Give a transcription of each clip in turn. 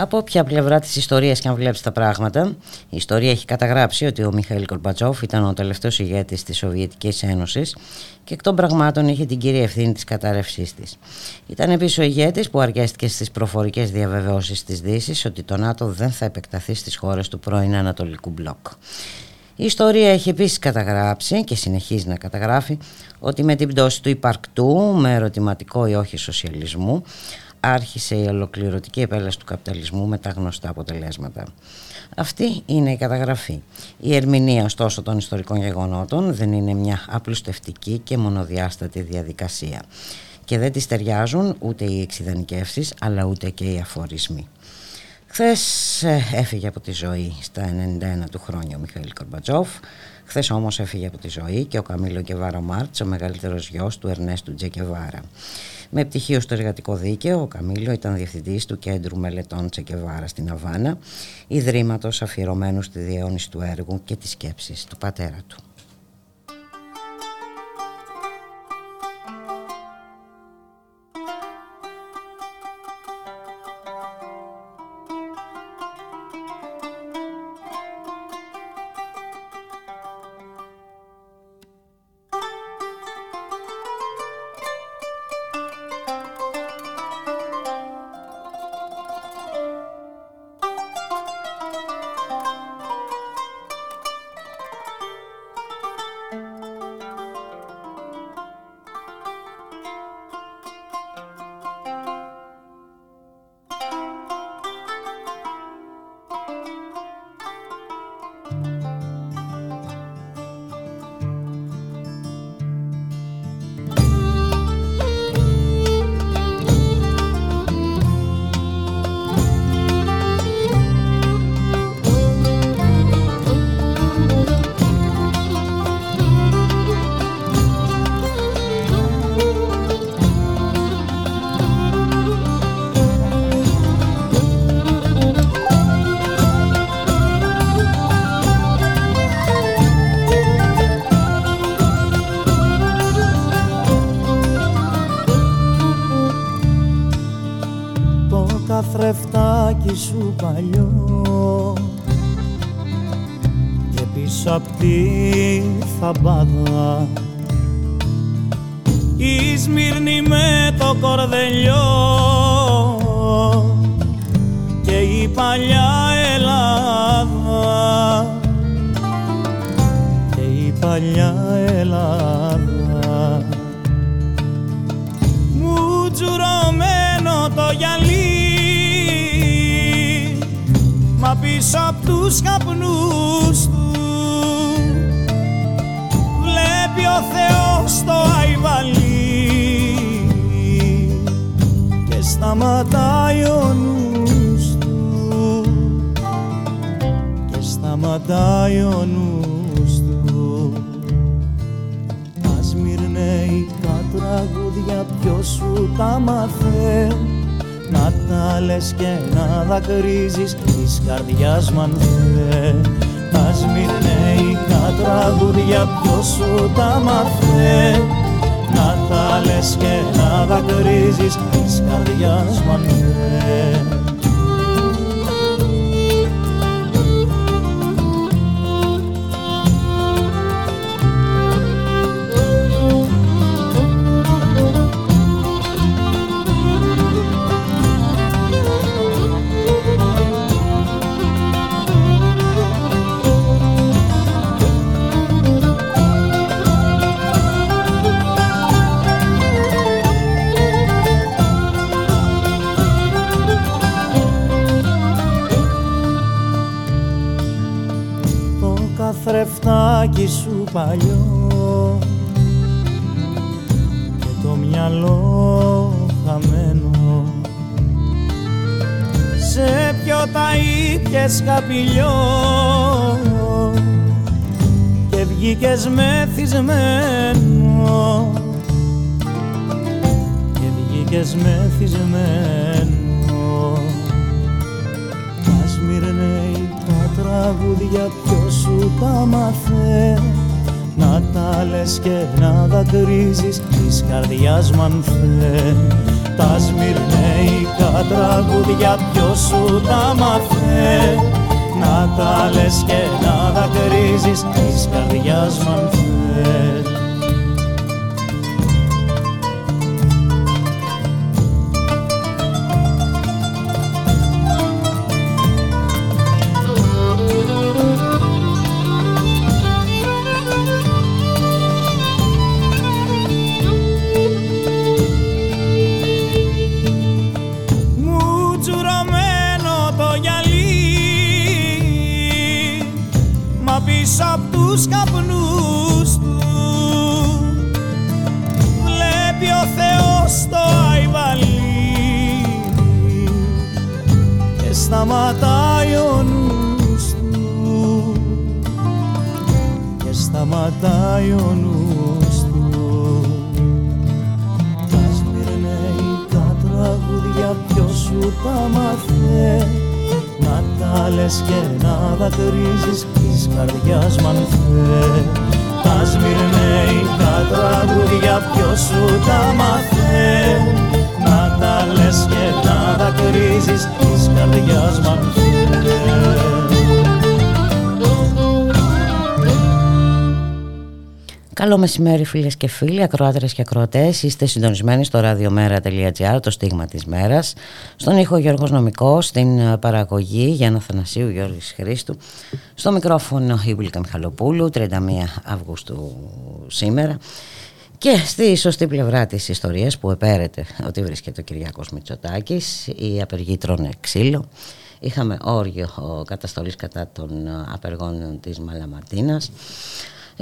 Από όποια πλευρά της ιστορίας και αν βλέπεις τα πράγματα, η ιστορία έχει καταγράψει ότι ο Μιχαήλ Κορμπατσόφ ήταν ο τελευταίος ηγέτης της Σοβιετικής Ένωσης και εκ των πραγμάτων είχε την κύρια ευθύνη της κατάρρευσής της. Ήταν επίσης ο ηγέτης που αρκέστηκε στις προφορικές διαβεβαιώσεις της Δύσης ότι το ΝΑΤΟ δεν θα επεκταθεί στις χώρες του πρώην Ανατολικού Μπλοκ. Η ιστορία έχει επίσης καταγράψει και συνεχίζει να καταγράφει ότι με την πτώση του υπαρκτού, με ερωτηματικό ή όχι σοσιαλισμού, άρχισε η ολοκληρωτική επέλαση του καπιταλισμού με τα γνωστά αποτελέσματα. Αυτή είναι η καταγραφή. Η ερμηνεία ωστόσο των ιστορικών γεγονότων δεν είναι μια απλουστευτική και μονοδιάστατη διαδικασία και δεν τις ταιριάζουν ούτε οι εξειδανικεύσεις αλλά ούτε και οι αφορισμοί. Χθες ε, έφυγε από τη ζωή στα 91 του χρόνια ο Μιχαήλ Κορμπατζόφ. Χθες όμως έφυγε από τη ζωή και ο Καμίλο Κεβάρο Μάρτς, ο μεγαλύτερος γιος του Ερνέστου Τζεκεβάρα. Με πτυχίο στο εργατικό δίκαιο, ο Καμίλιο ήταν διευθυντής του Κέντρου Μελετών Τσεκεβάρα στην Αβάνα, ιδρύματος αφιερωμένου στη διαιώνιση του έργου και της σκέψης του πατέρα του. πάει ο του. Ας τραγούδια ποιος σου τα μάθε. Να τα και να δακρύζεις της καρδιάς μανθέ Ας Τα τραγούδια ποιος σου τα μάθε. Να τα και να δακρύζεις της καρδιάς μανθέ παλιό και το μυαλό χαμένο. Σε ποιο τα ήπιες καπηλιός και βγήκες μεθυσμένο. Βρίσκες μεθυσμένο. Τα τα τραγούδια ποιος σου τα μάθε να τα λες και να δακρύζεις της καρδιάς μανθέ Τα σμυρνέικα τραγούδια ποιος σου τα μάθε να τα λες και να δακρύζεις της καρδιάς μανθέ σταματάει μεσημέρι φίλες και φίλοι, ακροάτρες και ακροατές. Είστε συντονισμένοι στο radiomera.gr, το στίγμα της μέρας. Στον ήχο Γιώργος Νομικός, στην παραγωγή Γιάννα Θανασίου Γιώργης Χρήστου. Στο μικρόφωνο η Βουλίκα Μιχαλοπούλου, 31 Αυγούστου σήμερα. Και στη σωστή πλευρά της ιστορίας που επέρεται ότι βρίσκεται ο Κυριάκος Μητσοτάκης, οι απεργοί τρώνε ξύλο. Είχαμε όριο καταστολής κατά των απεργών της Μαλαματίνας.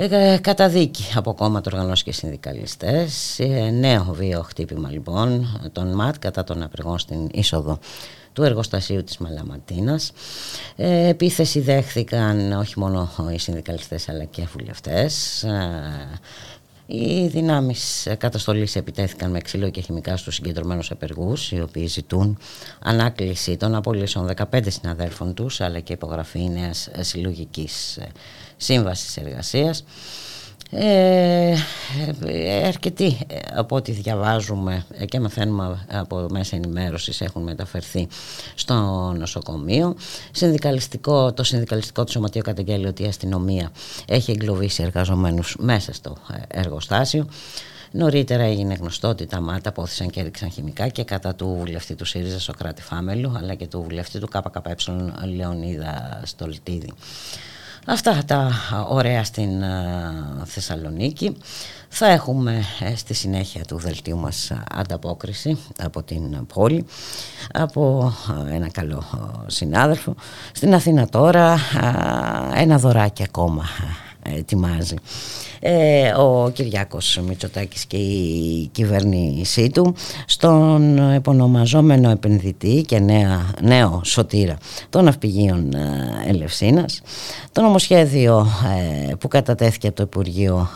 Ε, καταδίκη από κόμματα οργανώσεις και συνδικαλιστές. Ε, νέο βίο χτύπημα λοιπόν των ΜΑΤ κατά των απεργών στην είσοδο του εργοστασίου της Μαλαματίνας. Ε, επίθεση δέχθηκαν όχι μόνο οι συνδικαλιστές αλλά και βουλευτές. Οι δυνάμεις καταστολής επιτέθηκαν με ξύλο και χημικά στους συγκεντρωμένους απεργούς, οι οποίοι ζητούν ανάκληση των απολύσεων 15 συναδέλφων τους, αλλά και υπογραφή νέας συλλογικής σύμβασης εργασίας. Ε, αρκετοί από ό,τι διαβάζουμε και μαθαίνουμε από μέσα ενημέρωσης έχουν μεταφερθεί στο νοσοκομείο συνδικαλιστικό, το συνδικαλιστικό του σωματείο καταγγέλει ότι η αστυνομία έχει εγκλωβίσει εργαζομένους μέσα στο εργοστάσιο Νωρίτερα έγινε γνωστό ότι τα ΜΑΤΑ απόθυσαν και έριξαν χημικά και κατά του βουλευτή του ΣΥΡΙΖΑ Σοκράτη Φάμελου αλλά και του βουλευτή του ΚΚΕ Λεωνίδα Στολτίδη. Αυτά τα ωραία στην Θεσσαλονίκη. Θα έχουμε ε, στη συνέχεια του δελτίου μας ανταπόκριση από την πόλη, από ένα καλό συνάδελφο. Στην Αθήνα τώρα ένα δωράκι ακόμα ετοιμάζει. Ε, ο Κυριάκος Μητσοτάκης και η κυβέρνησή του στον επωνομαζόμενο επενδυτή και νέα, νέο σωτήρα των ναυπηγείων ε, Ελευσίνας το νομοσχέδιο ε, που κατατέθηκε από το Υπουργείο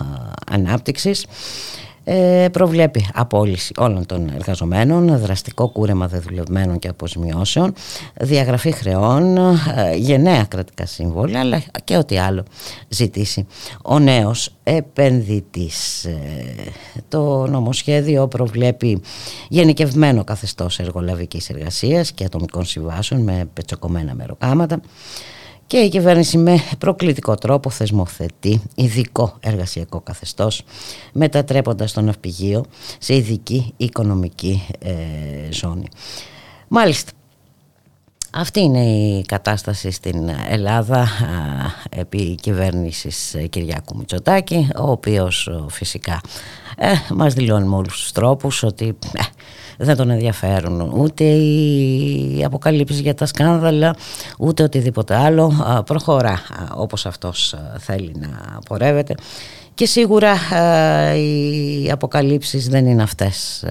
Ανάπτυξης. ε, προβλέπει απόλυση όλων των εργαζομένων, δραστικό κούρεμα δεδουλευμένων και αποσμιώσεων, διαγραφή χρεών, ε, γενναία κρατικά σύμβολα, αλλά και ό,τι άλλο ζητήσει ο νέος επενδυτής. Ε, το νομοσχέδιο προβλέπει γενικευμένο καθεστώς εργολαβικής εργασίας και ατομικών συμβάσεων με πετσοκομμένα μεροκάματα, και η κυβέρνηση με προκλητικό τρόπο θεσμοθετεί ειδικό εργασιακό καθεστώς μετατρέποντας το ναυπηγείο σε ειδική οικονομική ε, ζώνη. Μάλιστα, αυτή είναι η κατάσταση στην Ελλάδα επί κυβέρνησης Κυριάκου Μητσοτάκη, ο οποίος φυσικά ε, μας δηλώνει με όλους τους τρόπους ότι ε, δεν τον ενδιαφέρουν ούτε οι αποκαλύψεις για τα σκάνδαλα ούτε οτιδήποτε άλλο. Προχωρά όπως αυτός θέλει να πορεύεται. Και σίγουρα οι αποκαλύψεις δεν είναι αυτές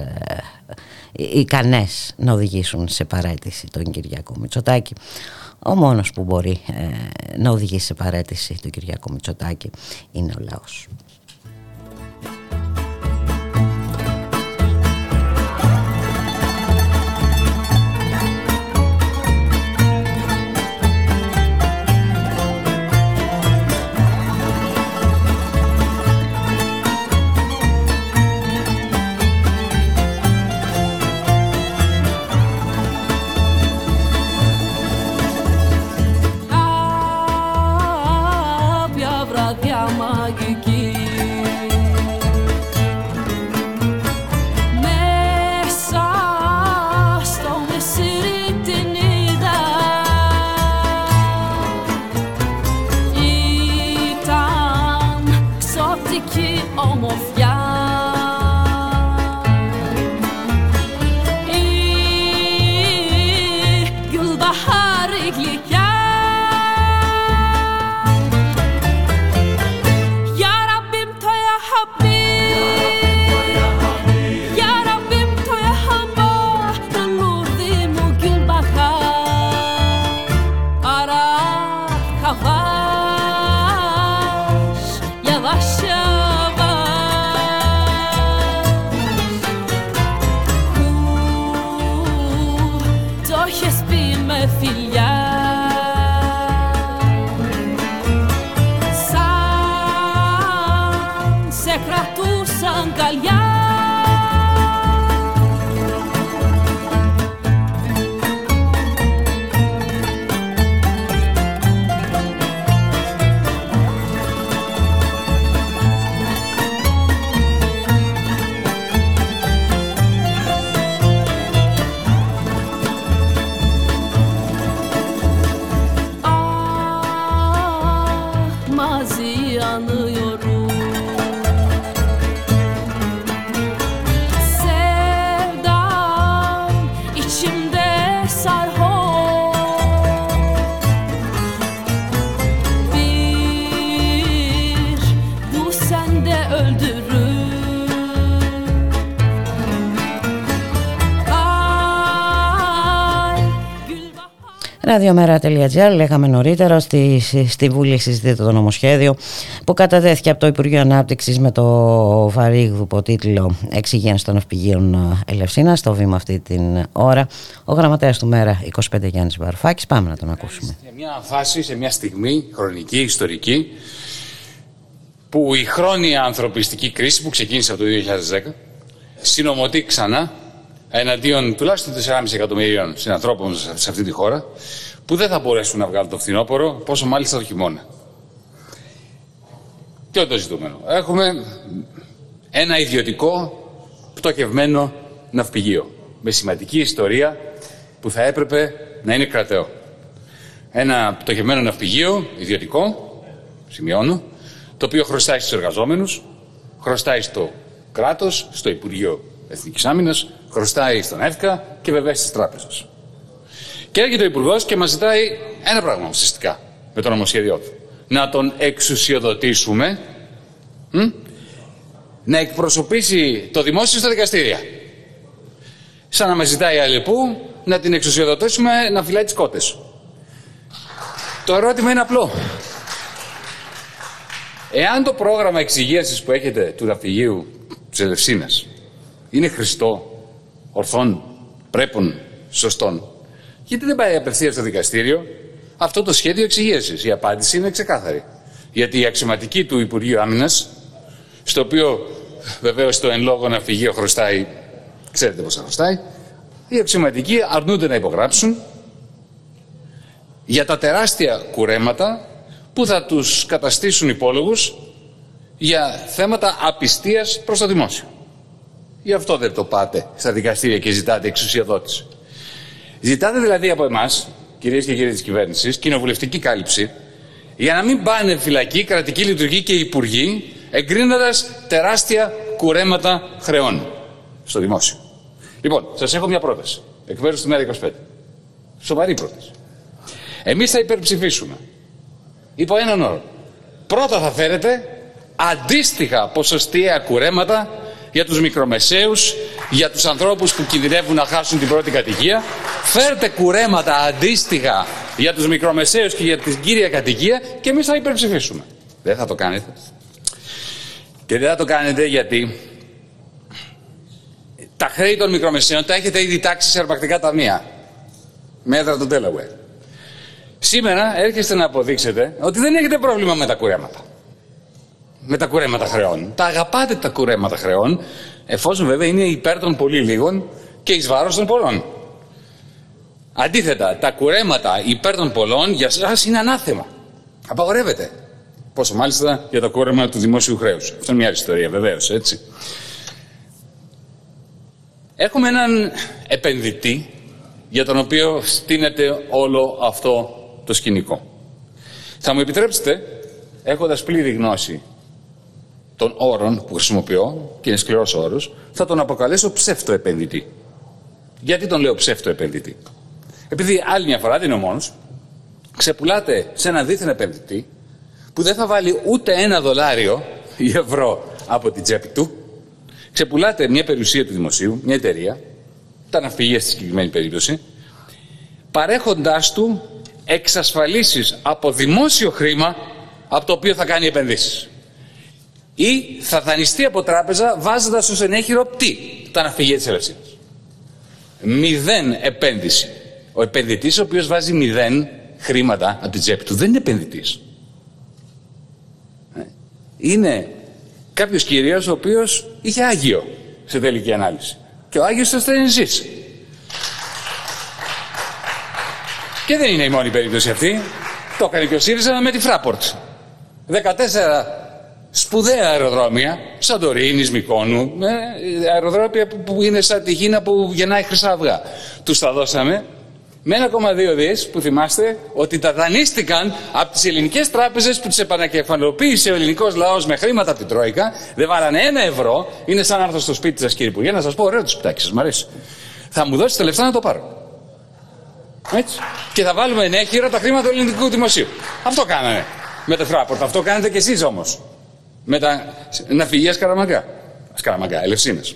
ικανές να οδηγήσουν σε παρέτηση τον Κυριακό Μητσοτάκη. Ο μόνος που μπορεί ε, να οδηγήσει σε παρέτηση τον Κυριακό Μητσοτάκη είναι ο λαός Ραδιομέρα.gr λέγαμε νωρίτερα στη, στη Βουλή συζητείται το νομοσχέδιο που κατατέθηκε από το Υπουργείο Ανάπτυξης με το βαρύγδουπο τίτλο «Εξυγένση των Ευπηγείων Ελευσίνας» στο βήμα αυτή την ώρα. Ο γραμματέας του Μέρα 25 Γιάννης Βαρφάκης. Πάμε να τον ακούσουμε. Σε μια φάση, σε μια στιγμή χρονική, ιστορική που η χρόνια ανθρωπιστική κρίση που ξεκίνησε από το 2010 συνομωτεί ξανά εναντίον τουλάχιστον 4,5 εκατομμυρίων συνανθρώπων σε αυτή τη χώρα που δεν θα μπορέσουν να βγάλουν το φθινόπωρο, πόσο μάλιστα το χειμώνα. Ποιο είναι το ζητούμενο. Έχουμε ένα ιδιωτικό πτωχευμένο ναυπηγείο με σημαντική ιστορία που θα έπρεπε να είναι κρατεό. Ένα πτωχευμένο ναυπηγείο, ιδιωτικό, σημειώνω, το οποίο χρωστάει στους εργαζόμενους, χρωστάει στο κράτος, στο Υπουργείο Εθνικής Άμυνας, χρωστάει στον ΕΦΚΑ και βεβαίω στις τράπεζες. Και έρχεται ο Υπουργός και μας ζητάει ένα πράγμα ουσιαστικά με το νομοσχέδιό του. Να τον εξουσιοδοτήσουμε μ, να εκπροσωπήσει το δημόσιο στα δικαστήρια. Σαν να μας ζητάει αλληλεπού να την εξουσιοδοτήσουμε να φυλάει τις κότες. Το ερώτημα είναι απλό. Εάν το πρόγραμμα εξυγίασης που έχετε του ναυπηγείου της Ελευσίνας είναι χρηστό ορθών, πρέπων, σωστών. Γιατί δεν πάει απευθείας στο δικαστήριο; Αυτό το σχέδιο εξηγήσεις. Η απάντηση είναι ξεκάθαρη. Γιατί η αξιωματική του Υπουργείου Άμυνας, στο οποίο βεβαίως το εν λόγω ναυπηγείο χρωστάει, ξέρετε πόσα χρωστάει, οι αξιωματικοί αρνούνται να υπογράψουν για τα τεράστια κουρέματα που θα τους καταστήσουν υπόλογους για θέματα απιστίας προς το δημόσιο. Γι' αυτό δεν το πάτε στα δικαστήρια και ζητάτε εξουσιοδότηση. Ζητάτε δηλαδή από εμάς, κυρίες και κύριοι της κυβέρνησης, κοινοβουλευτική κάλυψη, για να μην πάνε φυλακή, κρατική λειτουργή και υπουργοί, εγκρίνοντας τεράστια κουρέματα χρεών στο δημόσιο. Λοιπόν, σας έχω μια πρόταση. Εκ μέρους του ΜΕΡΑ 25. Σοβαρή πρόταση. Εμείς θα υπερψηφίσουμε. Υπό έναν όρο. Πρώτα θα φέρετε αντίστοιχα ποσοστιαία κουρέματα για τους μικρομεσαίους, για τους ανθρώπους που κινδυνεύουν να χάσουν την πρώτη κατοικία. Φέρτε κουρέματα αντίστοιχα για τους μικρομεσαίους και για την κύρια κατοικία και εμείς θα υπερψηφίσουμε. Δεν θα το κάνετε. Και δεν θα το κάνετε γιατί τα χρέη των μικρομεσαίων τα έχετε ήδη τάξει σε αρπακτικά ταμεία. Μέτρα του Delaware. Σήμερα έρχεστε να αποδείξετε ότι δεν έχετε πρόβλημα με τα κουρέματα με τα κουρέματα χρεών. Τα αγαπάτε τα κουρέματα χρεών, εφόσον βέβαια είναι υπέρ των πολύ λίγων και εις βάρος των πολλών. Αντίθετα, τα κουρέματα υπέρ των πολλών για σας είναι ανάθεμα. Απαγορεύεται. Πόσο μάλιστα για το κούρεμα του δημόσιου χρέους. Αυτό είναι μια άλλη ιστορία βεβαίως, έτσι. Έχουμε έναν επενδυτή για τον οποίο στείνεται όλο αυτό το σκηνικό. Θα μου επιτρέψετε, έχοντας πλήρη γνώση των όρων που χρησιμοποιώ, και είναι σκληρός όρος, θα τον αποκαλέσω ψεύτο επενδυτή. Γιατί τον λέω ψεύτο επενδυτή; Επειδή άλλη μια φορά δεν είναι ο μόνος, ξεπουλάτε σε έναν δίθεν επενδυτή που δεν θα βάλει ούτε ένα δολάριο ή ευρώ από την τσέπη του, ξεπουλάτε μια περιουσία του δημοσίου, μια εταιρεία, τα ναυπηγεία στη συγκεκριμένη περίπτωση, παρέχοντάς του εξασφαλίσεις από δημόσιο χρήμα από το οποίο θα κάνει επενδύσεις ή θα δανειστεί από τράπεζα βάζοντας ω ενέχειρο τι, τα ναυπηγεία τη Ελευσίνα. Μηδέν επένδυση Ο επενδυτής ο οποίος βάζει μηδέν χρήματα από την τσέπη του δεν είναι επενδυτής. Ε, είναι κάποιος κυρίως ο οποίος είχε Άγιο σε τελική ανάλυση. Και ο Άγιος θα θέλει ζήσει. Και δεν είναι η μόνη περίπτωση αυτή. Το έκανε και ο ΣΥΡΙΖΑ με τη Φράπορτ. 14 σπουδαία αεροδρόμια, Σαντορίνης, Μικόνου, ε, αεροδρόμια που είναι σαν τη Γίνα που γεννάει χρυσά αυγά. Τους τα δώσαμε με 1,2 δις που θυμάστε ότι τα δανείστηκαν από τις ελληνικές τράπεζες που τις επανακεφαλοποίησε ο ελληνικός λαός με χρήματα από την Τρόικα, δεν βάλανε ένα ευρώ, είναι σαν να έρθω στο σπίτι σας κύριε Υπουργέ, να σας πω ωραίο το σπιτάκι σας, μ' αρέσει. Θα μου δώσει τα λεφτά να το πάρω. Έτσι. Και θα βάλουμε ενέχειρα τα χρήματα του ελληνικού δημοσίου. Αυτό κάνανε με το Φράπορτ. Αυτό κάνετε κι εσείς όμως. Με τα ναυπηγεία Σκαραμαγκά. Σκαραμαγκά, Ελευσίνες.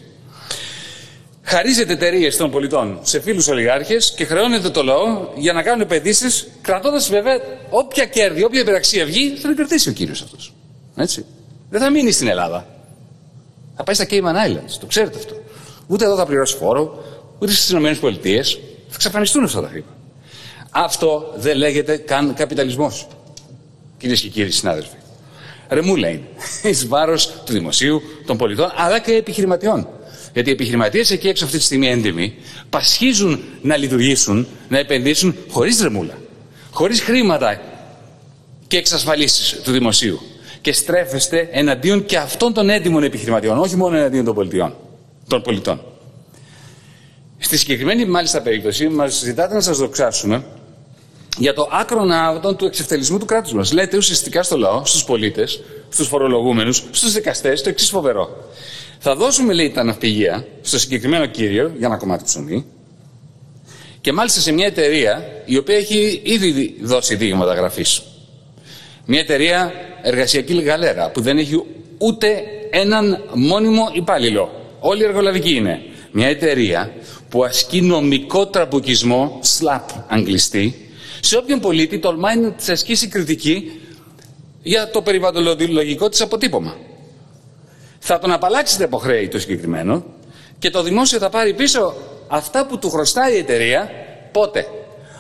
Χαρίζετε εταιρείες των πολιτών σε φίλους ολιγάρχες και χρεώνετε το λαό για να κάνουν επενδύσεις, κρατώντας βέβαια όποια κέρδη, όποια υπεραξία βγει, θα την κρατήσει ο κύριος αυτός. Έτσι. Δεν θα μείνει στην Ελλάδα. Θα πάει στα Cayman Islands. Το ξέρετε αυτό. Ούτε εδώ θα πληρώσει φόρο, ούτε στις ΗΠΑ. Θα εξαφανιστούν αυτά τα χρήματα. Αυτό δεν λέγεται καν καπιταλισμός. Κυρίες και κύριοι συνάδελφοι. Ρεμούλα είναι. Εις βάρος του δημοσίου, των πολιτών, αλλά και επιχειρηματιών. Γιατί οι επιχειρηματίες εκεί έξω αυτή τη στιγμή έντιμοι πασχίζουν να λειτουργήσουν, να επενδύσουν χωρίς ρεμούλα. Χωρίς χρήματα και εξασφαλίσεις του δημοσίου. Και στρέφεστε εναντίον και αυτών των έντιμων επιχειρηματιών, όχι μόνο εναντίον των πολιτών. Των πολιτών. Στη συγκεκριμένη μάλιστα περίπτωση μας ζητάτε να σας δοξάσουμε για το άκρον άδων του εξευτελισμού του κράτους μας. Λέτε ουσιαστικά στο λαό, στους πολίτες, στους φορολογούμενους, στους δικαστές, το εξής φοβερό. Θα δώσουμε, λέει, τα ναυπηγεία στο συγκεκριμένο κύριο για ένα κομμάτι ψωμί και μάλιστα σε μια εταιρεία η οποία έχει ήδη δώσει δείγματα γραφή. Μια εταιρεία εργασιακή γαλέρα που δεν έχει ούτε έναν μόνιμο υπάλληλο. Όλοι εργολαβικοί είναι. Μια εταιρεία που ασκεί νομικό τραμπουκισμό, slap αγγλιστή, σε όποιον πολίτη τολμάει να της ασκήσει κριτική για το περιβαλλοντολογικό της αποτύπωμα. Θα τον απαλλάξετε από χρέη το συγκεκριμένο και το δημόσιο θα πάρει πίσω αυτά που του χρωστάει η εταιρεία πότε;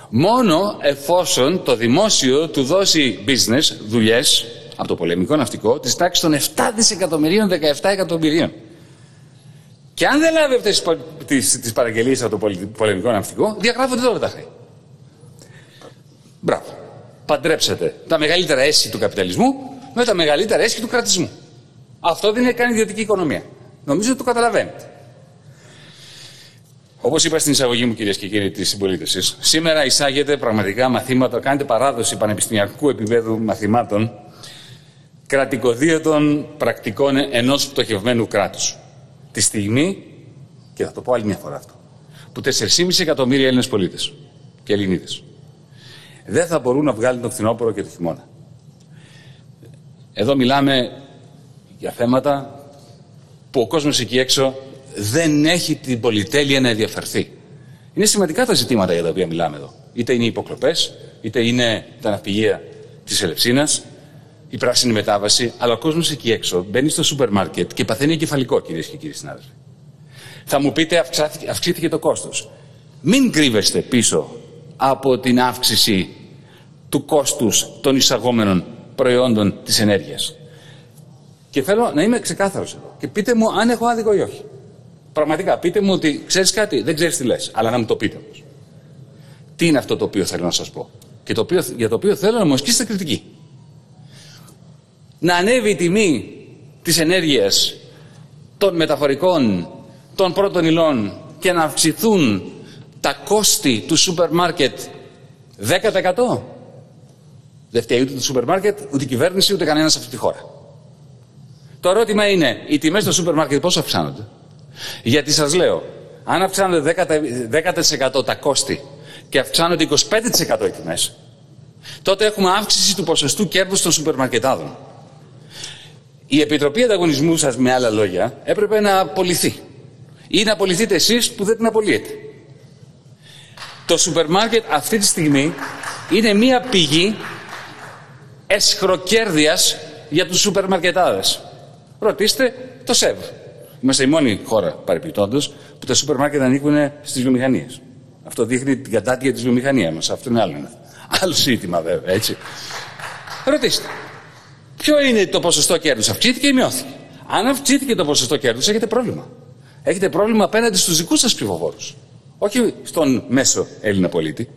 Μόνο εφόσον το δημόσιο του δώσει business, δουλειές από το πολεμικό ναυτικό, της τάξης των 7 δισεκατομμυρίων 17 εκατομμυρίων. Και αν δεν λάβει αυτές τις παραγγελίες από το πολεμικό ναυτικό, διαγράφονται τώρα τα χρέη. Μπράβο. Παντρέψετε τα μεγαλύτερα αίσθη του καπιταλισμού με τα μεγαλύτερα αίσθη του κρατισμού. Αυτό δεν είναι καν ιδιωτική οικονομία. Νομίζω ότι το καταλαβαίνετε. Όπως είπα στην εισαγωγή μου, κυρίες και κύριοι της συμπολίτευσης, σήμερα εισάγεται πραγματικά μαθήματα, κάνετε παράδοση πανεπιστημιακού επίπεδου μαθημάτων κρατικοδίαιτων πρακτικών ενός πτωχευμένου κράτους. Τη στιγμή, και θα το πω άλλη μια φορά αυτό, που 4,5 εκατομμύρια Έλληνες πολίτες και Ελληνίδες δεν θα μπορούν να βγάλουν το φθινόπωρο και το χειμώνα. Εδώ μιλάμε για θέματα που ο κόσμος εκεί έξω δεν έχει την πολυτέλεια να ενδιαφερθεί. Είναι σημαντικά τα ζητήματα για τα οποία μιλάμε εδώ. Είτε είναι οι υποκλοπές, είτε είναι τα ναυπηγεία της Ελευσίνας, η πράσινη μετάβαση, αλλά ο κόσμος εκεί έξω μπαίνει στο σούπερ μάρκετ και παθαίνει εγκεφαλικό, κυρίες και κύριοι συνάδελφοι. Θα μου πείτε, αυξήθηκε, αυξήθηκε το κόστος. Μην κρύβεστε πίσω από την αύξηση του κόστους των εισαγόμενων προϊόντων της ενέργειας. Και θέλω να είμαι ξεκάθαρος εδώ. Και πείτε μου αν έχω άδικο ή όχι. Πραγματικά, πείτε μου ότι ξέρεις κάτι, δεν ξέρεις τι λες, αλλά να μου το πείτε όμως. Τι είναι αυτό το οποίο θέλω να σας πω. Και το οποίο, για το οποίο θέλω να μου ασκήσετε κριτική. Να ανέβει η τιμή της ενέργειας των μεταφορικών, των πρώτων υλών και να αυξηθούν τα κόστη του σούπερ μάρκετ 10%. Δεν φταίει ούτε το σούπερ μάρκετ, ούτε η κυβέρνηση, ούτε κανένας σε αυτή τη χώρα. Το ερώτημα είναι, οι τιμές στο σούπερ μάρκετ πώς αυξάνονται; Γιατί σας λέω, αν αυξάνονται 10%, 10 τα κόστη και αυξάνονται 25% οι τιμές, τότε έχουμε αύξηση του ποσοστού κέρδους των σούπερ μαρκετάδων. Η Επιτροπή Ανταγωνισμού σας, με άλλα λόγια, έπρεπε να απολυθεί. Ή να απολυθείτε εσείς που δεν την απολύετε. Το σούπερ μάρκετ αυτή τη στιγμή είναι μία πηγή εσχροκέρδειας για τους σούπερ μαρκετάδες. Ρωτήστε το ΣΕΒ. Είμαστε η μόνη χώρα παρεπιπτόντως που τα σούπερ μάρκετ ανήκουν στις βιομηχανίες. Αυτό δείχνει την κατάτια της βιομηχανίας μας. Αυτό είναι άλλο. Άλλο ζήτημα βέβαια, έτσι. Ρωτήστε. Ποιο είναι το ποσοστό κέρδους, αυξήθηκε ή μειώθηκε; Αν αυξήθηκε το ποσοστό κέρδους, έχετε πρόβλημα. Έχετε πρόβλημα απέναντι στους δικούς σας ψηφοφόρους. Όχι στον μέσο Έλληνα πολίτη.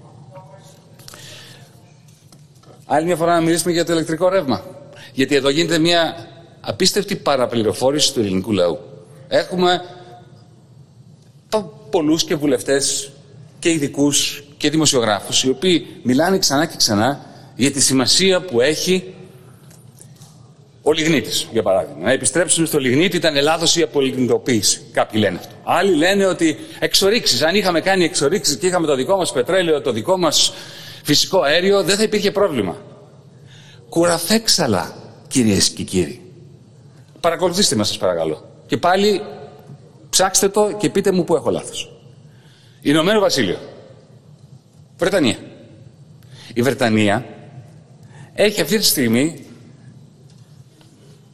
Άλλη μια φορά να μιλήσουμε για το ηλεκτρικό ρεύμα. Γιατί εδώ γίνεται μια απίστευτη παραπληροφόρηση του ελληνικού λαού. Έχουμε πολλούς και βουλευτές και ειδικούς και δημοσιογράφους οι οποίοι μιλάνε ξανά και ξανά για τη σημασία που έχει ο λιγνίτης, για παράδειγμα. Να επιστρέψουμε στο λιγνίτη ήταν λάθο η απολιγνητοποίηση. Κάποιοι λένε αυτό. Άλλοι λένε ότι εξορίξεις. Αν είχαμε κάνει εξορίξεις και είχαμε το δικό μας πετρέλαιο, το δικό μας φυσικό αέριο, δεν θα υπήρχε πρόβλημα. Κουραφέξαλα, κυρίες και κύριοι. Παρακολουθήστε με, σας παρακαλώ. Και πάλι ψάξτε το και πείτε μου πού έχω λάθος. Ηνωμένο Βασίλειο. Βρετανία. Η Βρετανία έχει αυτή τη στιγμή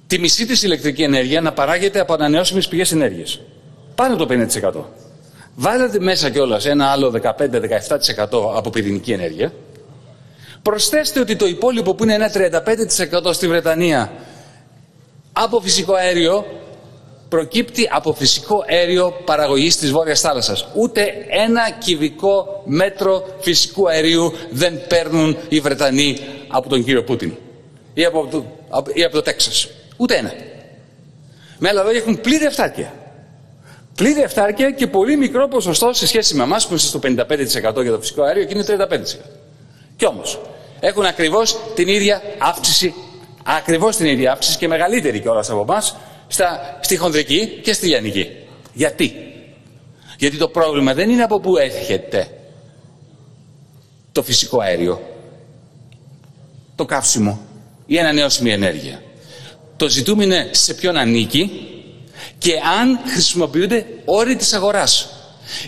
τη μισή της ηλεκτρική ενέργεια να παράγεται από ανανεώσιμες πηγές ενέργειας. Πάνω το 50%. Βάλετε μέσα κιόλας ένα άλλο 15-17% από πυρηνική ενέργεια. Προσθέστε ότι το υπόλοιπο που είναι ένα 35% στη Βρετανία από φυσικό αέριο προκύπτει από φυσικό αέριο παραγωγής της Βόρειας Θάλασσας. Ούτε ένα κυβικό μέτρο φυσικού αερίου δεν παίρνουν οι Βρετανοί από τον κύριο Πούτιν ή από το, ή από το Τέξας. Ούτε ένα. Με άλλα λόγια έχουν πλήρη αυτάρκεια. Πλήρη αυτάρκεια και πολύ μικρό ποσοστό σε σχέση με εμάς που είμαστε στο 55% για το φυσικό αέριο και είναι 35%. Κι όμως έχουν ακριβώς την ίδια αύξηση, ακριβώς την ίδια αύξηση και μεγαλύτερη κιόλας από εμάς στη χονδρική και στη λιανική. Γιατί; Γιατί το πρόβλημα δεν είναι από πού έρχεται το φυσικό αέριο, το καύσιμο, η ανανεώσιμη ενέργεια. Το ζητούμε είναι σε ποιον ανήκει και αν χρησιμοποιούνται όροι της αγοράς.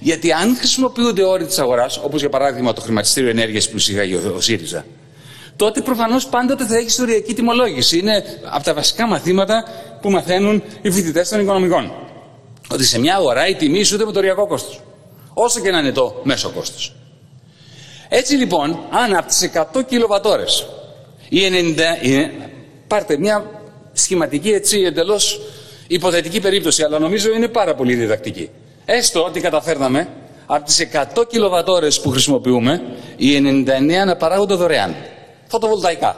Γιατί αν χρησιμοποιούνται όροι της αγοράς, όπως για παράδειγμα το χρηματιστήριο ενέργειας που εισήγαγε ο ΣΥΡΙΖΑ, τότε προφανώς πάντοτε θα έχει ιστοριακή τιμολόγηση. Είναι από τα βασικά μαθήματα που μαθαίνουν οι φοιτητές των οικονομικών. Ότι σε μια αγορά η τιμή ισούται με το οριακό κόστος. Όσο και να είναι το μέσο κόστος. Έτσι λοιπόν, αν από τις 100 κιλοβατόρε ή 90. πάρτε μια σχηματική έτσι εντελώς υποθετική περίπτωση, αλλά νομίζω είναι πάρα πολύ διδακτική. Έστω ότι καταφέρναμε από τις 100 κιλοβατόρες που χρησιμοποιούμε, οι 99 να παράγονται δωρεάν. Φωτοβολταϊκά.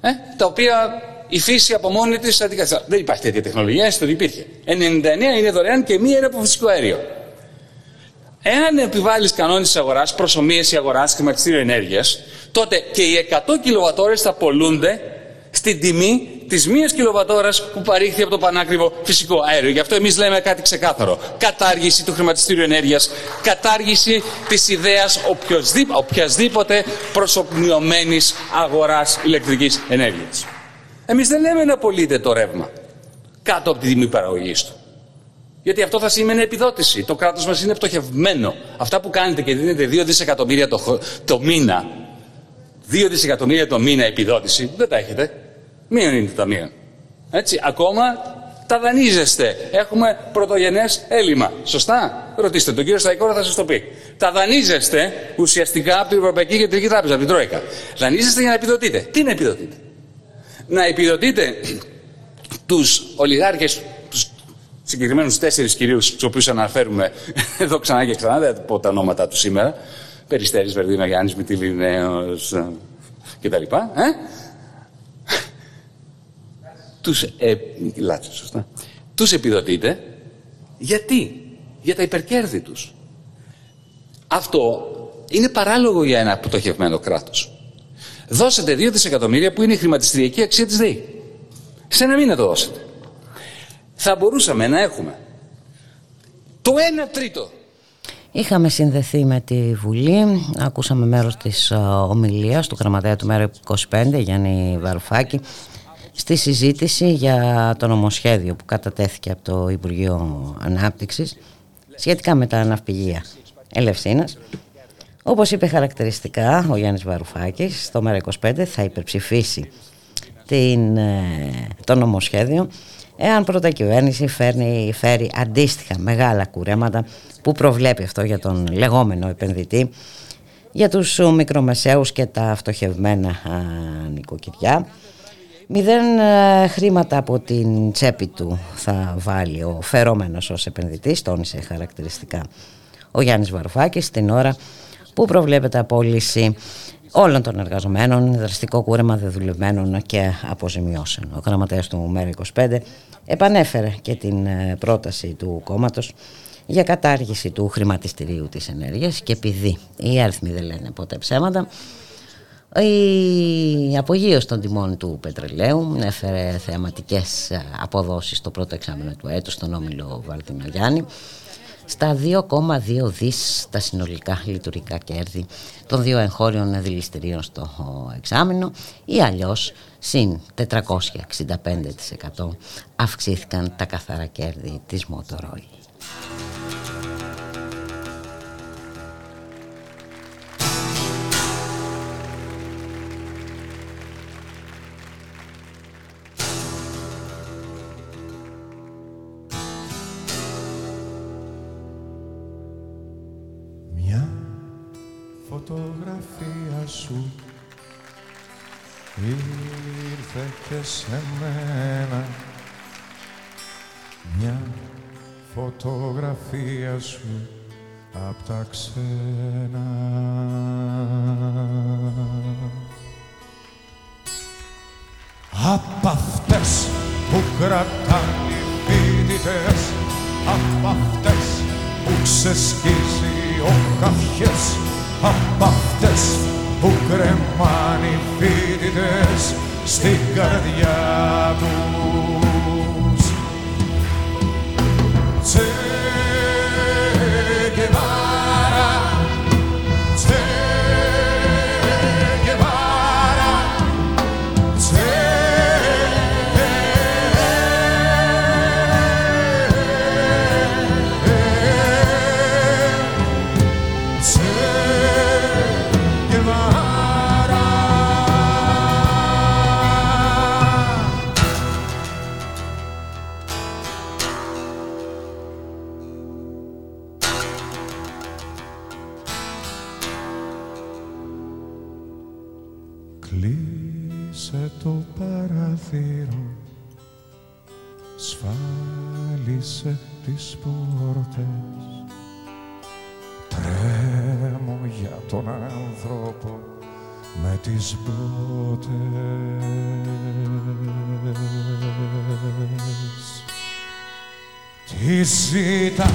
Ε, τα οποία η φύση από μόνη της αντικαθιστά. Δεν υπάρχει τέτοια τεχνολογία, έστω ότι υπήρχε. 99 είναι δωρεάν και μία είναι από φυσικό αέριο. Εάν επιβάλλεις κανόνες της αγοράς, προσωμείωση αγοράς, χρηματιστήριο ενέργειας, τότε και οι 100 κιλοβατόρες θα πολλούνται στην τιμή της μίας κιλοβατόρας που παρήχθη από το πανάκριβο φυσικό αέριο. Γι' αυτό εμείς λέμε κάτι ξεκάθαρο. Κατάργηση του χρηματιστήριου ενέργειας, κατάργηση της ιδέας οποιασδήποτε προσωπιωμένη αγοράς ηλεκτρικής ενέργειας. Εμείς δεν λέμε να πωλείτε το ρεύμα κάτω από τη τιμή παραγωγής του. Γιατί αυτό θα σημαίνει επιδότηση. Το κράτος μας είναι πτωχευμένο. Αυτά που κάνετε και δίνετε 2 δισεκατομμύρια το, το μήνα, 2 δισεκατομμύρια το μήνα επιδότηση, δεν τα έχετε. Μείον είναι τα μείον. Έτσι, ακόμα τα δανείζεστε. Έχουμε πρωτογενές έλλειμμα. Σωστά; Ρωτήστε τον κύριο Σταϊκόρα, θα σας το πει. Τα δανείζεστε ουσιαστικά από την Ευρωπαϊκή Κεντρική Τράπεζα, από την Τρόικα. Δανείζεστε για να επιδοτείτε. Τι να επιδοτείτε; Να επιδοτείτε τους ολιγάρχες, τους συγκεκριμένους τέσσερις κυρίους, τους οποίους αναφέρουμε εδώ ξανά και ξανά, δεν θα πω τα ονόματα τους σήμερα, Περιστέρης, Βερδίνα, Γιάννης, Μητυλινέος ε, κτλ. Ε; τους, ε, λάτσε, σωστά. τους επιδοτείτε γιατί, για τα υπερκέρδη τους. Αυτό είναι παράλογο για ένα πτωχευμένο κράτος. Δώσετε 2 δισεκατομμύρια που είναι η χρηματιστηριακή αξία της ΔΕΗ. Σε ένα μήνα το δώσετε. Θα μπορούσαμε να έχουμε το 1 τρίτο Είχαμε συνδεθεί με τη Βουλή, ακούσαμε μέρος της ομιλίας του γραμματέα του Μέρο 25, Γιάννη Βαρουφάκη, στη συζήτηση για το νομοσχέδιο που κατατέθηκε από το Υπουργείο Ανάπτυξης σχετικά με τα ναυπηγεία Ελευσίνας όπως είπε χαρακτηριστικά ο Γιάννης Βαρουφάκης, στο ΜΕΡΑ25 θα υπερψηφίσει την, ε, το νομοσχέδιο εάν πρώτα κυβέρνηση φέρνει, φέρει αντίστοιχα μεγάλα κουρέματα που προβλέπει αυτό για τον λεγόμενο επενδυτή για τους μικρομεσαίους και τα φτωχευμένα νοικοκυριά. Μηδέν ε, χρήματα από την τσέπη του θα βάλει ο φερόμενος ως επενδυτής, τόνισε χαρακτηριστικά ο Γιάννης Βαρουφάκης την ώρα που προβλέπεται απόλυση όλων των εργαζομένων, δραστικό κούρεμα δεδουλευμένων και αποζημιώσεων. Ο γραμματέας του ΜΕΡΑ25 επανέφερε και την ε, πρόταση του κόμματος για κατάργηση του χρηματιστηρίου της ενέργειας και επειδή οι αριθμοί δεν λένε ποτέ ψέματα η απογείωση των τιμών του πετρελαίου έφερε θεαματικές ε, αποδόσεις στο πρώτο εξάμεινο του έτους στον Όμιλο Βαλτινογιάννη στα 2,2 δις τα συνολικά λειτουργικά κέρδη των δύο εγχώριων δηληστηρίων στο εξάμεινο ή αλλιώς συν 465% αυξήθηκαν τα καθαρά κέρδη της Μοτορόι. Και σε μένα μια φωτογραφία σου απ' τα ξένα. Απ' αυτές που κρατάνε οι φοιτητές, απ' αυτές που ξεσκίζει ο καφιές, απ' αυτές που κρεμάνε οι φοιτητές στην καρδιά τους. Τις μπότες. Τη ζήτα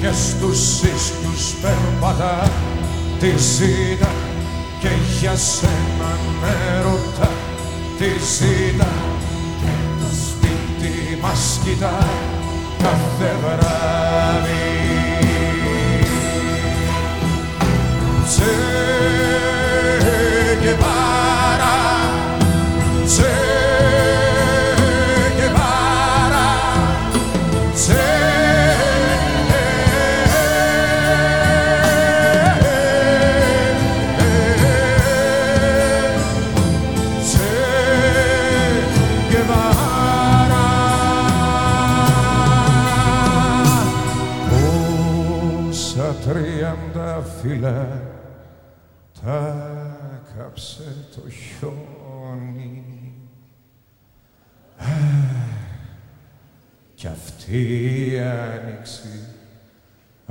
και στους ίσκους περπατά, τη ζήτα και για σένα έρωτα, τη ζήτα και το σπίτι μας κοιτά κάθε βράδυ. que vai.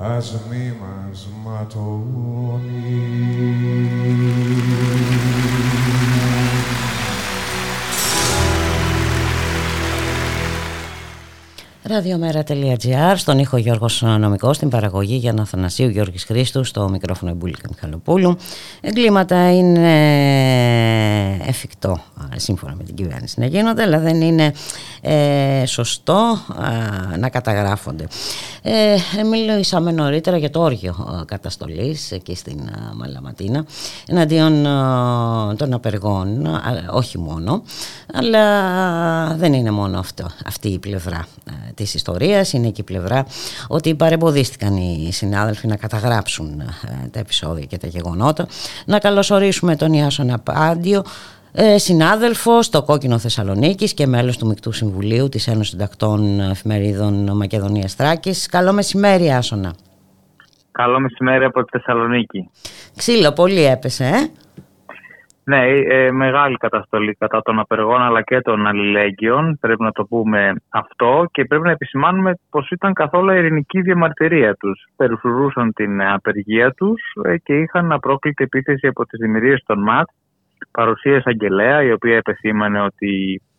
as mimas matoni. Ραδιομέρα.gr, στον ήχο Γιώργος Νομικός, στην παραγωγή για Αθανασίου Γιώργης Χρήστου, στο μικρόφωνο Εμπούλικα Μιχαλοπούλου. Εγκλήματα είναι εφικτό, σύμφωνα με την κυβέρνηση να γίνονται, αλλά δεν είναι ε, σωστό να καταγράφονται. Ε, μιλήσαμε νωρίτερα για το όργιο καταστολής εκεί στην Μαλαματίνα, εναντίον των απεργών, όχι μόνο, αλλά δεν είναι μόνο αυτό, αυτή η πλευρά της ιστορίας, είναι και η πλευρά ότι παρεμποδίστηκαν οι συνάδελφοι να καταγράψουν ε, τα επεισόδια και τα γεγονότα. Να καλωσορίσουμε τον Ιάσονα Πάντιο, ε, συνάδελφος στο Κόκκινο Θεσσαλονίκης και μέλος του Μικτού Συμβουλίου της Ένωσης Συντακτών Εφημερίδων Μακεδονίας Τράκης. Καλό μεσημέρι Άσονα. Καλό μεσημέρι από τη Θεσσαλονίκη. Ξύλο, πολύ έπεσε, ε; Ναι, ε, μεγάλη καταστολή κατά των απεργών αλλά και των αλληλέγγυων. Πρέπει να το πούμε αυτό και πρέπει να επισημάνουμε πως ήταν καθόλου ειρηνική διαμαρτυρία τους. Περιφρουρούσαν την απεργία τους ε, και είχαν απρόκλητη επίθεση από τις δημιουργίες των ΜΑΤ. Παρουσία αγγελέα η οποία επεσήμανε ότι ε,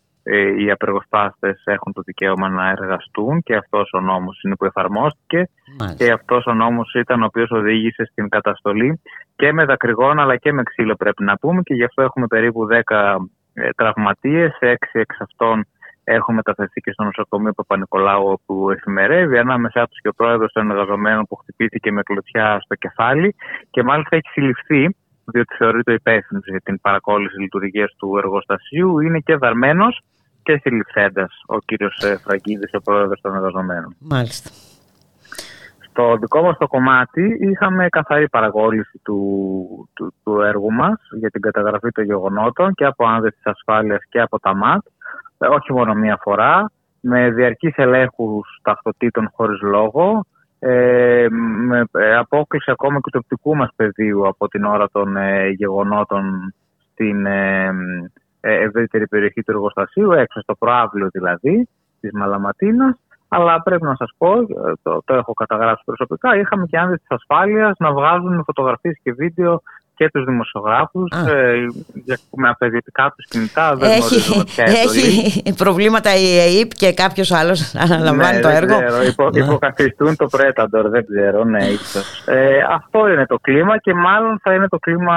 οι απεργοσπάστες έχουν το δικαίωμα να εργαστούν και αυτός ο νόμος είναι που εφαρμόστηκε. Και αυτός ο νόμος ήταν ο οποίος οδήγησε στην καταστολή και με δακρυγόνα αλλά και με ξύλο πρέπει να πούμε και γι' αυτό έχουμε περίπου 10 ε, τραυματίες, 6 εξ αυτών έχουν μεταφερθεί και στο νοσοκομείο Παπα-Νικολάου όπου εφημερεύει ανάμεσά τους και ο πρόεδρος των εργαζομένων που χτυπήθηκε με κλωτσιά στο κεφάλι. Και μάλιστα έχει συλληφθεί διότι θεωρείται υπεύθυνος για την παρακόλληση λειτουργίας του εργοστασίου. Είναι και δαρμένος και συλληφθέντα ο κύριος ε, Φραγκίδης, ο πρόεδρος των εργαζομένων. Μάλιστα. Στο δικό μας το κομμάτι είχαμε καθαρή παραγώγηση του, του, του έργου μας για την καταγραφή των γεγονότων και από άνδρες της ασφάλειας και από τα ΜΑΤ, ε, όχι μόνο μία φορά, με διαρκείς ελέγχους ταυτοτήτων χωρίς λόγο, ε, με απόκληση ακόμα και του οπτικού μας πεδίου από την ώρα των ε, γεγονότων στην ε, ευρύτερη περιοχή του εργοστασίου, έξω στο προάβλιο δηλαδή της Μαλαματίνας. Αλλά πρέπει να σας πω, το, το έχω καταγράψει προσωπικά, είχαμε και άνδρες της ασφάλειας να βγάζουν φωτογραφίες και βίντεο και τους δημοσιογράφους ε, με απαιτητικά τους κινητά. Δεν έχει, έχει προβλήματα η ΕΕΠ και κάποιος άλλος αναλαμβάνει ναι, το έργο; Ξέρω, υπο, ναι. υποκαθιστούν το Predator, δεν ξέρω, ναι, ίσως. Ε, αυτό είναι το κλίμα και μάλλον θα είναι το κλίμα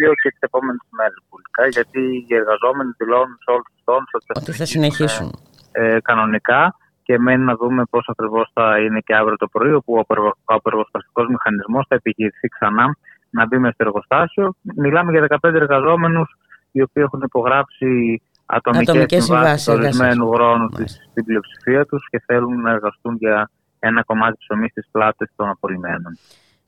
λίγο και τις επόμενες μέρες γιατί οι εργαζόμενοι δηλώνουν σε όλους τους τόνους ότι θα συνεχίσουν. Ε, κανονικά και μένει να δούμε πώς ακριβώς θα είναι και αύριο το πρωί, όπου ο απεργοσπαστικός μηχανισμός θα επιχειρηθεί ξανά να μπει με στο εργοστάσιο. Μιλάμε για 15 εργαζόμενους οι οποίοι έχουν υπογράψει ατομικές συμβάσεις ορισμένου χρόνου στην πλειοψηφία τους και θέλουν να εργαστούν για ένα κομμάτι ψωμί στι πλάτες των απολυμμένων.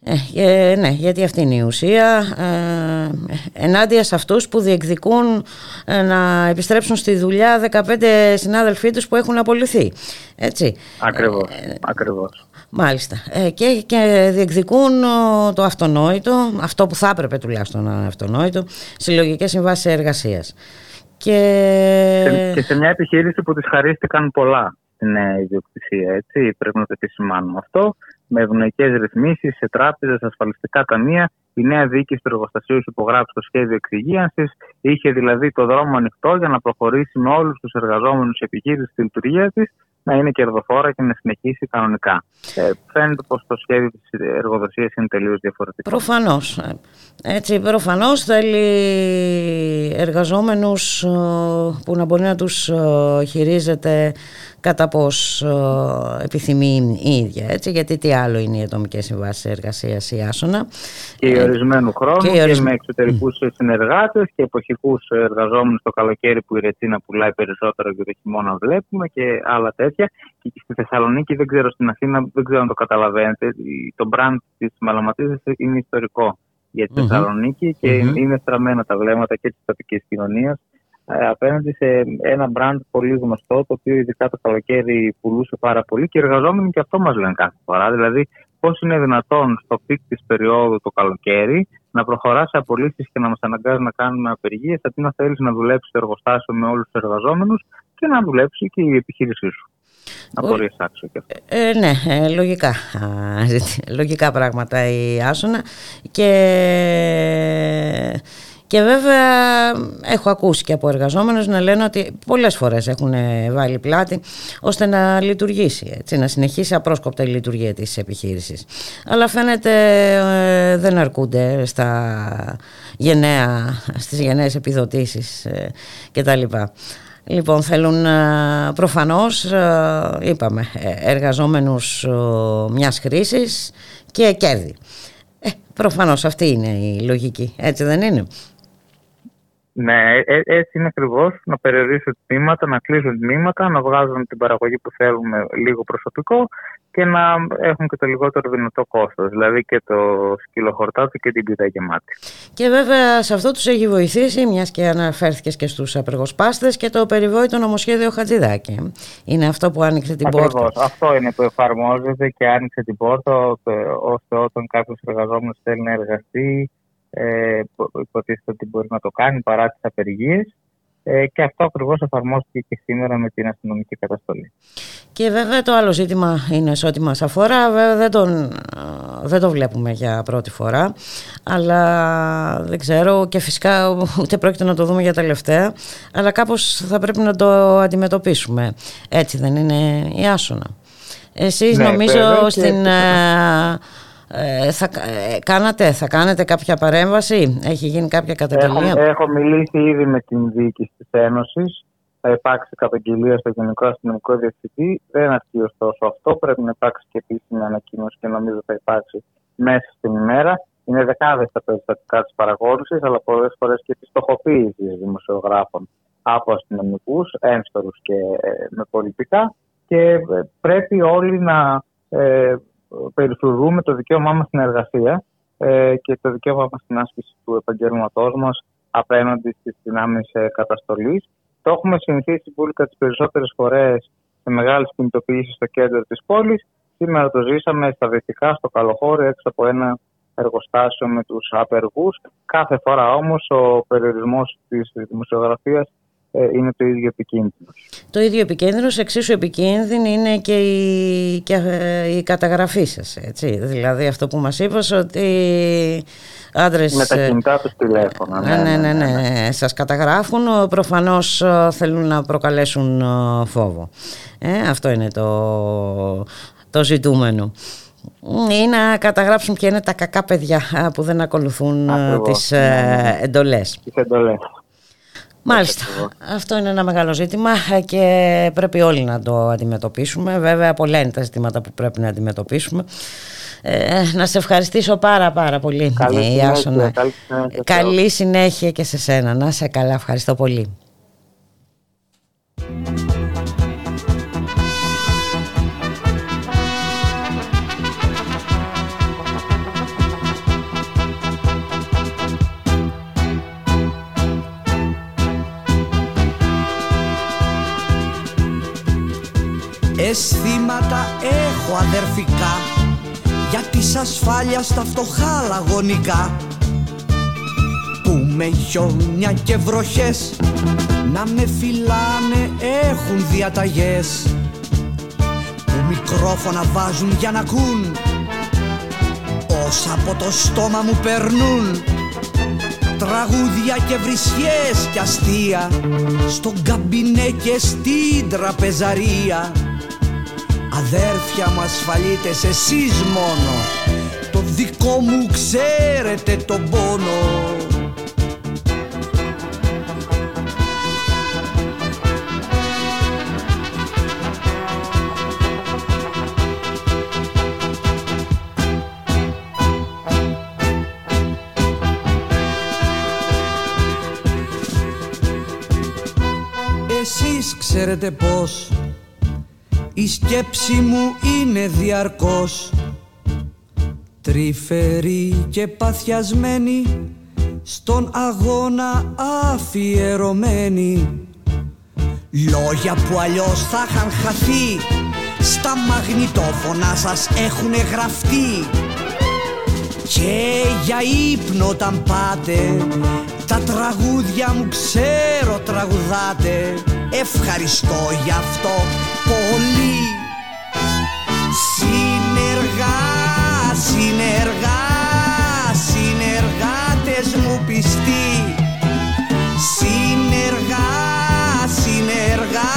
Ε, ναι, γιατί αυτή είναι η ουσία ε, ενάντια σε αυτούς που διεκδικούν ε, να επιστρέψουν στη δουλειά 15 συνάδελφοί τους που έχουν απολυθεί έτσι. Ακριβώς, ε, ακριβώς. Μάλιστα ε, και, και διεκδικούν το αυτονόητο αυτό που θα έπρεπε τουλάχιστον να είναι αυτονόητο συλλογικές συμβάσεις εργασίας και... και σε μια επιχείρηση που τις χαρίστηκαν πολλά στην ιδιοκτησία έτσι, πρέπει να το επισημάνουμε αυτό με ευνοϊκές ρυθμίσεις σε τράπεζες, ασφαλιστικά ταμεία. Η νέα διοίκηση του εργοστασίου έχει υπογράψει το σχέδιο εξυγίανσης. Είχε δηλαδή το δρόμο ανοιχτό για να προχωρήσει με όλους τους εργαζόμενους επιχείρηση στη λειτουργία της να είναι κερδοφόρα και να συνεχίσει κανονικά. Ε, φαίνεται πως το σχέδιο της εργοδοσίας είναι τελείως διαφορετικό. Προφανώς. Έτσι, προφανώς θέλει εργαζόμενους ε, που να μπορεί να τους ε, χειρίζεται κατά πώς ε, επιθυμεί η ίδια. Έτσι, γιατί τι άλλο είναι οι ατομικές συμβάσεις εργασίας η Άσονα. Και οι ορισμένου χρόνου και, και με εξωτερικούς mm. συνεργάτες και εποχικούς εργαζόμενους το καλοκαίρι που η Ρετσίνα πουλάει περισσότερο και το χειμώνα βλέπουμε και άλλα τέτοια. Και στη Θεσσαλονίκη δεν ξέρω στην Αθήνα, δεν ξέρω αν το καταλαβαίνετε, το brand της Μαλαματίζας είναι ιστορικό για τη Θεσσαλονίκη και είναι στραμμένα τα βλέμματα και της τοπικής κοινωνίας ε, απέναντι σε ένα brand πολύ γνωστό, το οποίο ειδικά το καλοκαίρι πουλούσε πάρα πολύ και οι εργαζόμενοι και αυτό μας λένε κάθε φορά. Δηλαδή, πώς είναι δυνατόν στο peak της περίοδου το καλοκαίρι να προχωράς σε απολύσεις και να μας αναγκάζει να κάνουμε απεργίες, αντί να θέλεις να δουλέψεις στο εργοστάσιο με όλους τους εργαζόμενους και να δουλέψει και η επιχείρησή σου. Απορίες άξιο και αυτό. Ε, ναι, ε, λογικά. λογικά πράγματα η Άσονα και και βέβαια έχω ακούσει και από εργαζόμενους να λένε ότι πολλές φορές έχουν βάλει πλάτη ώστε να λειτουργήσει, έτσι, να συνεχίσει απρόσκοπτα η λειτουργία της επιχείρησης. Αλλά φαίνεται ε, δεν αρκούνται στα γενναία, στις γενναίες επιδοτήσεις ε, κτλ. Λοιπόν, θέλουν ε, προφανώς, είπαμε, εργαζόμενους μιας χρήσης και κέρδη. Ε, προφανώς αυτή είναι η λογική, έτσι δεν είναι; Ναι, ε, ε, έτσι είναι ακριβώς. Να περιορίσουν τμήματα, να κλείσουν τμήματα, να βγάζουν την παραγωγή που θέλουμε λίγο προσωπικό και να έχουν και το λιγότερο δυνατό κόστος. Δηλαδή και το σκύλο χορτάτο και την πίτα γεμάτη. Και βέβαια σε αυτό τους έχει βοηθήσει, μιας και αναφέρθηκες και στους απεργοσπάστες, και το περιβόητο νομοσχέδιο Χατζηδάκη. Είναι αυτό που άνοιξε την Ακριβώς. πόρτα. Αυτό είναι που εφαρμόζεται και άνοιξε την πόρτα ώστε όταν κάποιος εργαζόμενος θέλει να εργαστεί ε, υποτίθεται ότι μπορεί να το κάνει παρά τις απεργίες. Ε, και αυτό ακριβώς εφαρμόστηκε και σήμερα με την αστυνομική καταστολή. Και βέβαια το άλλο ζήτημα είναι σε ό,τι μας αφορά, βέβαια δεν, τον, δεν το βλέπουμε για πρώτη φορά, αλλά δεν ξέρω και φυσικά ούτε πρόκειται να το δούμε για τελευταία, αλλά κάπως θα πρέπει να το αντιμετωπίσουμε. Έτσι δεν είναι η Άσονα. Εσείς Ναι, νομίζω βέβαια, και- στην... ε, ε, θα, ε, κάνατε, θα κάνετε κάποια παρέμβαση, έχει γίνει κάποια καταγγελία; Έχω, έχω μιλήσει ήδη με την διοίκηση της Ένωσης. Θα υπάρξει καταγγελία στο Γενικό Αστυνομικό Διευθυντή. Δεν αρκεί ωστόσο αυτό. Πρέπει να υπάρξει και επίσημη ανακοίνωση και νομίζω θα υπάρξει μέσα στην ημέρα. Είναι δεκάδες τα περιστατικά της παραγόρηση, αλλά πολλές φορές και της στοχοποίησης δημοσιογράφων από αστυνομικούς, ένστορους και ε, με πολιτικά. Και ε, πρέπει όλοι να ε, περιφρουρούμε το δικαίωμά μας στην εργασία ε, και το δικαίωμά μας στην άσκηση του επαγγέλματό μας απέναντι στις δυνάμεις καταστολής. Το έχουμε συνηθίσει πουλικά τις περισσότερες φορές σε μεγάλες κινητοποιήσεις στο κέντρο της πόλης. Σήμερα το ζήσαμε στα δυτικά, στο Καλοχώρι, έξω από ένα εργοστάσιο με τους απεργούς. Κάθε φορά όμως ο περιορισμός της δημοσιογραφίας ε, είναι το ίδιο επικίνδυνο. Το ίδιο επικίνδυνο, εξίσου επικίνδυνη είναι και η, και ε, η καταγραφή σας, έτσι. Δηλαδή αυτό που μας είπες ότι άντρες... Με τα κινητά τους τηλέφωνα. Ναι, ναι, ναι, ναι, σας καταγράφουν, προφανώς ε, θέλουν να προκαλέσουν ε, φόβο. Ε, αυτό είναι το, το ζητούμενο. Ή να καταγράψουν ποια είναι τα κακά παιδιά ε, που δεν ακολουθούν ε, Ακριβώς, τις ναι, ναι, ναι. ε, εντολές. Τις εντολές. Μάλιστα. Αυτό είναι ένα μεγάλο ζήτημα και πρέπει όλοι να το αντιμετωπίσουμε. Βέβαια, πολλά είναι τα ζητήματα που πρέπει να αντιμετωπίσουμε. Ε, να σε ευχαριστήσω πάρα πάρα πολύ Καλή ε, συνέχεια, Ιάσονα. καλή συνέχεια σε Καλή συνέχεια και σε σένα. Να σε καλά. Ευχαριστώ πολύ. Αισθήματα έχω αδερφικά; Για της ασφάλειας τα φτωχά λαγωνικά. Που με χιόνια και βροχές Να με φυλάνε έχουν διαταγές. Που μικρόφωνα βάζουν για να ακούν Όσα από το στόμα μου περνούν. Τραγούδια και βρισιές και αστεία Στον καμπινέ και στην τραπεζαρία Αδέρφια μου ασφαλίτες εσείς μόνο. Το δικό μου ξέρετε τον πόνο. Εσείς ξέρετε πως η σκέψη μου είναι διαρκώς Τρυφερή και παθιασμένη Στον αγώνα αφιερωμένη. Λόγια που αλλιώς θα είχαν χαθεί Στα μαγνητόφωνα σας έχουνε γραφτεί. Και για ύπνο όταν πάτε Τα τραγούδια μου ξέρω τραγουδάτε. Ευχαριστώ γι' αυτό πολύ. Συνεργά, συνεργά, συνεργάτες μου πιστοί. Συνεργά, συνεργά,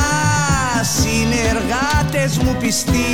συνεργάτες μου πιστοί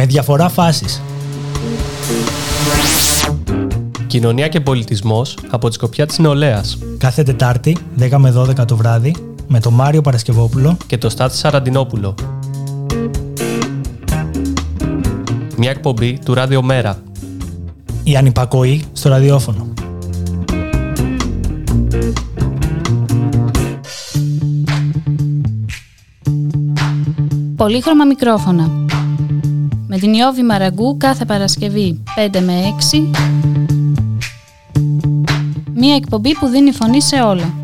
με διαφορά φάσεις. Κοινωνία και πολιτισμός από τη σκοπιά της νεολαίας Κάθε Τετάρτη, 10 με 12 το βράδυ, με τον Μάριο Παρασκευόπουλο και το Στάθη Σαραντινόπουλο. Μια εκπομπή του Ράδιο Μέρα. η ανυπακοή στο ραδιόφωνο. Πολύχρωμα μικρόφωνα. Με την Ιώβη Μαραγκού κάθε Παρασκευή 5 με 6. Μία εκπομπή που δίνει φωνή σε όλα.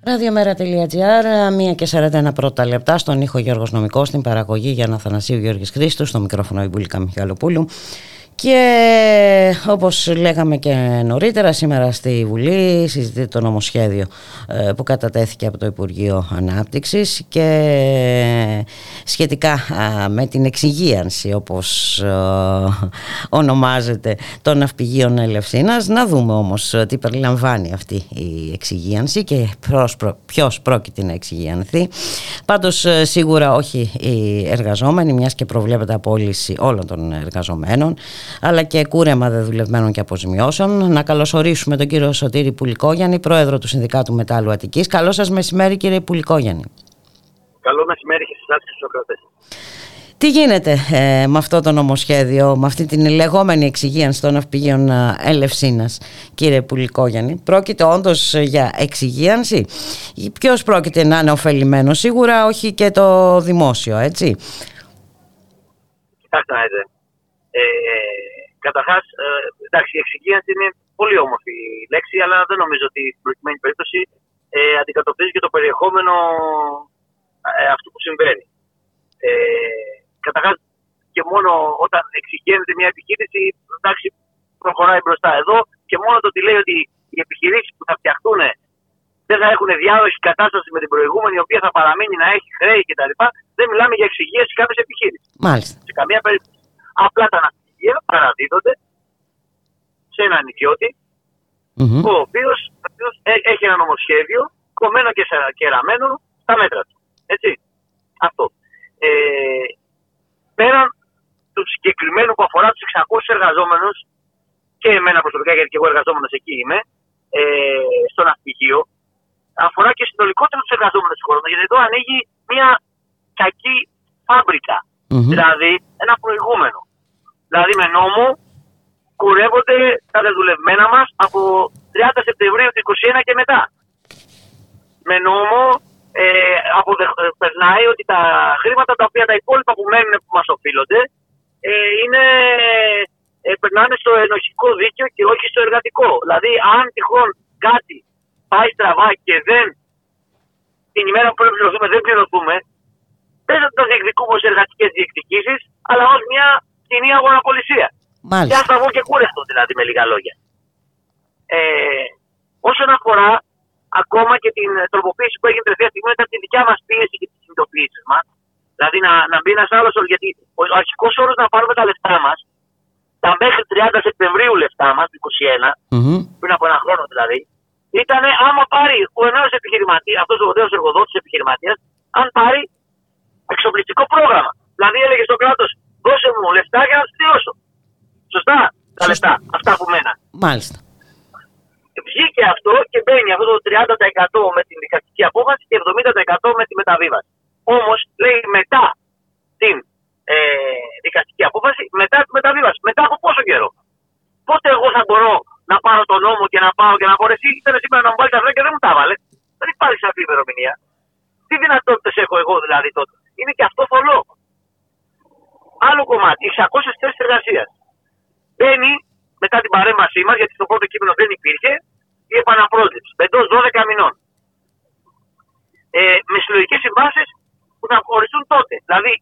Ραδιομέρα.gr, 1 και 41 πρώτα λεπτά, στον ήχο Γιώργος Νομικός, στην παραγωγή για Αθανασίου Γιώργης Χρήστου, στο μικρόφωνο Ιμπουλίκα Μιχαλοπούλου. Και όπως λέγαμε και νωρίτερα σήμερα στη Βουλή συζητείται το νομοσχέδιο ε, που κατατέθηκε από το Υπουργείο Ανάπτυξης και σχετικά με την εξυγίανση όπως ε, ονομάζεται των ναυπηγείων Ελευσίνας. Να δούμε όμως ε, τι περιλαμβάνει αυτή η εξυγίανση και ποιος πρόκειται να εξυγιανθεί. Πάντως σίγουρα όχι οι εργαζόμενοι μιας και προβλέπεται απόλυση όλων των εργαζομένων αλλά και κούρεμα δεδουλευμένων και αποζημιώσεων. Να καλωσορίσουμε τον κύριο Σωτήρη Πουλικόγιαννη, πρόεδρο του Συνδικάτου Μετάλλου Αττικής. Καλό σας μεσημέρι κύριε Πουλικόγιαννη. Καλό μεσημέρι και στις άσχες Σοκρατές. Τι γίνεται ε, με αυτό το νομοσχέδιο, με αυτή την λεγόμενη εξυγίανση των ναυπηγείων ε, Ελευσίνας, κύριε Πουλικόγιαννη; Πρόκειται όντως για εξυγίανση; Ή ποιος πρόκειται να είναι ωφελημένος, σίγουρα όχι και το δημόσιο, έτσι. Κοιτάξτε να ε, Καταρχάς, ε, εντάξει, η εξυγίανση είναι πολύ όμορφη λέξη, αλλά δεν νομίζω ότι στην προκειμένη περίπτωση ε, αντικατοπτρίζει και το περιεχόμενο ε, αυτού που συμβαίνει. Ε, Καταρχάς, και μόνο όταν εξηγένεται μια επιχείρηση, εντάξει, προχωράει μπροστά εδώ και μόνο το ότι λέει ότι οι επιχειρήσεις που θα φτιαχτούν δεν θα έχουν διάδοχη κατάσταση με την προηγούμενη, η οποία θα παραμείνει να έχει χρέη κτλ. Δεν μιλάμε για εξυγίαση κάποια επιχείρηση. Μάλιστα. Σε καμία περίπτωση. Απλά τα ναυπηγεία παραδίδονται σε έναν ιδιώτη, Mm-hmm. ο οποίος έχει ένα νομοσχέδιο κομμένο και κεραμένο στα μέτρα του. Έτσι. Αυτό. Ε, πέραν του συγκεκριμένου που αφορά τους 600 εργαζόμενους και εμένα προσωπικά, γιατί και εγώ εργαζόμενος εκεί είμαι, ε, στο ναυπηγείο, αφορά και συνολικότερα τους εργαζόμενους τη χώρα. Γιατί εδώ ανοίγει μια κακή φάμπρικα. Mm-hmm. Δηλαδή ένα προηγούμενο. Δηλαδή με νόμο κουρεύονται τα δεδουλευμένα μας από 30 Σεπτεμβρίου του 2021 και μετά. Με νόμο ε, αποδεχ, ε, περνάει ότι τα χρήματα τα οποία τα υπόλοιπα που μένουν που μας οφείλονται ε, είναι, ε, περνάνε στο ενοχικό δίκαιο και όχι στο εργατικό. Δηλαδή, αν τυχόν κάτι πάει στραβά και δεν την ημέρα που πρέπει να πληρωθούμε δεν πληρωθούμε, δεν θα το διεκδικούμε ως εργατικές διεκδικήσεις, αλλά ως μια κοινή αγοραπολισία. Μάλιστα. Και ασταγό και κούρευτο δηλαδή με λίγα λόγια. Ε, όσον αφορά ακόμα και την τροποποίηση που έγινε τελευταία στιγμή μετά τη δικιά μας πίεση και τις συνειδητοποιήσει μας, δηλαδή να, να μπει ένας άλλος όρος, γιατί ο αρχικός όρος να πάρουμε τα λεφτά μας, τα μέχρι 30 Σεπτεμβρίου λεφτά μας, του 2021, Mm-hmm. πριν από ένα χρόνο δηλαδή, ήταν άμα πάρει ο νέο επιχειρηματία, αυτός ο νέο εργοδότης επιχειρηματίας, αν πάρει εξοπλιστικό πρόγραμμα. Δηλαδή έλεγε στο κράτος, δώσε μου λεφτά για να σου πληρώσω. Σωστά τα λεφτά, αυτά που μένα. Μάλιστα. Βγήκε αυτό και μπαίνει αυτό το 30% με την δικαστική απόφαση και 70% με τη μεταβίβαση. Όμως λέει μετά την ε, δικαστική απόφαση, μετά τη μεταβίβαση. Μετά από πόσο καιρό; Πότε εγώ θα μπορώ να πάρω τον νόμο και να πάω και να πω εσύ ήθελε σήμερα να μου βάλει τα και δεν μου τα βάλε. Δεν υπάρχει σαφή ημερομηνία. Τι δυνατότητες έχω εγώ δηλαδή τότε; Είναι και αυτό θολό. Άλλο κομμάτι, 600 θέσεις εργασίας. Μπαίνει μετά την παρέμβασή μας, γιατί στο πρώτο κείμενο δεν υπήρχε, η επαναπρόσληψη εντός 12 μηνών. Ε, με συλλογικές συμβάσεις που θα διασφαλιστούν τότε. Δηλαδή,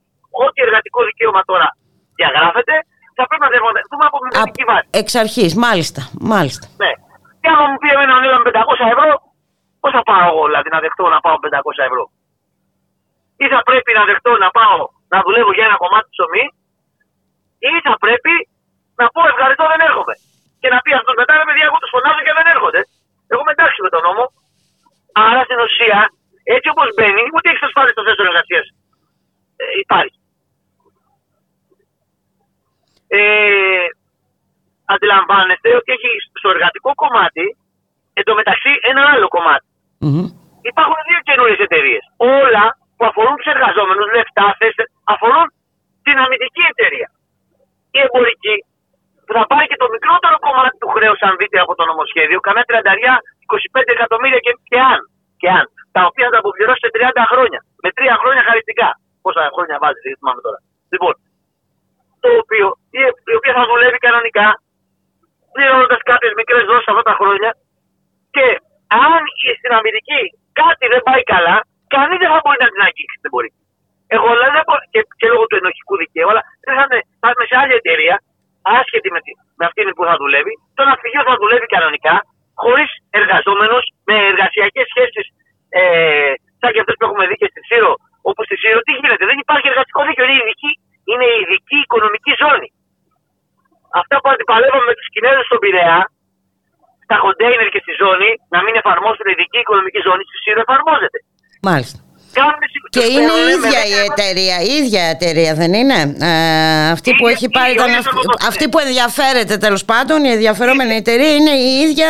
ό,τι εργατικό δικαίωμα τώρα διαγράφεται, θα πρέπει να διαπραγματευτούμε από μηδενική βάση. Εξ αρχής, μάλιστα, μάλιστα. Ναι. Και άμα μου πει εμένα ο με 500 ευρώ, πώς θα πάω εγώ δηλαδή να δεχτώ να πάω 500 ευρώ; Ή θα πρέπει να δεχτώ να πάω να δουλεύω για ένα κομμάτι ψωμί, ή θα πρέπει να πω ευχαριστώ δεν έρχομαι. Και να πει αυτός μετά ρε παιδιά, εγώ τους φωνάζω και δεν έρχονται. Εγώ είμαι εντάξει με τον νόμο. Άρα στην ουσία, έτσι όπως μπαίνει, ούτε εξασφάλιση των θέσεων εργασίας ε, υπάρχει. Ε, αντιλαμβάνεστε ότι έχει στο εργατικό κομμάτι εντωμεταξύ ένα άλλο κομμάτι. Mm-hmm. Υπάρχουν δύο καινούριες εταιρείες. Όλα που αφορούν τους εργαζόμενους, λεφτά, θέσει, αφορούν την αμυντική εταιρεία. Η εμπορική που θα πάρει και το μικρότερο κομμάτι του χρέους, αν δείτε από το νομοσχέδιο, καμιά τριανταριά, 25 εκατομμύρια και, και, αν, και αν. Τα οποία θα αποπληρώσει σε 30 χρόνια. Με 3 χρόνια χαριστικά. Πόσα χρόνια βάζεις, δεν θυμάμαι τώρα. Λοιπόν, το οποίο, η, η οποία θα δουλεύει κανονικά, πληρώνοντας κάποιες μικρές δόσεις αυτά τα χρόνια. Και αν στην Αμερική κάτι δεν πάει καλά, κανεί δεν θα μπορεί να την αγγίξει την εμπορική. Εγώ δεν μπορώ, και, και λόγω του ενοχικού δικαίου, αλλά δεν θα είμαι σε άλλη εταιρεία, άσχετη με, με αυτήν που θα δουλεύει, το ναυπηγείο θα δουλεύει κανονικά, χωρίς εργαζόμενος, με εργασιακές σχέσεις ε, σαν και αυτές που έχουμε δει και στη Σύρο, όπου στη Σύρο τι γίνεται, δεν υπάρχει εργατικό δίκαιο, είναι ειδική, είναι ειδική οικονομική ζώνη. Αυτά που αντιπαλεύαμε με τους Κινέζους στον Πειραιά, στα κοντέινερ και στη ζώνη, να μην εφαρμόσουν ειδική οικονομική ζώνη, στη Σύρο εφαρμόζεται. Μάλιστα. Και είναι η ίδια η εταιρεία, η ίδια εταιρεία δεν είναι; Ε, αυτή που έχει πάρει τα Αυτή που ενδιαφέρεται τέλος πάντων, η ενδιαφερόμενη εταιρεία είναι η ίδια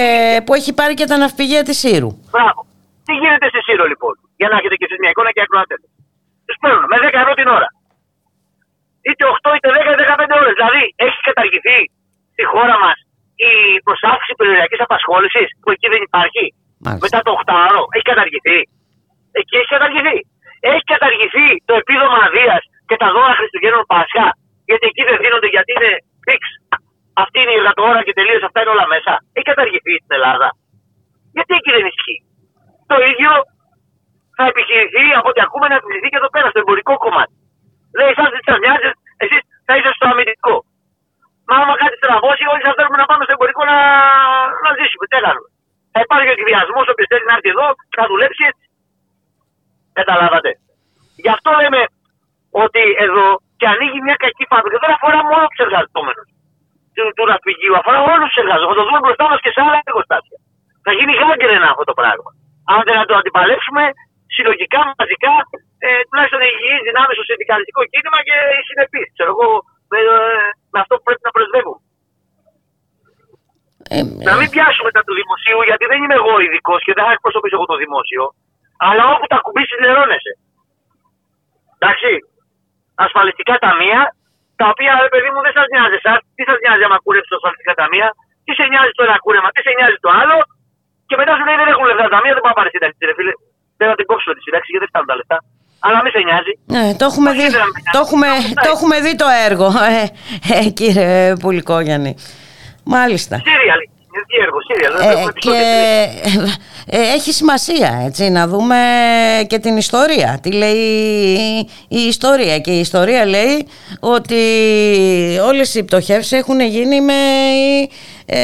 ε, που έχει πάρει και τα ναυπηγεία της Σύρου. Μπράβο. Τι γίνεται στη Σύρο λοιπόν, για να έχετε και εσείς μια εικόνα και ακροατέ. Τους παίρνουν με 10 ευρώ την ώρα. Είτε 8 είτε 10 είτε 15 ώρες. Δηλαδή έχει καταργηθεί στη χώρα μας η προσάυξη περιοριακή απασχόλησης που εκεί δεν υπάρχει; Μάλιστα. Μετά το 8 ώρο έχει καταργηθεί εκεί έχει καταργηθεί. Έχει καταργηθεί το επίδομα αδείας και τα δώρα Χριστουγέννων Πάσχα. Γιατί εκεί δεν δίνονται γιατί είναι φίξ. Αυτή είναι η εργατοώρα και τελείως αυτά είναι όλα μέσα. Έχει καταργηθεί στην Ελλάδα. Γιατί εκεί δεν ισχύει. Το ίδιο θα επιχειρηθεί από ό,τι ακούμε να επιχειρηθεί και εδώ πέρα στο εμπορικό κομμάτι. Λέει, εσάς δεν σας νοιάζει, εσείς θα είστε στο αμυντικό. Μα άμα κάτι στραβώσει, όλοι σα θέλουμε να πάμε στο εμπορικό να, να ζήσουμε. Τι κάνουμε. Θα υπάρχει ο εκβιασμός, όποιος θέλει να έρθει εδώ να δουλέψει έτσι. Καταλάβατε. Γι' αυτό λέμε ότι εδώ και ανοίγει μια κακή φабρικα δεν αφορά μόνο τους εργαζόμενους του, του ναυπηγείου, αφορά όλους τους εργαζόμενους. Θα το δούμε μπροστά μας και σε άλλα εργοστάσια. Θα γίνει γάγκρενα αυτό το πράγμα. Αν δεν το αντιπαλέψουμε συλλογικά, μαζικά, ε, τουλάχιστον οι υγιείς δυνάμεις στο συνδικαλιστικό κίνημα και οι συνεπείς. Ξέρω εγώ, με, ε, με αυτό που πρέπει να πρεσβεύουμε. Ε, να μην πιάσουμε τα του δημοσίου, γιατί δεν είμαι εγώ ειδικός και δεν θα εκπροσωπήσω εγώ το δημόσιο. Αλλά όπου τα κουμπίσεις νερώνεσαι. Εντάξει. Ασφαλιστικά ταμεία, τα οποία ρε παιδί μου δεν σας νοιάζει εσά. Τι σας νοιάζει άμα κούρεψει τα ασφαλιστικά ταμεία, τι σε νοιάζει το ένα κούρεμα, τι σε νοιάζει το άλλο. Και μετά σου λέει δεν έχουν λεφτά τα ταμεία, δεν πάω να πάρει σύνταξη, ρε φίλε. Δεν θα την κόψω τη σύνταξη γιατί δεν φτάνουν τα λεφτά. Αλλά μην σε νοιάζει. Ναι, το έχουμε, δει, το, έχουμε, το έχουμε δει το έργο, ε, ε, κύριε Πουλικόγιαννη. Μάλιστα. Σύριαλ, ε, και ε, έχει σημασία έτσι, να δούμε και την ιστορία. Τι λέει η ιστορία. Και η ιστορία λέει ότι όλες οι πτωχεύσεις έχουν γίνει με... Ε,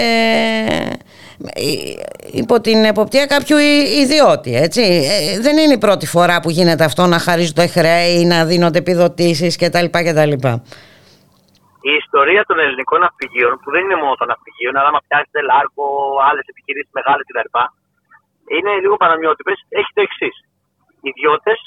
υπό την εποπτεία κάποιου ιδιώτη έτσι. Ε, δεν είναι η πρώτη φορά που γίνεται αυτό να χαρίζονται χρέη, να δίνονται επιδοτήσεις κτλ. κτλ η ιστορία των ελληνικών ναυπηγείων, που δεν είναι μόνο των ναυπηγείων, αλλά άμα πιάσετε λάρκο, άλλες επιχειρήσεις μεγάλες κτλ., είναι λίγο παραμοιότυπε. Έχει το εξής. Οι ιδιώτες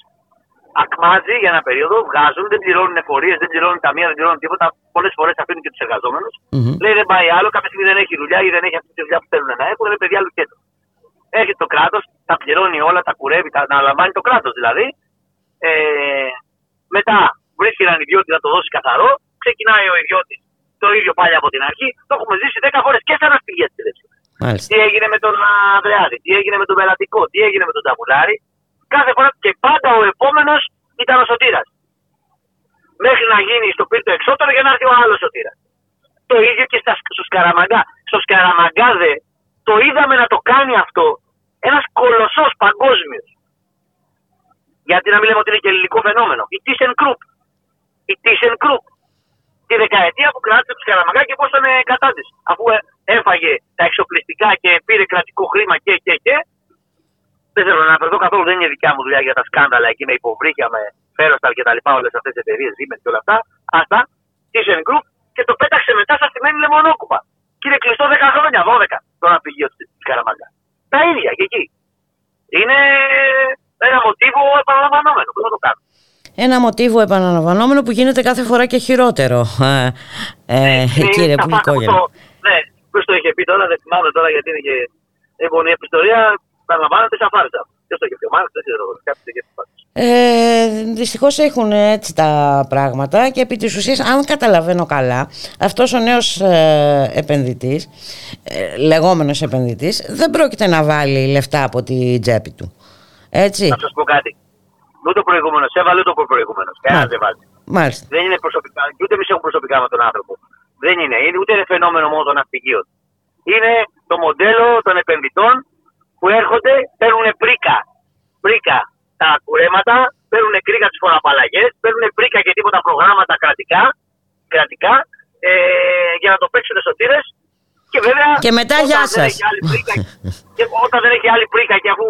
ακμάζει για ένα περίοδο, βγάζουν, δεν πληρώνουν εφορίες, δεν πληρώνουν ταμεία, δεν πληρώνουν τίποτα. Πολλές φορές αφήνουν και τους εργαζόμενους. Mm-hmm. Λέει δεν πάει άλλο, κάποια στιγμή δεν έχει δουλειά ή δεν έχει αυτή τη δουλειά που θέλουν να έχουν, είναι παιδιά λουκέτο. Έρχεται το κράτος, τα πληρώνει όλα, τα κουρεύει, τα αναλαμβάνει το κράτος δηλαδή. Ε, μετά βρίσκει έναν ιδιώτη να το δώσει καθαρό ξεκινάει ο ιδιώτης το ίδιο πάλι από την αρχή. Το έχουμε ζήσει 10 φορές και σαν ναυπηγεία τη Τι έγινε με τον Ανδρεάδη, τι έγινε με τον Πελατικό, τι έγινε με τον Ταβουλάρη. Κάθε φορά και πάντα ο επόμενος ήταν ο Σωτήρας. Μέχρι να γίνει στο πύρτο εξώτερο για να έρθει ο άλλος Σωτήρας. Το ίδιο και στα, στο Σκαραμαγκά. Στο Σκαραμαγκάδε το είδαμε να το κάνει αυτό ένας κολοσσός παγκόσμιος. Γιατί να μην λέμε ότι είναι και ελληνικό φαινόμενο. Η ThyssenKrupp. Η ThyssenKrupp. Τη δεκαετία που κράτησε τους Καραμαγκά και πώς ήταν ε, κατά της. Αφού ε, έφαγε τα εξοπλιστικά και πήρε κρατικό χρήμα και και και. Δεν θέλω να αναφερθώ καθόλου, δεν είναι δικιά μου δουλειά για τα σκάνδαλα εκεί με υποβρύχια, με φέροστα και τα λοιπά, όλες αυτές τις εταιρείες, Siemens και όλα αυτά. Αυτά. ThyssenKrupp και το πέταξε μετά στα στημένη λεμονόκουπα. Και είναι κλειστό 10 χρόνια, 12 το ναυπηγείο τη Καραμαγκά. Τα ίδια και εκεί. Είναι ένα μοτίβο επαναλαμβανόμενο. Πώς θα το κάνω. Ένα μοτίβο επαναλαμβανόμενο που γίνεται κάθε φορά και χειρότερο, ε, ε, κύριε Πουλικόγεννη. Ναι, ποιος το είχε πει τώρα, δεν θυμάμαι τώρα γιατί είναι και. Λοιπόν, η επιστορία επαναλαμβάνεται σαν φάρσα. Ποιος το είχε πει, ο Μάρξ, δεν ξέρω, κάποιος το είχε πει. Ε, δυστυχώς έχουν έτσι τα πράγματα και επί της ουσίας αν καταλαβαίνω καλά αυτός ο νέος ε, επενδυτής ε, λεγόμενος επενδυτής δεν πρόκειται να βάλει λεφτά από την τσέπη του έτσι Να σας πω κάτι ούτε ο προηγούμενος έβαλε ούτε ο προηγούμενος κανένας δεν βάζει Μάλιστα. δεν είναι προσωπικά και ούτε εμείς έχουμε προσωπικά με τον άνθρωπο δεν είναι, είναι ούτε είναι φαινόμενο μόνο των ναυπηγείων είναι το μοντέλο των επενδυτών που έρχονται, παίρνουν πρίκα πρίκα τα κουρέματα, παίρνουν κρίκα τις φοροαπαλλαγές, παίρνουν πρίκα και τίποτα προγράμματα κρατικά, κρατικά ε, για να το παίξουν σωτήρε. Και βέβαια. Και μετά γεια σας. και όταν δεν έχει άλλη πρίκα και αφού.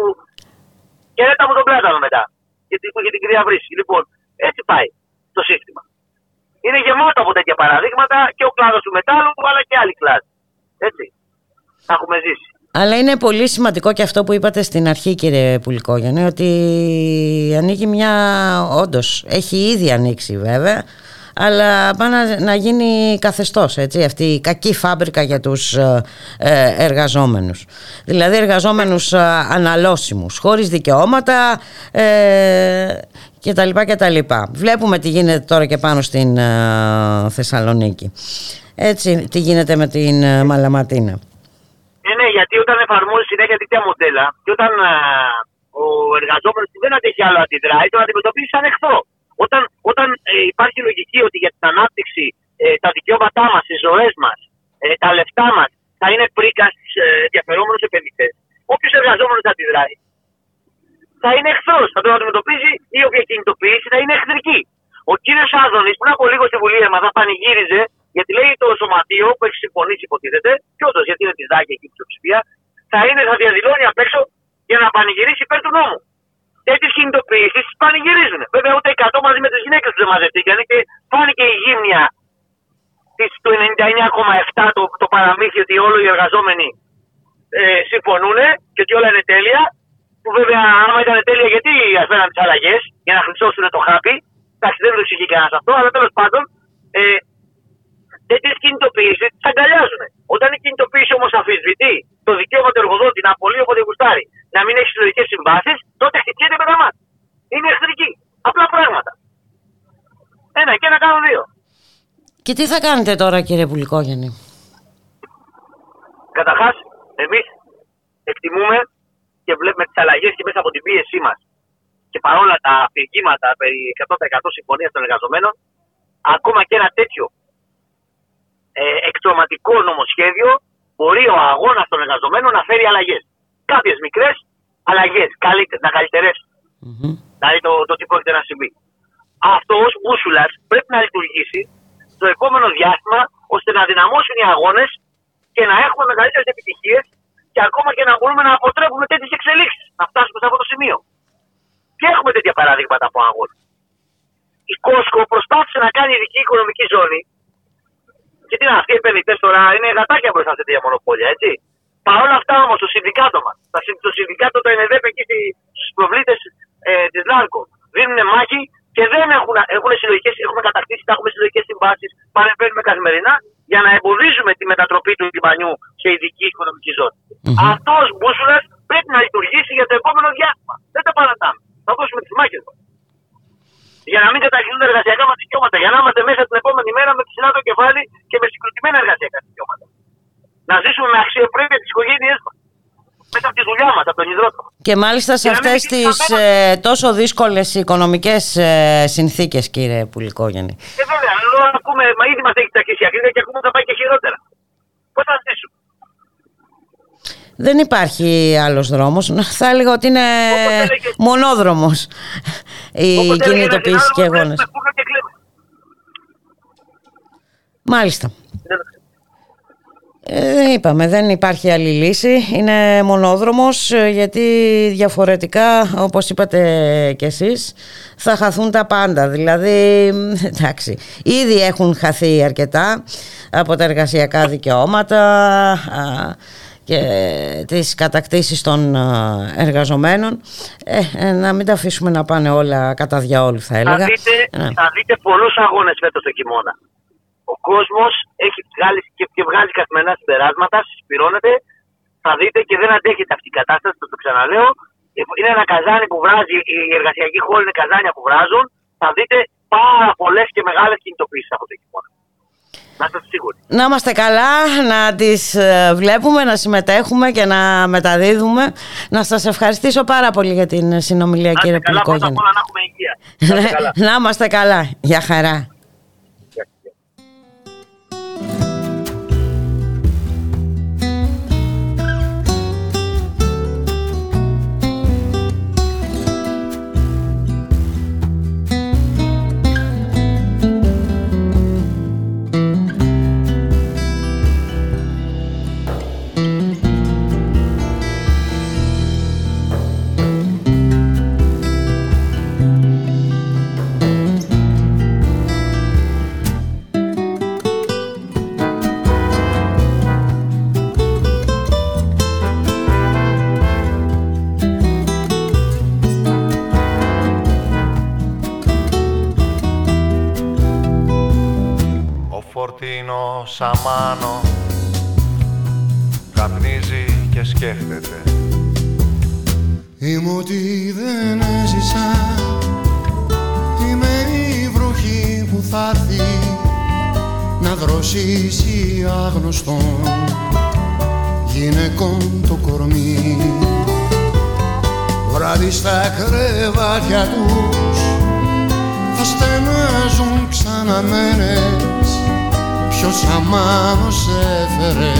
Και δεν μου τον πλάτανο μετά. Γιατί που είχε την κυρία Βρύση. Λοιπόν, έτσι πάει το σύστημα. Είναι γεμάτο από τέτοια παραδείγματα και ο κλάδος του μετάλλου, αλλά και άλλοι κλάδοι. Έτσι. Θα έχουμε ζήσει. Αλλά είναι πολύ σημαντικό και αυτό που είπατε στην αρχή κύριε Πουλικόγιαννη ότι ανοίγει μια, όντως έχει ήδη ανοίξει βέβαια αλλά πάει να, γίνει καθεστώς έτσι, αυτή η κακή φάμπρικα για τους ε, ε εργαζόμενους. Δηλαδή εργαζόμενους ε, αναλώσιμους χωρίς δικαιώματα ε, και τα λοιπά και τα λοιπά. Βλέπουμε τι γίνεται τώρα και πάνω στην ε, Θεσσαλονίκη. Έτσι τι γίνεται με την ε, Μαλαματίνα. Ναι, ναι, γιατί όταν εφαρμόζει συνέχεια τέτοια μοντέλα και όταν α, ο εργαζόμενος δεν αντέχει άλλο αντιδράει, τον αντιμετωπίζεις σαν εχθρό. Όταν, όταν ε, υπάρχει λογική ότι για την ανάπτυξη ε, τα δικαιώματά μας, οι ζωές μας, ε, τα λεφτά μας θα είναι πρίκα στου ε, ενδιαφερόμενους επενδυτές, όποιος εργαζόμενος αντιδράει θα είναι εχθρός. Θα τον αντιμετωπίζει ή όποια κινητοποίηση θα είναι εχθρική. Ο κύριος Άδωνης πριν από λίγο στη Βουλή έμαθα πανηγύριζε γιατί λέει το σωματείο που έχει συμφωνήσει, υποτίθεται, και όντως γιατί είναι της ΔΑΚη εκεί ψηφία, θα, είναι, θα διαδηλώνει απ' έξω για να πανηγυρίσει υπέρ του νόμου. Τέτοιε κινητοποιήσεις τις πανηγυρίζουν. Βέβαια, ούτε 100 μαζί με τις γυναίκες τους δεν μαζευτήκαν και φάνηκε η γύμνια της, του 99,7 το, το παραμύθι ότι όλοι οι εργαζόμενοι ε, συμφωνούν και ότι όλα είναι τέλεια. Που βέβαια, άμα ήταν τέλεια, γιατί έφεραν τις αλλαγές για να χρυσώσουν το χάπι. Εντάξει, δεν το εξηγεί κανένας αυτό, αλλά τέλος πάντων ε, τέτοιε κινητοποιήσεις τις αγκαλιάζουν. Όταν η κινητοποίηση όμως αφισβητεί το δικαίωμα του εργοδότη να απολύει όποτε γουστάρει, να μην έχεις συλλογικέ συμβάσεις, τότε χτυπιέται με τα μάτια. Είναι εχθρική. Απλά πράγματα. Ένα και ένα κάνω δύο. Και τι θα κάνετε τώρα, κύριε Πουλικόγεννη. Καταρχάς, εμείς εκτιμούμε και βλέπουμε τις αλλαγές και μέσα από την πίεσή μας και παρόλα τα αφηγήματα περί 100% συμφωνίας των εργαζομένων, ακόμα και ένα τέτοιο ε, εκτροματικό νομοσχέδιο μπορεί ο αγώνας των εργαζομένων να φέρει αλλαγές. Κάποιες μικρές αλλαγές, να καλυτερεύσει. Mm-hmm. Δηλαδή το, το τι πρόκειται να συμβεί. Αυτό ως μπούσουλας πρέπει να λειτουργήσει το επόμενο διάστημα ώστε να δυναμώσουν οι αγώνες και να έχουμε μεγαλύτερες επιτυχίες και ακόμα και να μπορούμε να αποτρέπουμε τέτοιες εξελίξεις. Να φτάσουμε σε αυτό το σημείο. Και έχουμε τέτοια παραδείγματα από αγώνες. Η Κόσκο προσπάθησε να κάνει ειδική οικονομική ζώνη και τι να, αυτοί οι επενδυτές τώρα είναι γατάκια μπροστά σε τέτοια μονοπόλια, έτσι. Παρ' όλα αυτά όμως το συνδικάτο μας, το συνδικάτο το ΕΝΕΔΕΠ εκεί στου προβλήτες ε, της ΛΑΡΚΟ δίνουν μάχη και δεν έχουν, έχουν συλλογικές, έχουμε κατακτήσει, τα έχουμε συλλογικές συμβάσεις, παρεμβαίνουμε καθημερινά για να εμποδίζουμε τη μετατροπή του λιμανιού σε ειδική οικονομική ζώνη. Mm-hmm. Αυτός μπούσουλας πρέπει να λειτουργήσει για το επόμενο διάστημα. Δεν τα παρατάμε. Θα δώσουμε τι μάχε μα για να μην καταργηθούν τα εργασιακά μας δικαιώματα. Για να είμαστε μέσα την επόμενη μέρα με ψηλά το κεφάλι και με συγκροτημένα εργασιακά δικαιώματα. Να ζήσουμε με αξιοπρέπεια τις οικογένειές μας. Μέσα από τη δουλειά μας, από τον υδρότο. Και μάλιστα σε αυτές τις ε, τόσο δύσκολες οικονομικές ε, συνθήκες, κύριε Πουλικόγεννη. Ε, βέβαια, εδώ ακούμε, μα ήδη μας έχει ταχύσει η ακρίβεια και ακούμε ότι θα πάει και χειρότερα. Πώς θα ζήσουμε; Δεν υπάρχει άλλος δρόμος. Θα έλεγα ότι είναι μονόδρομος η κινητοποίηση και αγώνες. Μάλιστα. Ε, είπαμε, δεν υπάρχει άλλη λύση. Είναι μονόδρομος ε, γιατί διαφορετικά, όπως είπατε κι εσείς, θα χαθούν τα πάντα. Δηλαδή, εντάξει, ήδη έχουν χαθεί αρκετά από τα εργασιακά δικαιώματα και τις κατακτήσεις των εργαζομένων. Ε, ε, να μην τα αφήσουμε να πάνε όλα κατά διαόλου θα έλεγα. Θα δείτε, ναι. θα δείτε πολλούς αγώνες φέτος το χειμώνα ο κόσμος έχει βγάλει και, και βγάζει καθημερινά συμπεράσματα, συσπηρώνεται. Θα δείτε και δεν αντέχεται αυτή η κατάσταση, το, το ξαναλέω. Είναι ένα καζάνι που βράζει, οι εργασιακοί χώροι είναι καζάνια που βράζουν. Θα δείτε πάρα πολλές και μεγάλες κινητοποιήσει από το χειμώνα. Να είστε σίγουροι. Να είμαστε καλά, να τις ε, βλέπουμε, να συμμετέχουμε και να μεταδίδουμε. Να σας ευχαριστήσω πάρα πολύ για την συνομιλία να κύριε καλά, Πουλικόγεννη. Πρώτα απ' όλα να έχουμε υγεία. Να είστε καλά. να είμαστε καλά. Για χαρά. Σαμάνο καπνίζει και σκέφτεται. Είμαι ότι δεν έζησα. Είμαι η βροχή που θα έρθει να δροσίσει άγνωστον γυναικών το κορμί. Βράδυ στα κρεβάτια τους θα στενάζουν ξαναμένες ποιος αμάνος έφερε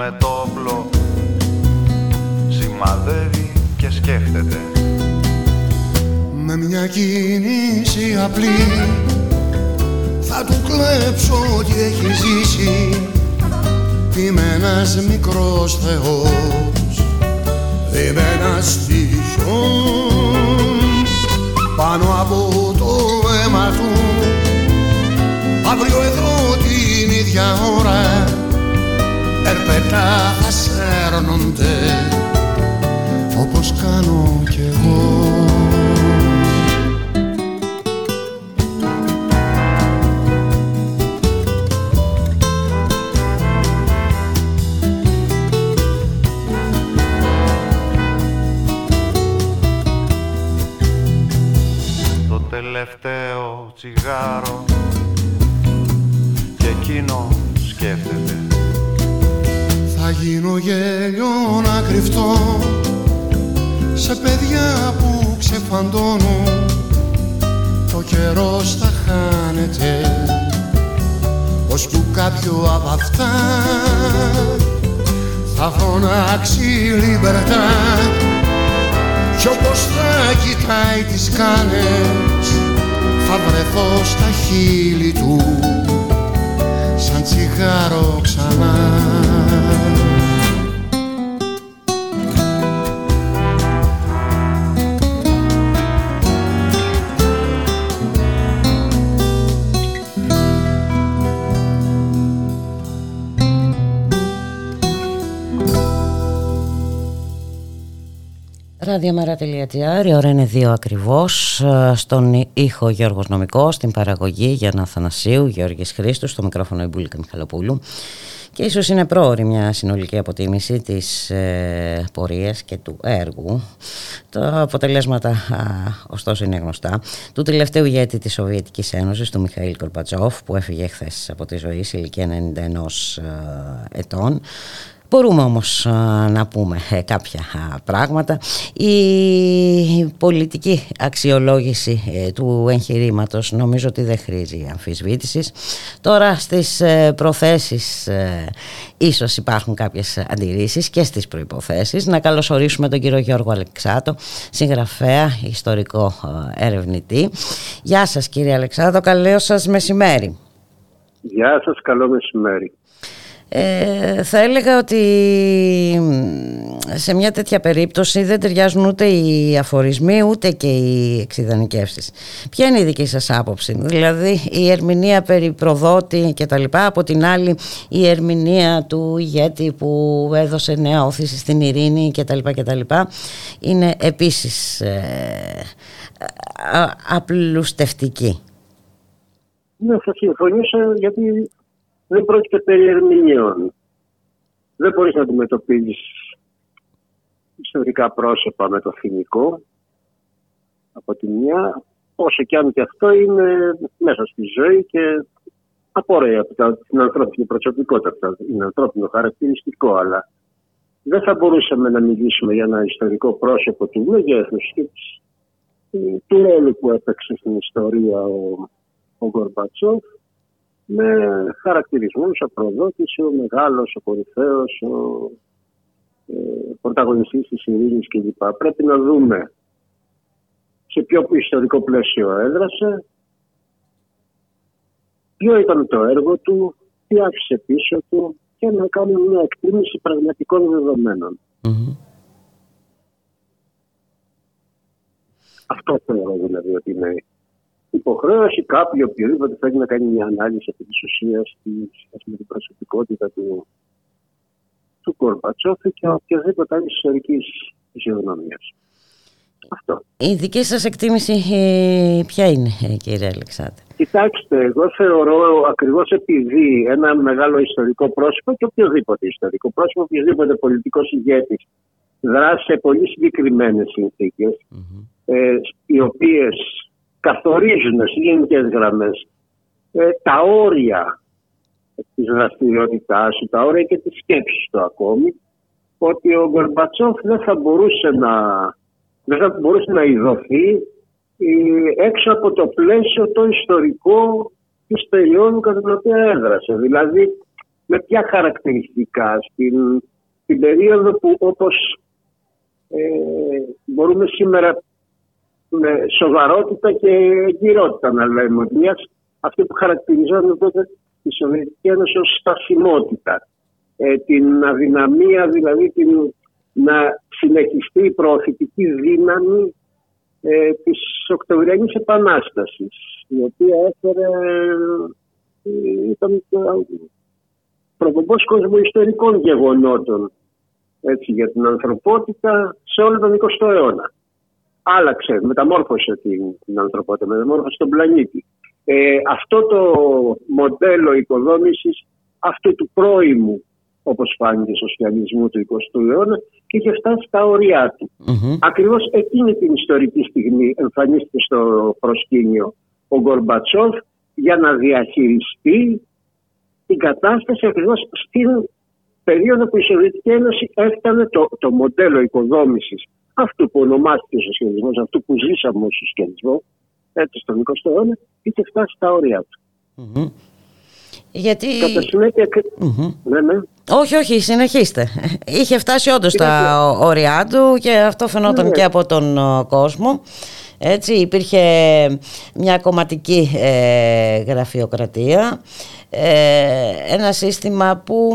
με το όπλο σημαδεύει και σκέφτεται. Με μια κίνηση απλή θα του κλέψω ό,τι έχει ζήσει. Είμαι ένας μικρός θεός Είμαι ένας πάνω από το αίμα του αύριο εδώ την ίδια ώρα ερπετά θα σέρνονται όπως κάνω φωνάξει λιμπερτά κι όπως θα κοιτάει τις κάνες θα βρεθώ στα χείλη του σαν τσιγάρο ξανά Ραδιομέρα.gr, η ώρα είναι δύο ακριβώς, ε, στον ήχο Γιώργος Νομικός, στην παραγωγή Γιάννα Θανασίου, Γιώργης Χρήστος, στο μικρόφωνο Ιμπούλικα Μιχαλοπούλου και ίσως είναι πρόωρη μια συνολική αποτίμηση της ε, πορείας και του έργου. Τα αποτελέσματα, ωστόσο είναι γνωστά, του τελευταίου ηγέτη της Σοβιετικής Ένωσης, του Μιχαήλ Κορπατσόφ, που έφυγε χθες από τη ζωή σε ηλικία 91 ε, ετών. Μπορούμε όμως να πούμε ε, κάποια πράγματα. Η πολιτική αξιολόγηση ε, του εγχειρήματος νομίζω ότι δεν χρήζει αμφισβήτησης. Τώρα στις ε, προθέσεις ίσως υπάρχουν κάποιες αντιρρήσεις και στις προϋποθέσεις. Να καλωσορίσουμε τον κύριο Γιώργο Αλεξάτο, συγγραφέα, ιστορικό ερευνητή. Γεια σας κύριε Αλεξάτο, καλό σας μεσημέρι. Γεια σας, καλό μεσημέρι. Ε, θα έλεγα ότι σε μια τέτοια περίπτωση δεν ταιριάζουν ούτε οι αφορισμοί ούτε και οι εξειδανικεύσεις. Ποια είναι η δική σας άποψη, δηλαδή η ερμηνεία περί προδότη και τα λοιπά, από την άλλη η ερμηνεία του ηγέτη που έδωσε νέα όθηση στην ειρήνη και τα λοιπά και τα λοιπά είναι επίσης ε, απλουστευτική. Ναι, θα συμφωνήσω γιατί δεν πρόκειται περί ερμηνεών. Δεν μπορείς να αντιμετωπίζεις ιστορικά πρόσωπα με το φοινικό από τη μια, όσο και αν και αυτό είναι μέσα στη ζωή και απορρέει από την ανθρώπινη προσωπικότητα. Είναι ανθρώπινο χαρακτηριστικό, αλλά δεν θα μπορούσαμε να μιλήσουμε για ένα ιστορικό πρόσωπο του μεγέθους και του ρόλου που έπαιξε στην ιστορία ο, ο Γκορμπατσόφ με χαρακτηρισμούς, ο προδότης, ο μεγάλος, ο κορυφαίος, ο ε, πρωταγωνιστής της ειρήνης κλπ. Πρέπει να δούμε σε ποιο ιστορικό πλαίσιο έδρασε, ποιο ήταν το έργο του, τι άφησε πίσω του και να κάνουμε μια εκτίμηση πραγματικών δεδομένων. Αυτό θεωρώ δηλαδή ότι είναι υποχρέωση κάποιου οποιοδήποτε θέλει να κάνει μια ανάλυση από της ουσίας με την προσωπικότητα του, του Κορμπατσόφ και οποιαδήποτε άλλης ιστορικής φυσιογνωμίας. Αυτό. Η δική σας εκτίμηση ε, ποια είναι ε, κύριε Αλεξάνδρη. Κοιτάξτε, εγώ θεωρώ ακριβώς επειδή ένα μεγάλο ιστορικό πρόσωπο και οποιοδήποτε ιστορικό πρόσωπο, οποιοδήποτε πολιτικός ηγέτης δράσει σε πολύ συγκεκριμένες ε, οι οποίες καθορίζουν στις γενικές γραμμές ε, τα όρια της δραστηριότητάς του, τα όρια και της σκέψης του ακόμη, ότι ο Γκορμπατσόφ δεν θα μπορούσε να, δεν θα μπορούσε να ειδωθεί ε, έξω από το πλαίσιο το ιστορικό της περίοδου κατά την οποία έδρασε. Δηλαδή με ποια χαρακτηριστικά στην, στην περίοδο που όπως ε, μπορούμε σήμερα με σοβαρότητα και εγκυρότητα να λέμε ότι μιας αυτό που χαρακτηριζόταν τότε τη Σοβιετική Ένωση ως στασιμότητα. Ε, την αδυναμία δηλαδή την, να συνεχιστεί η προωθητική δύναμη ε, της Οκτωβριανής Επανάστασης η οποία έφερε ε, ήταν προπομπός κόσμου ιστορικών γεγονότων έτσι, για την ανθρωπότητα σε όλο τον 20ο αιώνα άλλαξε, μεταμόρφωσε την, την ανθρωπότητα, μεταμόρφωσε τον πλανήτη. Ε, αυτό το μοντέλο οικοδόμησης αυτού του πρώιμου όπως φάνηκε σοσιαλισμού του 20ου αιώνα και είχε φτάσει στα όρια του. mm Ακριβώς εκείνη την ιστορική στιγμή εμφανίστηκε στο προσκήνιο ο Γκορμπατσόφ για να διαχειριστεί την κατάσταση ακριβώς στην περίοδο που η Σοβιετική Ένωση έφτανε το, το μοντέλο οικοδόμησης αυτό που ονομάστηκε ο σοσιαλισμός, αυτό που ζήσαμε ως σοσιαλισμό, έτσι στον 20ο αιώνα, είχε φτάσει στα όρια του. Mm-hmm. Γιατί... Κατά συνέπεια... Mm-hmm. Ναι, ναι. Όχι, όχι, συνεχίστε. Είχε φτάσει όντως στα όρια του και αυτό φαινόταν ναι. και από τον κόσμο. Έτσι, υπήρχε μια κομματική ε, γραφειοκρατία ε, ένα σύστημα που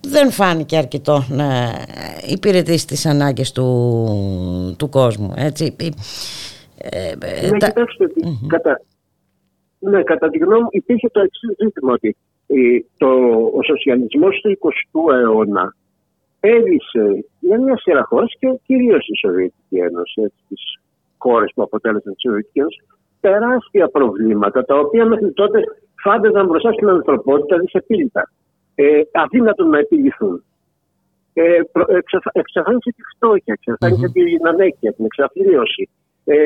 δεν φάνηκε αρκετό να υπηρετήσει τις ανάγκες του, του κόσμου. Έτσι. Ε, ε ναι, τα... κοιτάξτε, κατά, ναι, κατά τη γνώμη μου υπήρχε το εξής ζήτημα ότι το, ο σοσιαλισμός του 20ου αιώνα έδισε για μια σειρά χώρες και κυρίως η Σοβιετική Ένωση, τις χώρες που αποτέλεσαν τη Σοβιετική Ένωση, τεράστια προβλήματα τα οποία μέχρι τότε φάνταζαν μπροστά στην ανθρωπότητα δυσεπίλητα. Ε, αδύνατον να επιληθούν. Ε, εξαφάνισε τη φτώχεια, εξαφάνισε την ανέχεια, την εξαφλίωση. Ε,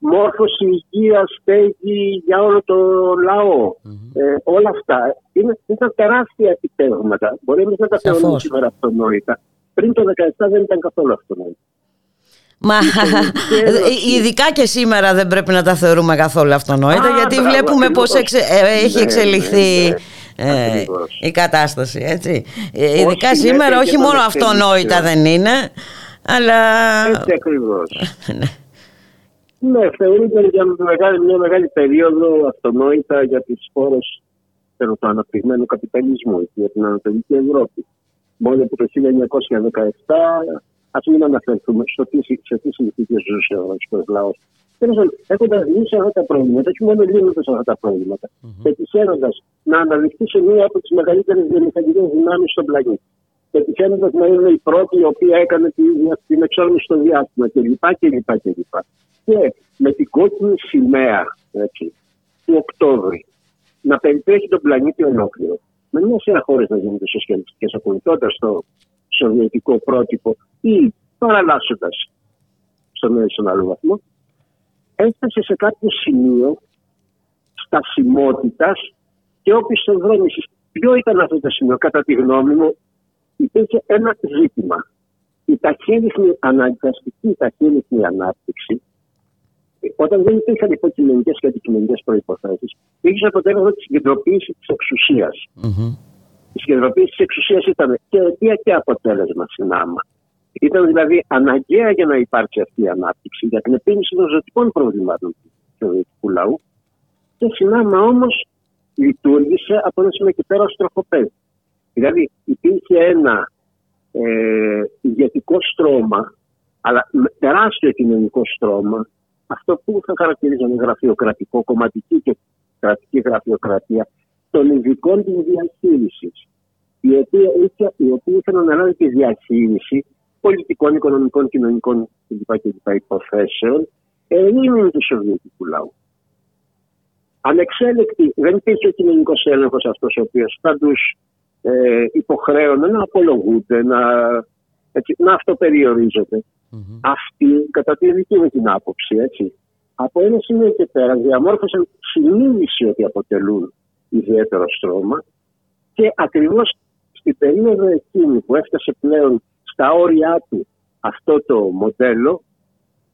μόρφωση υγείας, στέγη για όλο το λαό. Ε, όλα αυτά είναι, ήταν τεράστια επιτεύγματα. Μπορεί εμείς να τα θεωρούμε σήμερα αυτονόητα. Πριν το 2017 δεν ήταν καθόλου αυτονόητα. Μα ειδικά και σήμερα δεν πρέπει να τα θεωρούμε καθόλου αυτονόητα Α, γιατί μπράβο, βλέπουμε πώς εξε, ε, έχει ναι, εξελιχθεί ναι, ναι. Ε, η κατάσταση έτσι. Ε, ειδικά σήμερα όχι μόνο αυτονόητα δεν είναι αλλά... Έτσι ακριβώς. ναι. ναι, θεωρείται για μεγάλη, μια μεγάλη περίοδο αυτονόητα για τις χώρες του αναπτυγμένου καπιταλισμού για την Ανατολική Ευρώπη. Μόνο από το 1917 Α μην αναφερθούμε στο τι, σε τι συνθήκες ζούσε ο ρωσικό λαός. Έχοντας λύσει αυτά τα προβλήματα, όχι μόνο λύνοντας αυτά τα προβλήματα, mm-hmm. πετυχαίνοντας να αναδειχθεί σε μία από τις μεγαλύτερες βιομηχανικές δυνάμεις στον πλανήτη. Πετυχαίνοντας να είναι η πρώτη η οποία έκανε την εξόρμηση στο διάστημα κλπ. κλπ, κλπ. Και με την κόκκινη σημαία έτσι, του Οκτώβρη να περιπέχει τον πλανήτη ολόκληρο. Με μια σειρά χώρες να γίνονται σοσιαλιστικές, ακολουθώντας το σοβιετικό πρότυπο ή παραλλάσσοντας στον ένα στον άλλο βαθμό, έφτασε σε κάποιο σημείο στασιμότητας και οπισθοδρόμησης. Ποιο ήταν αυτό το σημείο, κατά τη γνώμη μου, υπήρχε ένα ζήτημα. Η ταχύρυθμη αναγκαστική ταχύρυθμη ανάπτυξη, όταν δεν υπήρχαν υποκειμενικές και αντικειμενικές προποθέσει, είχε αποτέλεσμα της συγκεντρωποίηση της εξουσίας. Mm-hmm. Η συγκεντρωποίηση της εξουσίας ήταν και αιτία και αποτέλεσμα συνάμα. Ήταν δηλαδή αναγκαία για να υπάρξει αυτή η ανάπτυξη για την επίλυση των ζωτικών προβλημάτων του σοβιετικού λαού. Και συνάμα όμως λειτουργήσε από ένα σημείο και πέρα ω τροχοπέδι. Δηλαδή υπήρχε ένα ε, ηγετικό στρώμα, αλλά τεράστιο κοινωνικό στρώμα, αυτό που θα χαρακτηρίζαμε γραφειοκρατικό, κομματική και κρατική γραφειοκρατία, των ειδικών της διαχείρισης, οι οποίοι είχαν αναλάβει τη διαχείριση πολιτικών, οικονομικών, κοινωνικών κλπ. υποθέσεων ερήμην του Σοβιετικού λαού. Ανεξέλεκτη, δεν υπήρχε ο κοινωνικός έλεγχος αυτός ο οποίος θα τους ε, υποχρέωνε να απολογούνται, να, έτσι, να αυτοπεριορίζονται. Mm-hmm. Αυτοί, κατά τη δική μου την άποψη, έτσι, από ένα σημείο και πέρα διαμόρφωσαν συνείδηση ότι αποτελούν ιδιαίτερο στρώμα και ακριβώς στην περίοδο εκείνη που έφτασε πλέον στα όρια του αυτό το μοντέλο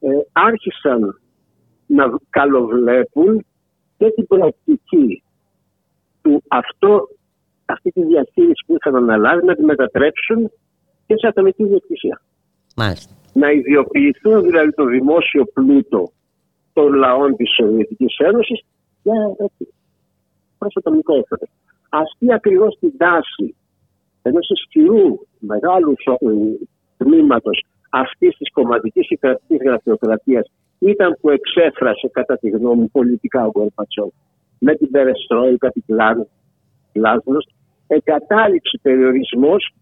ε, άρχισαν να καλοβλέπουν και την προοπτική του αυτό, αυτή τη διαχείριση που είχαν αναλάβει να τη μετατρέψουν και σε ατομική διοκτησία. Μάλιστα. Να ιδιοποιηθούν δηλαδή το δημόσιο πλούτο των λαών της Σοβιετικής Ένωσης για προς ατομικό έφερε. Αυτή ακριβώς την τάση ενός ισχυρού μεγάλους τμήματος αυτής της κομματικής ή κρατική γραφειοκρατίας ήταν που εξέφρασε, κατά τη γνώμη μου, πολιτικά ο Γκορπατσόφ με την Περεστρόικα, την Κλάσνος, εγκατάλειψη περιορισμός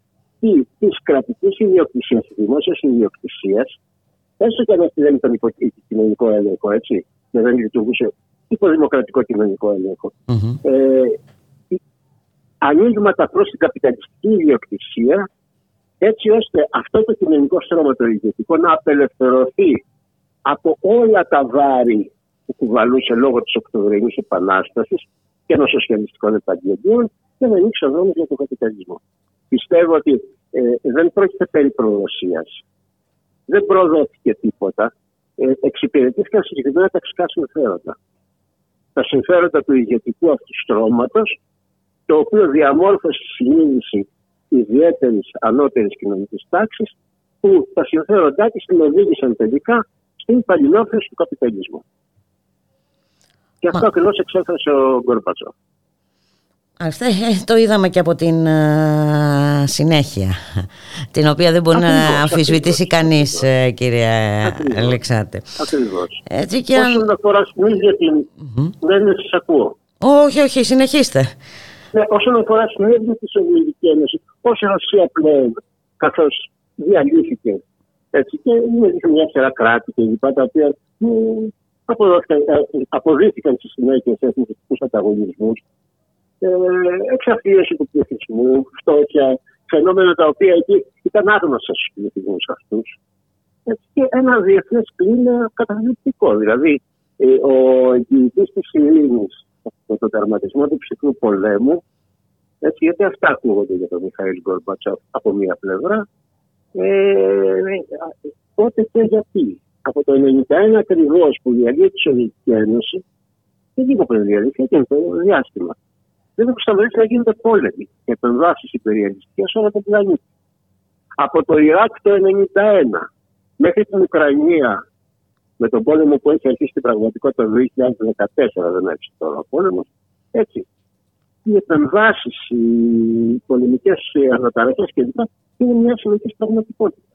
τη κρατικής ιδιοκτησίας, της δημόσιας ιδιοκτησίας, έστω και αν αυτή δεν ήταν κοινωνικό έλεγχο, έτσι, και δεν λειτουργούσε υποδημοκρατικό κοινωνικό έλεγχο. Mm-hmm. Ε, ανοίγματα προς την καπιταλιστική ιδιοκτησία έτσι ώστε αυτό το κοινωνικό στρώμα το ηγετικό να απελευθερωθεί από όλα τα βάρη που κουβαλούσε λόγω της Οκτωβρινής Επανάστασης και των σοσιαλιστικών επαγγελίων και να ανοίξει ο δρόμος για τον καπιταλισμό. Πιστεύω ότι ε, δεν πρόκειται περί προδοσίας. Δεν προδόθηκε τίποτα. Ε, εξυπηρετήθηκαν συγκεκριμένα ταξικά συμφέροντα. Τα συμφέροντα του ηγετικού αυτού στρώματος, το οποίο διαμόρφωσε συνείδηση ιδιαίτερης ανώτερης κοινωνικής τάξης που τα συμφέροντά της την οδήγησαν τελικά στην παλινόφρηση του καπιταλισμού. Και αυτό ακριβώς εξέφρασε ο Γκορμπατσόφ. Αυτό ε, το είδαμε και από την uh, συνέχεια, την οποία δεν μπορεί ακριβώς, να αμφισβητήσει κανείς, ε, κύριε Αλεξάνδρε. Ακριβώς. Όσον αφορά στην ίδια την. Mm-hmm. Δεν σας ακούω. Όχι, όχι, συνεχίστε. Ναι, όσον αφορά στην ίδια τη Σοβιετική Ένωση, ω Ρωσία πλέον καθώς διαλύθηκε έτσι, και δημιουργήθηκε μια σειρά κράτη και λοιπά, τα οποία μ, αποδόθηκαν- ε, αποδείχθηκαν στη συνέχεια σε εθνικούς ανταγωνισμούς, ε, εξαφίεση του πληθυσμού, φτώχεια, φαινόμενα τα οποία εκεί ήταν άγνωστα στους πληθυσμούς αυτούς. Έτσι, και ένα διεθνές κλίμα καταδεικτικό. Δηλαδή, ε, ο εγγυητής της ειρήνης από τον τερματισμό του ψυχρού πολέμου, έτσι, γιατί αυτά ακούγονται για τον Μιχαήλ Γκορμπατσόφ από μία πλευρά, ε, τότε και γιατί. Από το 1991 ακριβώς που διαλύει τη Σοβιετική Ένωση, και λίγο πριν διαλύθηκε, και το διάστημα. Δεν έχουν σταματήσει να γίνονται πόλεμοι και επεμβάσει υπεριαλιστικέ σε όλο τον πλανήτη. Από το Ιράκ το 1991 μέχρι την Ουκρανία με τον πόλεμο που έχει αρχίσει στην πραγματικότητα το 2014, δεν έχει τώρα ο πόλεμο. Έτσι. Οι επεμβάσει, οι πολεμικέ αναταραχέ κλπ. είναι μια συνεχή πραγματικότητα.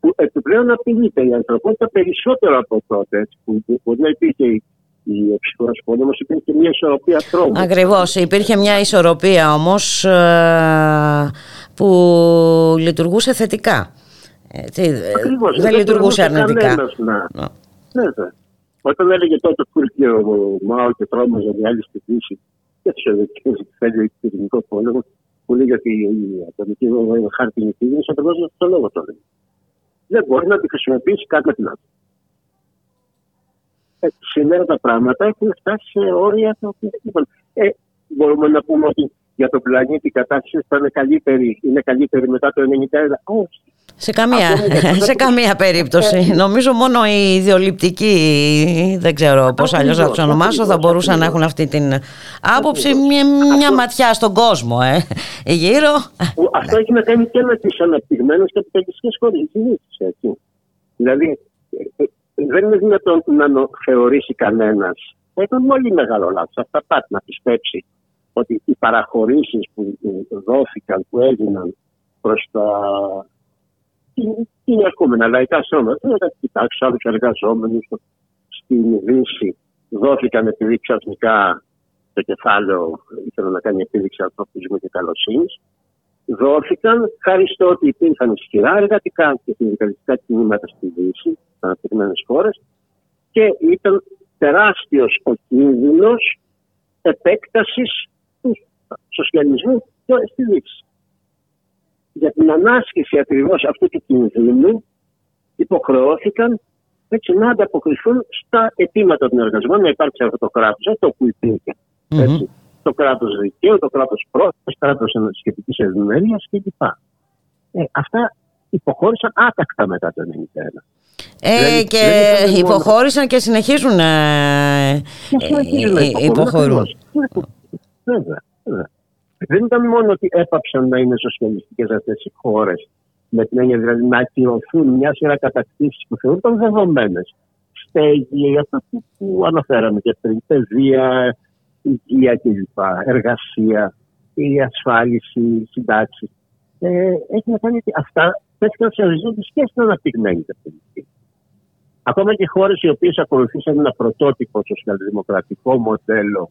Που επιπλέον απειλείται η ανθρωπότητα περισσότερο από τότε. Έτσι, που που μπορεί να υπήρχε η, η ψυχρό πόλεμο, υπήρχε και μια ισορροπία τρόμου. Ακριβώς. Υπήρχε μια ισορροπία όμως ε, που λειτουργούσε θετικά. Έτσι, ε, Ακριβώς, δεν λειτουργούσε τολμούσε αρνητικά. κανένας να- Ναι, ναι. Όταν έλεγε τότε που ήρθε ο Μάο και τρόμαζε για άλλη στη Δύση και του Σοβιετικού ότι θέλει το ελληνικό πόλεμο, που λέγε ότι η ατομική χάρτινη είναι ακριβώ για αυτό το λόγο το λέει. Δεν μπορεί να τη χρησιμοποιήσει κάτι την άλλη. Ε, σήμερα τα πράγματα έχουν φτάσει σε όρια τα οποία. Λοιπόν, ε, μπορούμε να πούμε ότι για τον πλανήτη η κατάσταση θα είναι καλύτερη, είναι καλύτερη μετά το 1991. Όχι. Σε καμία, Ακόμα και αυτό σε που- καμία περίπτωση. Ε, Νομίζω μόνο οι ιδεολειπτικοί, δεν ξέρω πώς αλλιώς θα τους ονομάσω, θα μπορούσαν να έχουν αυτή την άποψη, μια, μια ματιά στον κόσμο, ε, γύρω. που αυτό έχει να κάνει και με τι αναπτυγμένε καπιταλιστικέ χώρε. έτσι. Δηλαδή, ε, ε, δεν είναι δυνατόν να νο- θεωρήσει κανένας. Θα ήταν πολύ μεγάλο λάθος. Αυτά πάντα να πιστέψει ότι οι παραχωρήσεις που ε, δόθηκαν, που έγιναν προς τα είναι ερχόμενα λαϊκά σώματα, δεν θα κοιτάξει άλλους εργαζόμενους στην Δύση. Δόθηκαν επειδή ξαφνικά το κεφάλαιο ήθελε να κάνει επίδειξη ανθρωπισμού και καλοσύνης. Δόθηκαν χάρη στο ότι υπήρχαν ισχυρά εργατικά και συνδικαλιστικά κινήματα στη Δύση, στι αναπτυγμένες χώρες, και ήταν τεράστιος ο κίνδυνος επέκτασης του σοσιαλισμού και στη Δύση. Για την ανάσκηση ακριβώς αυτού του κινδύνου υποχρεώθηκαν έτσι, να ανταποκριθούν στα αιτήματα των εργαζομένων να υπάρξει αυτό το κράτος, αυτό που υπήρχε. Έτσι. Το κράτος δικαίου, το κράτος πρόθεσης, το κράτος σχετικής ευημερίας κλπ. Ε, αυτά υποχώρησαν άτακτα μετά το 1991. Ε, Δηλαδή, και δεν ήταν μόνο- υποχώρησαν και συνεχίζουν ε, Και συνεχίζουν να ε, υποχωρούν, υποχωρούν. ακριβώς. Βέβαια, βέβαια. Δεν ήταν μόνο ότι έπαψαν να είναι σοσιαλιστικές αυτές οι χώρες, με την έννοια δηλαδή να ακυρωθούν μια σειρά κατακτήσεις που θεωρούνταν δεδομένες. Στέγη, αυτό που, που αναφέραμε και πριν, παιδεία, υγεία κλπ. Εργασία, η ασφάλιση, συντάξεις. Ε, έχει να κάνει ότι αυτά τέθηκαν σε οριζόντιες και στην αναπτυγμένη κατευθυντική. Ακόμα και χώρες οι οποίες ακολουθήσαν ένα πρωτότυπο σοσιαλδημοκρατικό μοντέλο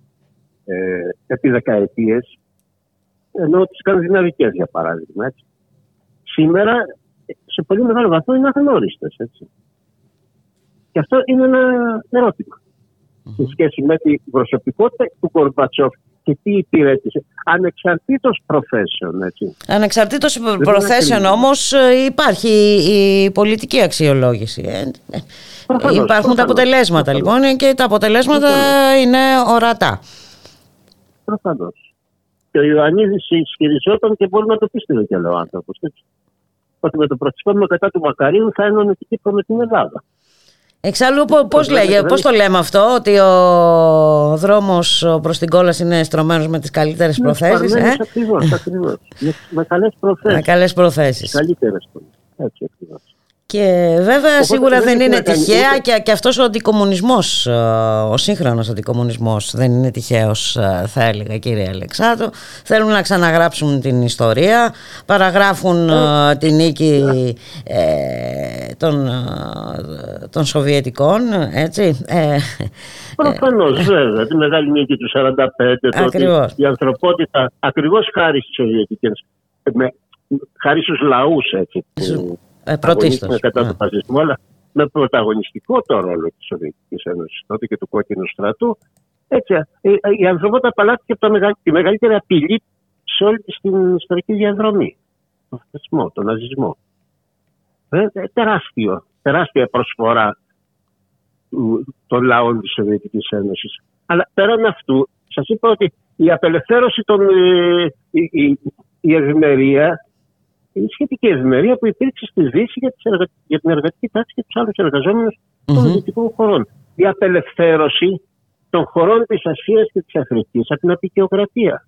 ε, επί δεκαετίες, ενώ τις σκανδιναβικές για παράδειγμα, έτσι, σήμερα σε πολύ μεγάλο βαθμό είναι αγνώριστες. Και αυτό είναι ένα ερώτημα. Σε σχέση με την προσωπικότητα του Κορμπατσόφ και τι υπηρέτησε. Ανεξαρτήτως profession, έτσι. Ανεξαρτήτως Δεν προθέσεων είναι όμως ε, υπάρχει η πολιτική αξιολόγηση. ε. Ε, Προφανώς, Υπάρχουν τα προφανώς, αποτελέσματα λοιπόν και τα αποτελέσματα είναι ορατά. Προφανώς. Και ο Ιωαννίδης ισχυριζόταν και μπορεί να το πίστευε κι άλλο άνθρωπος. Ότι με το πραξικόπημα κατά του Μακαρίου θα ένωνε την Κύπρο με την Ελλάδα. Εξάλλου πο- πώς, βέβαια, λέγε, δεν πώς το λέμε αυτό ότι ο δρόμος προς την κόλαση είναι στρωμένος με τις καλύτερες προθέσεις ε; Ακριβώς, ακριβώς. με, με καλές προθέσεις. με καλές προθέσεις Καλύτερες. Έτσι ακριβώς. Και βέβαια Οπότε σίγουρα δεν δεν έχει είναι να κάνει τυχαία ούτε- και, και αυτός ο αντικομουνισμός ε, ο σύγχρονος αντικομουνισμός δεν είναι τυχαίος ε, θα έλεγα κύριε Αλεξάνδρου θέλουν να ξαναγράψουν την ιστορία παραγράφουν ε, την νίκη ε, των, ε, των Σοβιετικών έτσι ε, Προφανώς, βέβαια. Τη μεγάλη νίκη του 1945. Το ότι Ακριβώς. η ανθρωπότητα, ακριβώς χάρη στις Σοβιετικές, με χάρη στους λαούς έτσι, που Ε, πρωτίστως. αγωνίστηκαν κατά Ναι. του φασισμού, αλλά με πρωταγωνιστικό το ρόλο της Σοβιετικής Ένωσης τότε και του κόκκινου στρατού. Έτσι, ε, ε, η ανθρωπότητα απαλλάχθηκε από τα μεγα- τη μεγαλύτερη απειλή σε όλη της την ιστορική διαδρομή. Τον φασισμό, τον ναζισμό. Ε, ε, τεράστιο, τεράστια προσφορά του- των λαών της Σοβιετικής Ένωσης. Αλλά πέραν αυτού, σας είπα ότι η απελευθέρωση των, ε, η, η, η ευημερία, η σχετική ευημερία που υπήρξε στη Δύση για, τις εργα- για την εργατική τάξη και τους άλλους εργαζόμενους των Μμμ. δυτικών χωρών. Η απελευθέρωση των χωρών της Ασίας και της Αφρικής από την απεικιοκρατία.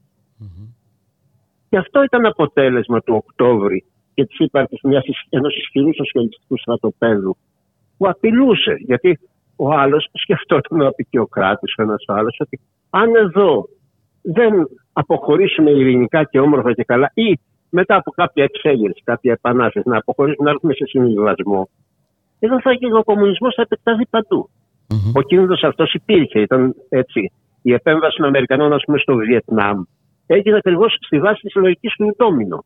Και αυτό ήταν αποτέλεσμα του Οκτώβρη και της ύπαρξης ενός ισχυρού σοσιαλιστικού στρατοπέδου που απειλούσε. Γιατί ο άλλος σκεφτόταν ο απεικιοκράτης, ο ένας άλλος, ότι αν εδώ δεν αποχωρήσουμε ειρηνικά και όμορφα και καλά, ή μετά από κάποια εξέγερση, κάποια επανάσταση, να αποχωρήσουμε, να έρθουμε σε συμβιβασμό, εδώ θα γίνει ο κομμουνισμός θα επεκταθεί παντού. Ο κίνδυνος αυτός υπήρχε, ήταν έτσι. Η επέμβαση των Αμερικανών, ας πούμε, στο Βιετνάμ έγινε ακριβώς στη βάση της λογική του ντόμινο.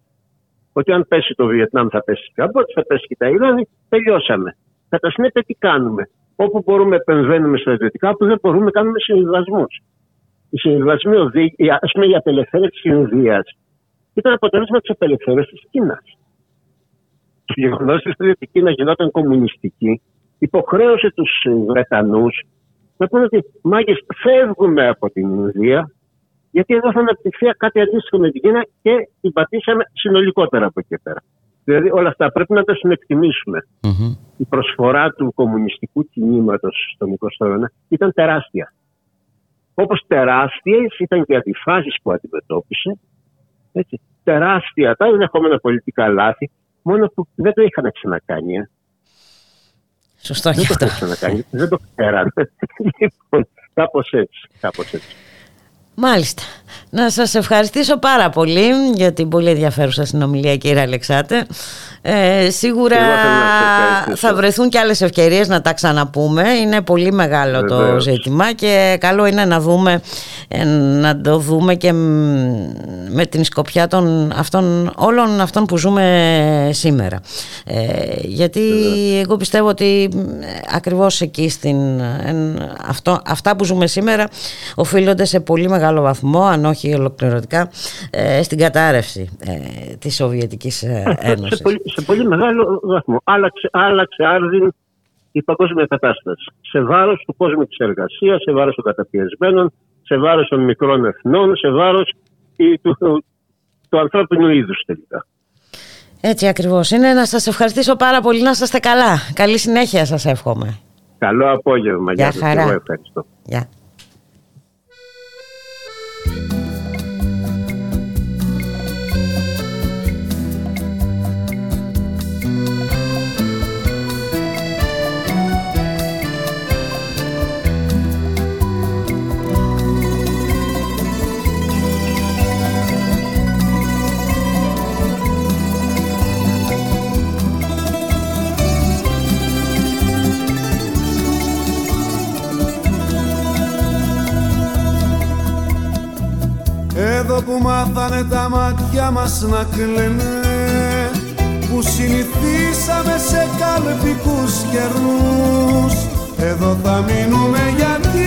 Ότι αν πέσει το Βιετνάμ θα πέσει η Καμπότζη, θα πέσει και τα Ιράνη, τελειώσαμε. Κατά συνέπεια τι κάνουμε; Όπου μπορούμε επεμβαίνουμε στρατιωτικά, όπου δεν μπορούμε κάνουμε συμβιβασμούς. Οι συμβιβασμοί, ας πούμε η απελευθέρωση της Ινδίας ήταν αποτέλεσμα της απελευθέρωσης της Κίνας. Το γεγονός ότι η Κίνα γινόταν κομμουνιστική υποχρέωσε τους Βρετανούς να πούνε ότι μάγκες φεύγουμε από την Ινδία γιατί εδώ θα αναπτυχθεί κάτι αντίστοιχο με την Κίνα και την πατήσαμε συνολικότερα από εκεί και πέρα. Δηλαδή όλα αυτά πρέπει να τα συνεκτιμήσουμε. Η προσφορά του κομμουνιστικού κινήματος στον 20ο αιώνα ήταν τεράστια. Όπως τεράστιες ήταν και οι αντιφάσεις που αντιμετώπισε. Έτσι. Τεράστια τα ενδεχόμενα πολιτικά λάθη, μόνο που δεν το είχαν ξανακάνει. Ε. Σωστό δεν και το αυτό. είχαν ξανακάνει. δεν το ξέρανε. λοιπόν, κάπως έτσι. Κάπως έτσι. Μάλιστα. Να σας ευχαριστήσω πάρα πολύ για την πολύ ενδιαφέρουσα συνομιλία κύριε Αλεξάτε. Ε, σίγουρα Εγώ θέλω να σε ευχαριστήσω. θα βρεθούν και άλλες ευκαιρίες να τα ξαναπούμε. Είναι πολύ μεγάλο το Βεβαίως. ζήτημα και καλό είναι να δούμε ε, να το δούμε και μ, με την σκοπιά των αυτών, όλων αυτών που ζούμε σήμερα. Ε, γιατί εγώ πιστεύω ότι μ, ακριβώς εκεί στην, εν, αυτό, αυτά που ζούμε σήμερα οφείλονται σε πολύ μεγάλο βαθμό, αν όχι ολοκληρωτικά, ε, στην κατάρρευση ε, της Σοβιετικής ε, σε, Ένωσης. πολύ, σε πολύ μεγάλο βαθμό. Άλλαξε, άλλαξε άρδιν η παγκόσμια κατάσταση. Σε βάρος του κόσμου της εργασίας, σε βάρος των καταπιεσμένων, σε βάρος των μικρών εθνών, σε βάρος η- του, του, του ανθρώπινου είδους τελικά. Έτσι ακριβώς είναι. Να σας ευχαριστήσω πάρα πολύ. Να είστε καλά. Καλή συνέχεια σας εύχομαι. Καλό απόγευμα. Γεια σας. χαρά. Εγώ ευχαριστώ. Γεια. Μάθανε τα μάτια μας να κλαίνε Που συνηθίσαμε σε καλπικούς καιρούς Εδώ θα μείνουμε γιατί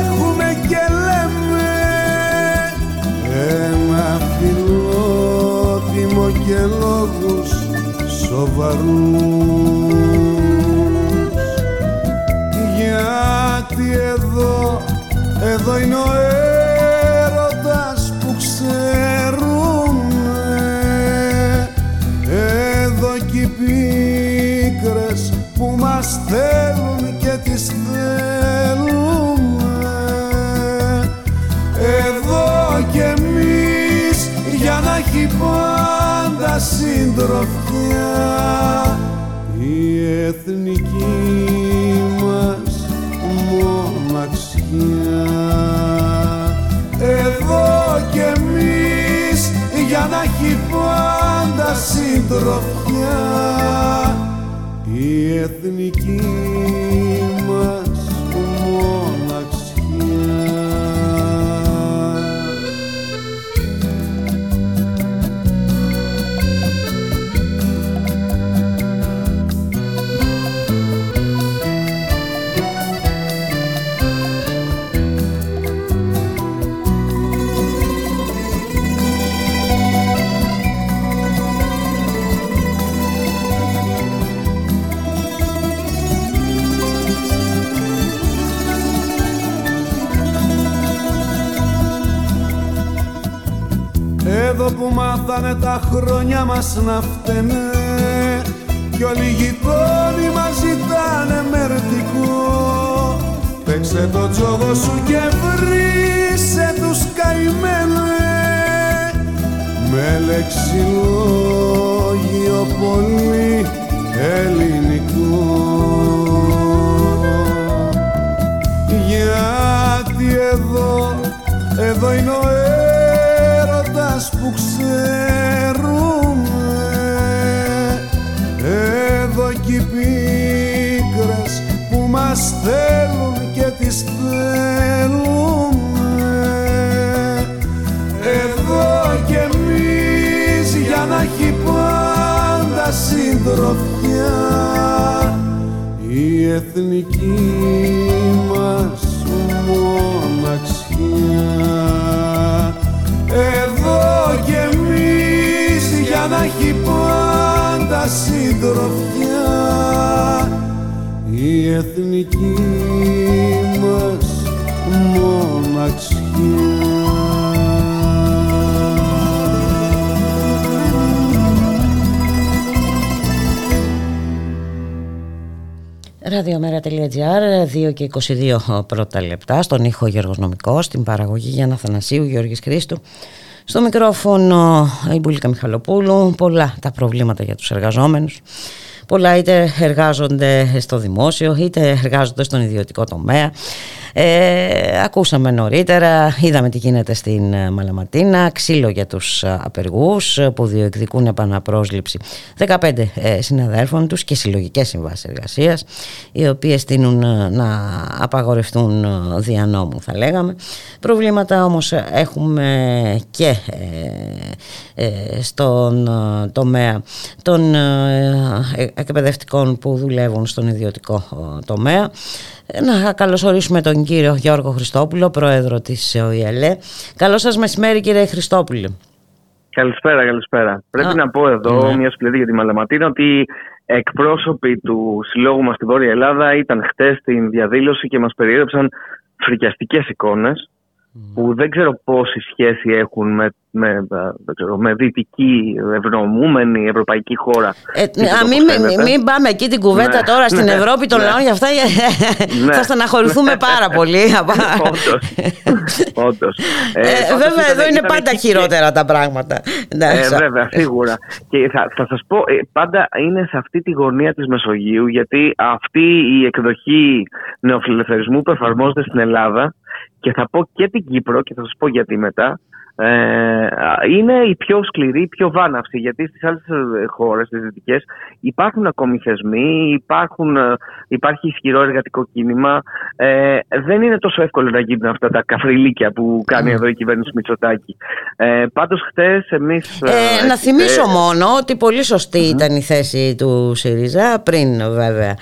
έχουμε και λέμε Ένα φιλότιμο και λόγους σοβαρούς. Γιατί εδώ, εδώ είναι ο έρωτας που ξέρουμε Εδώ κι οι πίκρες που μας θέλουν και τις θέλουμε Εδώ κι εμείς για να έχει πάντα συντροφιά η εθνική μας μοναξιά για να έχει πάντα συντροφιά. Η εθνική μάθανε τα χρόνια μας να φταίνε. Κι όλοι οι γειτόνοι μας ζητάνε μερτικό παίξε το τζόγο σου και βρήσε τους καημένε με λεξιλόγιο πολύ ελληνικό. Γιατί εδώ, εδώ είναι ο έρωτας που ξέρουμε εδώ κι οι πίκρες που μας θέλουν και τις θέλουμε. Εδώ κι εμείς για να έχει πάντα συντροφιά η εθνική μας για να έχει πάντα συντροφιά η εθνική μας Ραδιομέρα.gr, 2 και 22 πρώτα λεπτά, στον ήχο Γιώργος Νομικός, στην παραγωγή Γιάννα Θανασίου, Γιώργης Χρήστου. Στο μικρόφωνο η Μπουλίκα Μιχαλοπούλου, πολλά τα προβλήματα για τους εργαζόμενους. Πολλά είτε εργάζονται στο δημόσιο είτε εργάζονται στον ιδιωτικό τομέα. Ε, ακούσαμε νωρίτερα, είδαμε τι γίνεται στην ε, Μαλαματίνα, ξύλο για τους ε, απεργούς ε, που διεκδικούν επαναπρόσληψη 15 συναδέρφων τους και συλλογικές συμβάσεις εργασίας οι οποίες τείνουν να απαγορευτούν δια νόμου θα λέγαμε. Προβλήματα όμως έχουμε και στον τομέα των εκπαιδευτικών που δουλεύουν στον ιδιωτικό τομέα να καλωσορίσουμε τον κύριο Γιώργο Χριστόπουλο, πρόεδρο της ΟΗΕΛΕ. Καλό σας μεσημέρι κύριε Χριστόπουλο. Καλησπέρα, καλησπέρα. Πρέπει να πω εδώ, ναι. μια σπλαιτή για τη Μαλαματίνα, ότι εκπρόσωποι του συλλόγου μας στη Βόρεια Ελλάδα ήταν χτες στην διαδήλωση και μας περιέγραψαν φρικιαστικές εικόνες που δεν ξέρω πόση σχέση έχουν με, με, ξέρω, με δυτική ευρωμούμενη ευρωπαϊκή χώρα. Ε, μην, μην, μην πάμε εκεί την κουβέντα ναι, τώρα στην ναι, Ευρώπη των ναι. λαών για αυτά ναι, θα στεναχωρηθούμε ναι. πάρα πολύ. Όντως. ε, ε, βέβαια εδώ είναι πάντα χειρότερα τα πράγματα. Ε, βέβαια, σίγουρα. Και θα, θα σας πω, ε, πάντα είναι σε αυτή τη γωνία της Μεσογείου γιατί αυτή η εκδοχή νεοφιλελευθερισμού που εφαρμόζεται στην Ελλάδα και θα πω και την Κύπρο και θα σας πω γιατί μετά ε, είναι η πιο σκληρή, η πιο βάναυση γιατί στις άλλες ε, χώρες, στις δυτικές υπάρχουν ακόμη θεσμοί, υπάρχουν, ε, υπάρχει ισχυρό εργατικό κίνημα. Ε, δεν είναι τόσο εύκολο να γίνουν αυτά τα καφριλίκια που κάνει εδώ η κυβέρνηση Μητσοτάκη. Ε, πάντως χτες εμείς ε, Να θυμίσω μόνο ότι πολύ ήταν η θέση του ΣΥΡΙΖΑ πριν βέβαια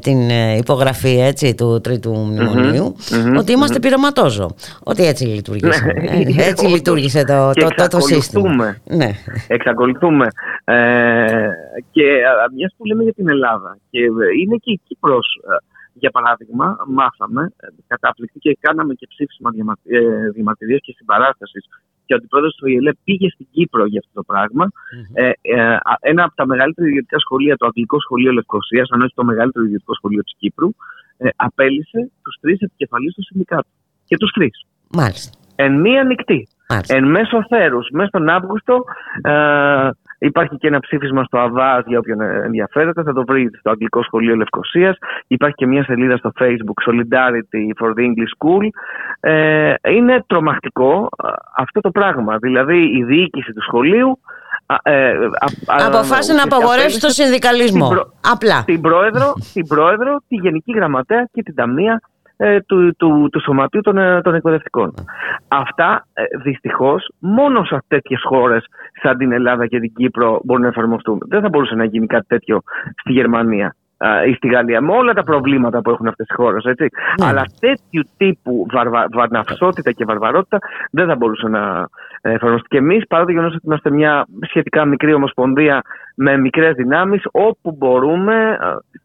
την υπογραφή έτσι, του τρίτου μνημονίου ότι είμαστε πειραματόζω ότι έτσι λειτουργήσε ναι. Έτσι λειτουργήσε το, το, το, το σύστημα. Ναι. Εξακολουθούμε. Ε, και μιας που λέμε για την Ελλάδα και είναι και η Κύπρος για παράδειγμα, μάθαμε κατάπληκτη και κάναμε και ψήφισμα διαμαρτυρία και συμπαράστασης και ο αντιπρόεδρος του ΙΕΛΕ πήγε στην Κύπρο για αυτό το πραγμα Ε, ε, ένα από τα μεγαλύτερα ιδιωτικά σχολεία, το Αγγλικό Σχολείο Λευκοσίας, αν όχι το μεγαλύτερο ιδιωτικό σχολείο της Κύπρου, ε, απέλησε τους τρεις επικεφαλείς του συνδικάτου. Και τους τρεις. Μάλιστα εν μία νυχτή. Εν μέσω θέρους, μέσα στον Αύγουστο, ε, υπάρχει και ένα ψήφισμα στο ΑΒΑΖ για όποιον ενδιαφέρεται. Θα το βρείτε στο Αγγλικό Σχολείο Λευκοσίας. Υπάρχει και μια σελίδα στο Facebook, Solidarity for the English School. Ε, είναι τρομακτικό ε, αυτό το πράγμα. Δηλαδή, η διοίκηση του σχολείου ε, αποφάσισε να απαγορεύσει το συνδικαλισμό. Απλά. Την πρόεδρο, την πρόεδρο, τη γενική γραμματέα και την ταμεία ε, του, του, του σωματείου των, ε, των εκπαιδευτικών. Αυτά ε, δυστυχώς μόνο σε τέτοιες χώρες σαν την Ελλάδα και την Κύπρο μπορούν να εφαρμοστούν. Δεν θα μπορούσε να γίνει κάτι τέτοιο στη Γερμανία ή στη Γαλλία με όλα τα προβλήματα που έχουν αυτές οι χώρες έτσι. Ναι. αλλά τέτοιου τύπου βαρβα, βαρναυσότητα και βαρβαρότητα δεν θα μπορούσε να εφαρμοστεί και εμείς παρά το γεγονός ότι είμαστε μια σχετικά μικρή ομοσπονδία με μικρές δυνάμεις όπου μπορούμε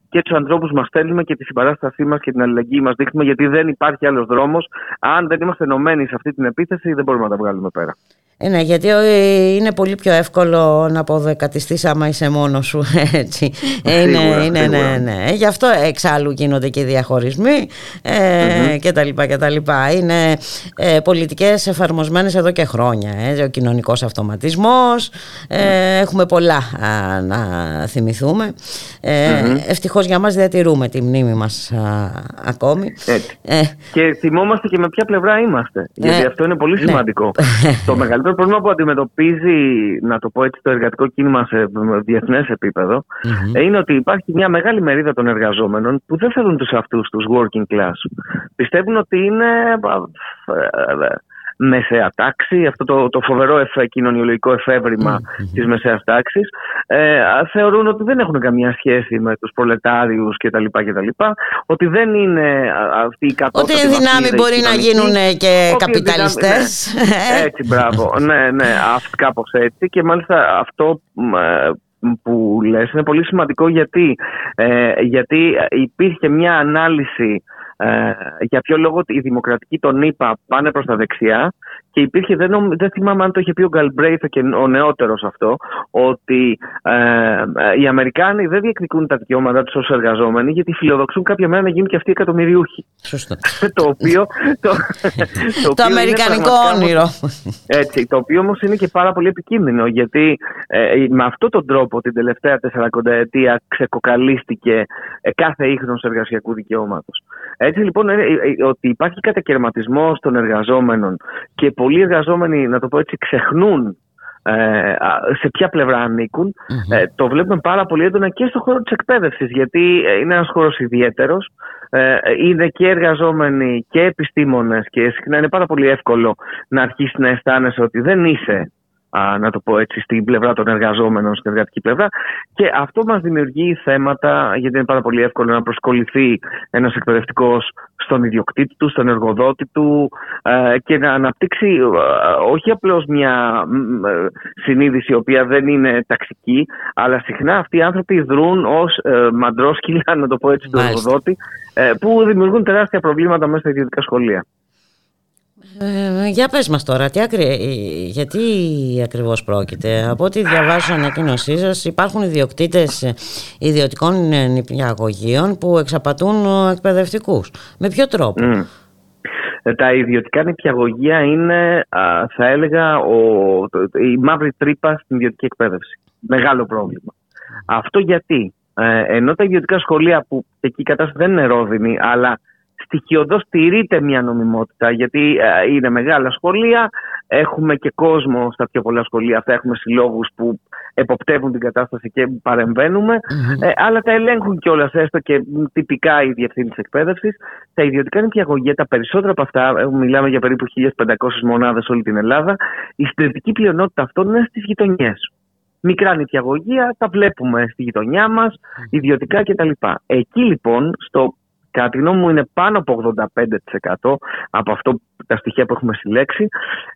και τους ανθρώπους μας στέλνουμε και τη συμπαράστασή μας και την αλληλεγγύη μας δείχνουμε, γιατί δεν υπάρχει άλλος δρόμος. Αν δεν είμαστε ενωμένοι σε αυτή την επίθεση, δεν μπορούμε να τα βγάλουμε πέρα. Ε, ναι, γιατί ε, είναι πολύ πιο εύκολο να αποδεκατιστείς άμα είσαι μόνος σου, έτσι. Ε, είναι, Σίγουρα, είναι, σίγουρα. ναι, ναι. Γι' αυτό εξάλλου γίνονται και οι διαχωρισμοί ε, Μμμ. και τα λοιπά και τα λοιπά. Είναι ε, πολιτικές εφαρμοσμένες εδώ και χρόνια. Ε, ο κοινωνικός αυτοματισμός, ε, έχουμε πολλά α, να θυμηθούμε. Ε, Μμμ. Ευτυχώς για μας διατηρούμε τη μνήμη μας α, ακόμη. Έτσι. Ε, Και θυμόμαστε και με ποια πλευρά είμαστε. Γιατί Ε, αυτό είναι πολύ ναι. σημαντικό. το μεγαλύτερο πρόβλημα που αντιμετωπίζει, να το πω έτσι, το εργατικό κίνημα σε διεθνές επίπεδο, μμμ. ε, είναι ότι υπάρχει μια μεγάλη μερίδα των εργαζόμενων που δεν θέλουν τους αυτούς, τους working class. Πιστεύουν ότι είναι α, ε, ε, μεσαία τάξη, αυτό το, το φοβερό εφέ, κοινωνιολογικό εφεύρημα της μεσαίας τάξης. Ε, α, θεωρούν ότι δεν έχουν καμία σχέση με τους προλετάριους κτλ. κτλ ότι δεν είναι α, αυτή η Ότι κατώτατη οι δυνάμει βαθμίδα μπορεί να κοινωνική. γίνουν και Ότι οι καπιταλιστές. δυνάμει- ναι. Έτσι, μπράβο. ναι, ναι, αυτό κάπως έτσι. Και μάλιστα αυτό μ, ε, που λες είναι πολύ σημαντικό γιατί, ε, γιατί υπήρχε μια ανάλυση ε, για ποιο λόγο οι δημοκρατικοί των ΗΠΑ πάνε προς τα δεξιά και υπήρχε, δεν, νομ- δεν θυμάμαι αν το είχε πει ο Γκαλμπρέιθ και ο νεότερος αυτό, ότι ε, ε, οι Αμερικάνοι δεν διεκδικούν τα δικαιώματά τους ως εργαζόμενοι γιατί φιλοδοξούν κάποια μέρα να γίνουν και αυτοί εκατομμυριούχοι. Σωστό. το οποίο... Το, Το οποίο είναι αμερικανικό πραγματικά όνειρο. έτσι, το οποίο όμως είναι και πάρα πολύ επικίνδυνο γιατί ε, με αυτόν τον τρόπο την τελευταία 40 ετία ξεκοκαλίστηκε ε, κάθε ίχνος εργασιακού δικαιώματος. Έτσι λοιπόν ε, ε, ότι υπάρχει κατακαιρματισμός των εργαζόμενων και πολλοί εργαζόμενοι, να το πω έτσι, ξεχνούν ε, α, σε ποια πλευρά ανήκουν. Ε, το βλέπουμε πάρα πολύ έντονα και στον χώρο της εκπαίδευσης γιατί ε, είναι ένας χώρος ιδιαίτερος. Ε, είναι και εργαζόμενοι και επιστήμονες και συχνά είναι πάρα πολύ εύκολο να αρχίσεις να αισθάνεσαι ότι δεν είσαι α, να το πω έτσι, στην πλευρά των εργαζόμενων, στην εργατική πλευρά. Και αυτό μας δημιουργεί θέματα, γιατί είναι πάρα πολύ εύκολο να προσκοληθεί ένας εκπαιδευτικός στον ιδιοκτήτη του, στον εργοδότη του ε, και να αναπτύξει ε, όχι απλώς μια μ, ε, συνείδηση η οποία δεν είναι ταξική, αλλά συχνά αυτοί οι άνθρωποι δρούν ως ε, μαντρόσκυλα, να το πω έτσι, του Μάλιστα. εργοδότη, ε, που δημιουργούν τεράστια προβλήματα μέσα στα ιδιωτικά σχολεία. Ε, για πες μας τώρα, τι ακρι... γιατί ακριβώς πρόκειται; Από ό,τι διαβάζω στην ανακοίνωσή σας υπάρχουν ιδιοκτήτες ε, ιδιωτικών ε, νηπιαγωγείων που εξαπατούν ε, εκπαιδευτικούς. Με ποιο τρόπο; Μμ. Ε, Τα ιδιωτικά νηπιαγωγεία είναι, α, θα έλεγα, ο, το- η μαύρη τρύπα στην ιδιωτική εκπαίδευση. Μεγάλο πρόβλημα. Αυτό γιατί, ε, ενώ τα ιδιωτικά σχολεία που εκεί η κατάσταση δεν είναι ρόδινη, αλλά στοιχειοδός τηρείται μια νομιμότητα, γιατί ε, είναι μεγάλα σχολεία, έχουμε και κόσμο στα πιο πολλά σχολεία αυτά, έχουμε συλλόγους που εποπτεύουν την κατάσταση και παρεμβαίνουμε, ε, αλλά τα ελέγχουν κιόλας έστω και μ, τυπικά οι διευθύνσεις εκπαίδευσης. Τα ιδιωτικά νηπιαγωγεία, τα περισσότερα από αυτά, ε, μιλάμε για περίπου 1.500 μονάδες όλη την Ελλάδα, η συντριπτική πλειονότητα αυτών είναι στις γειτονιές. Μικρά νηπιαγωγεία, τα βλέπουμε στη γειτονιά μας, ιδιωτικά κτλ. Εκεί λοιπόν, στο κατά τη γνώμη μου είναι πάνω από 85% από αυτό τα στοιχεία που έχουμε συλλέξει.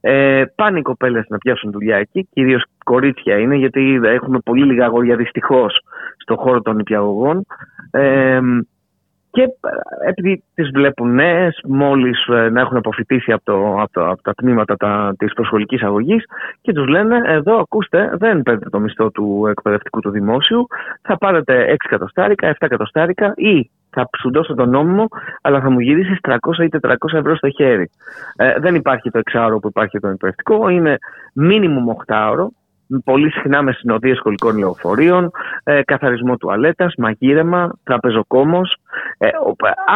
Ε, πάνε οι κοπέλες να πιάσουν δουλειά εκεί, κυρίως κορίτσια είναι, γιατί έχουμε πολύ λίγα αγόρια δυστυχώς στον χώρο των νηπιαγωγών. Ε, και ε, επειδή τις βλέπουν νέες, μόλις ε, να έχουν αποφυτίσει από, το, από, το, από τα τμήματα τα, της προσχολικής αγωγής και τους λένε εδώ ακούστε δεν παίρνετε το μισθό του εκπαιδευτικού του δημόσιου, θα πάρετε 6 εκατοστάρικα, 7 εκατοστάρικα ή θα σου δώσω τον νόμιμο, αλλά θα μου γυρίσεις 300 ή 400 ευρώ στο χέρι. Ε, δεν υπάρχει το εξάωρο που υπάρχει το εκπαιδευτικό, είναι μίνιμουμ 8ωρο, πολύ συχνά με συνοδείες σχολικών λεωφορείων, ε, καθαρισμό τουαλέτας, μαγείρεμα, τραπεζοκόμος, ε,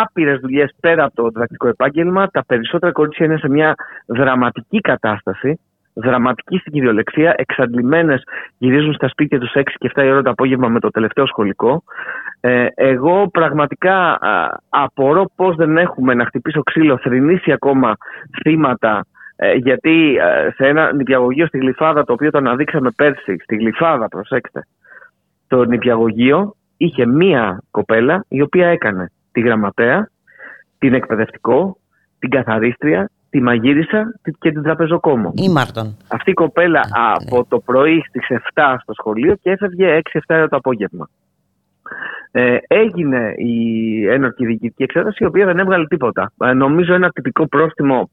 άπειρες δουλειές πέρα από το διδακτικό επάγγελμα. Τα περισσότερα κορίτσια είναι σε μια δραματική κατάσταση, δραματική στην κυριολεξία, εξαντλημένες γυρίζουν στα σπίτια τους 6 και 7 η ώρα το απόγευμα με το τελευταίο σχολικό. Ε, εγώ πραγματικά α, απορώ πώς δεν έχουμε να χτυπήσω ξύλο, θρυνήσει ακόμα θύματα ε, γιατί ε, σε ένα νηπιαγωγείο στη Γλυφάδα, το οποίο το αναδείξαμε πέρσι, στη Γλυφάδα, προσέξτε, το νηπιαγωγείο είχε μία κοπέλα η οποία έκανε τη γραμματέα, την εκπαιδευτικό, την καθαρίστρια, τη μαγείρισα και την τραπεζοκόμο. Ή Μάρτον. Αυτή η κοπέλα από το πρωί στις 7 στο σχολείο και έφευγε 6-7 το απόγευμα. Ε, έγινε η ένορκη διοικητική εξέταση, η οποία δεν έβγαλε τίποτα. Ε, νομίζω ένα τυπικό πρόστιμο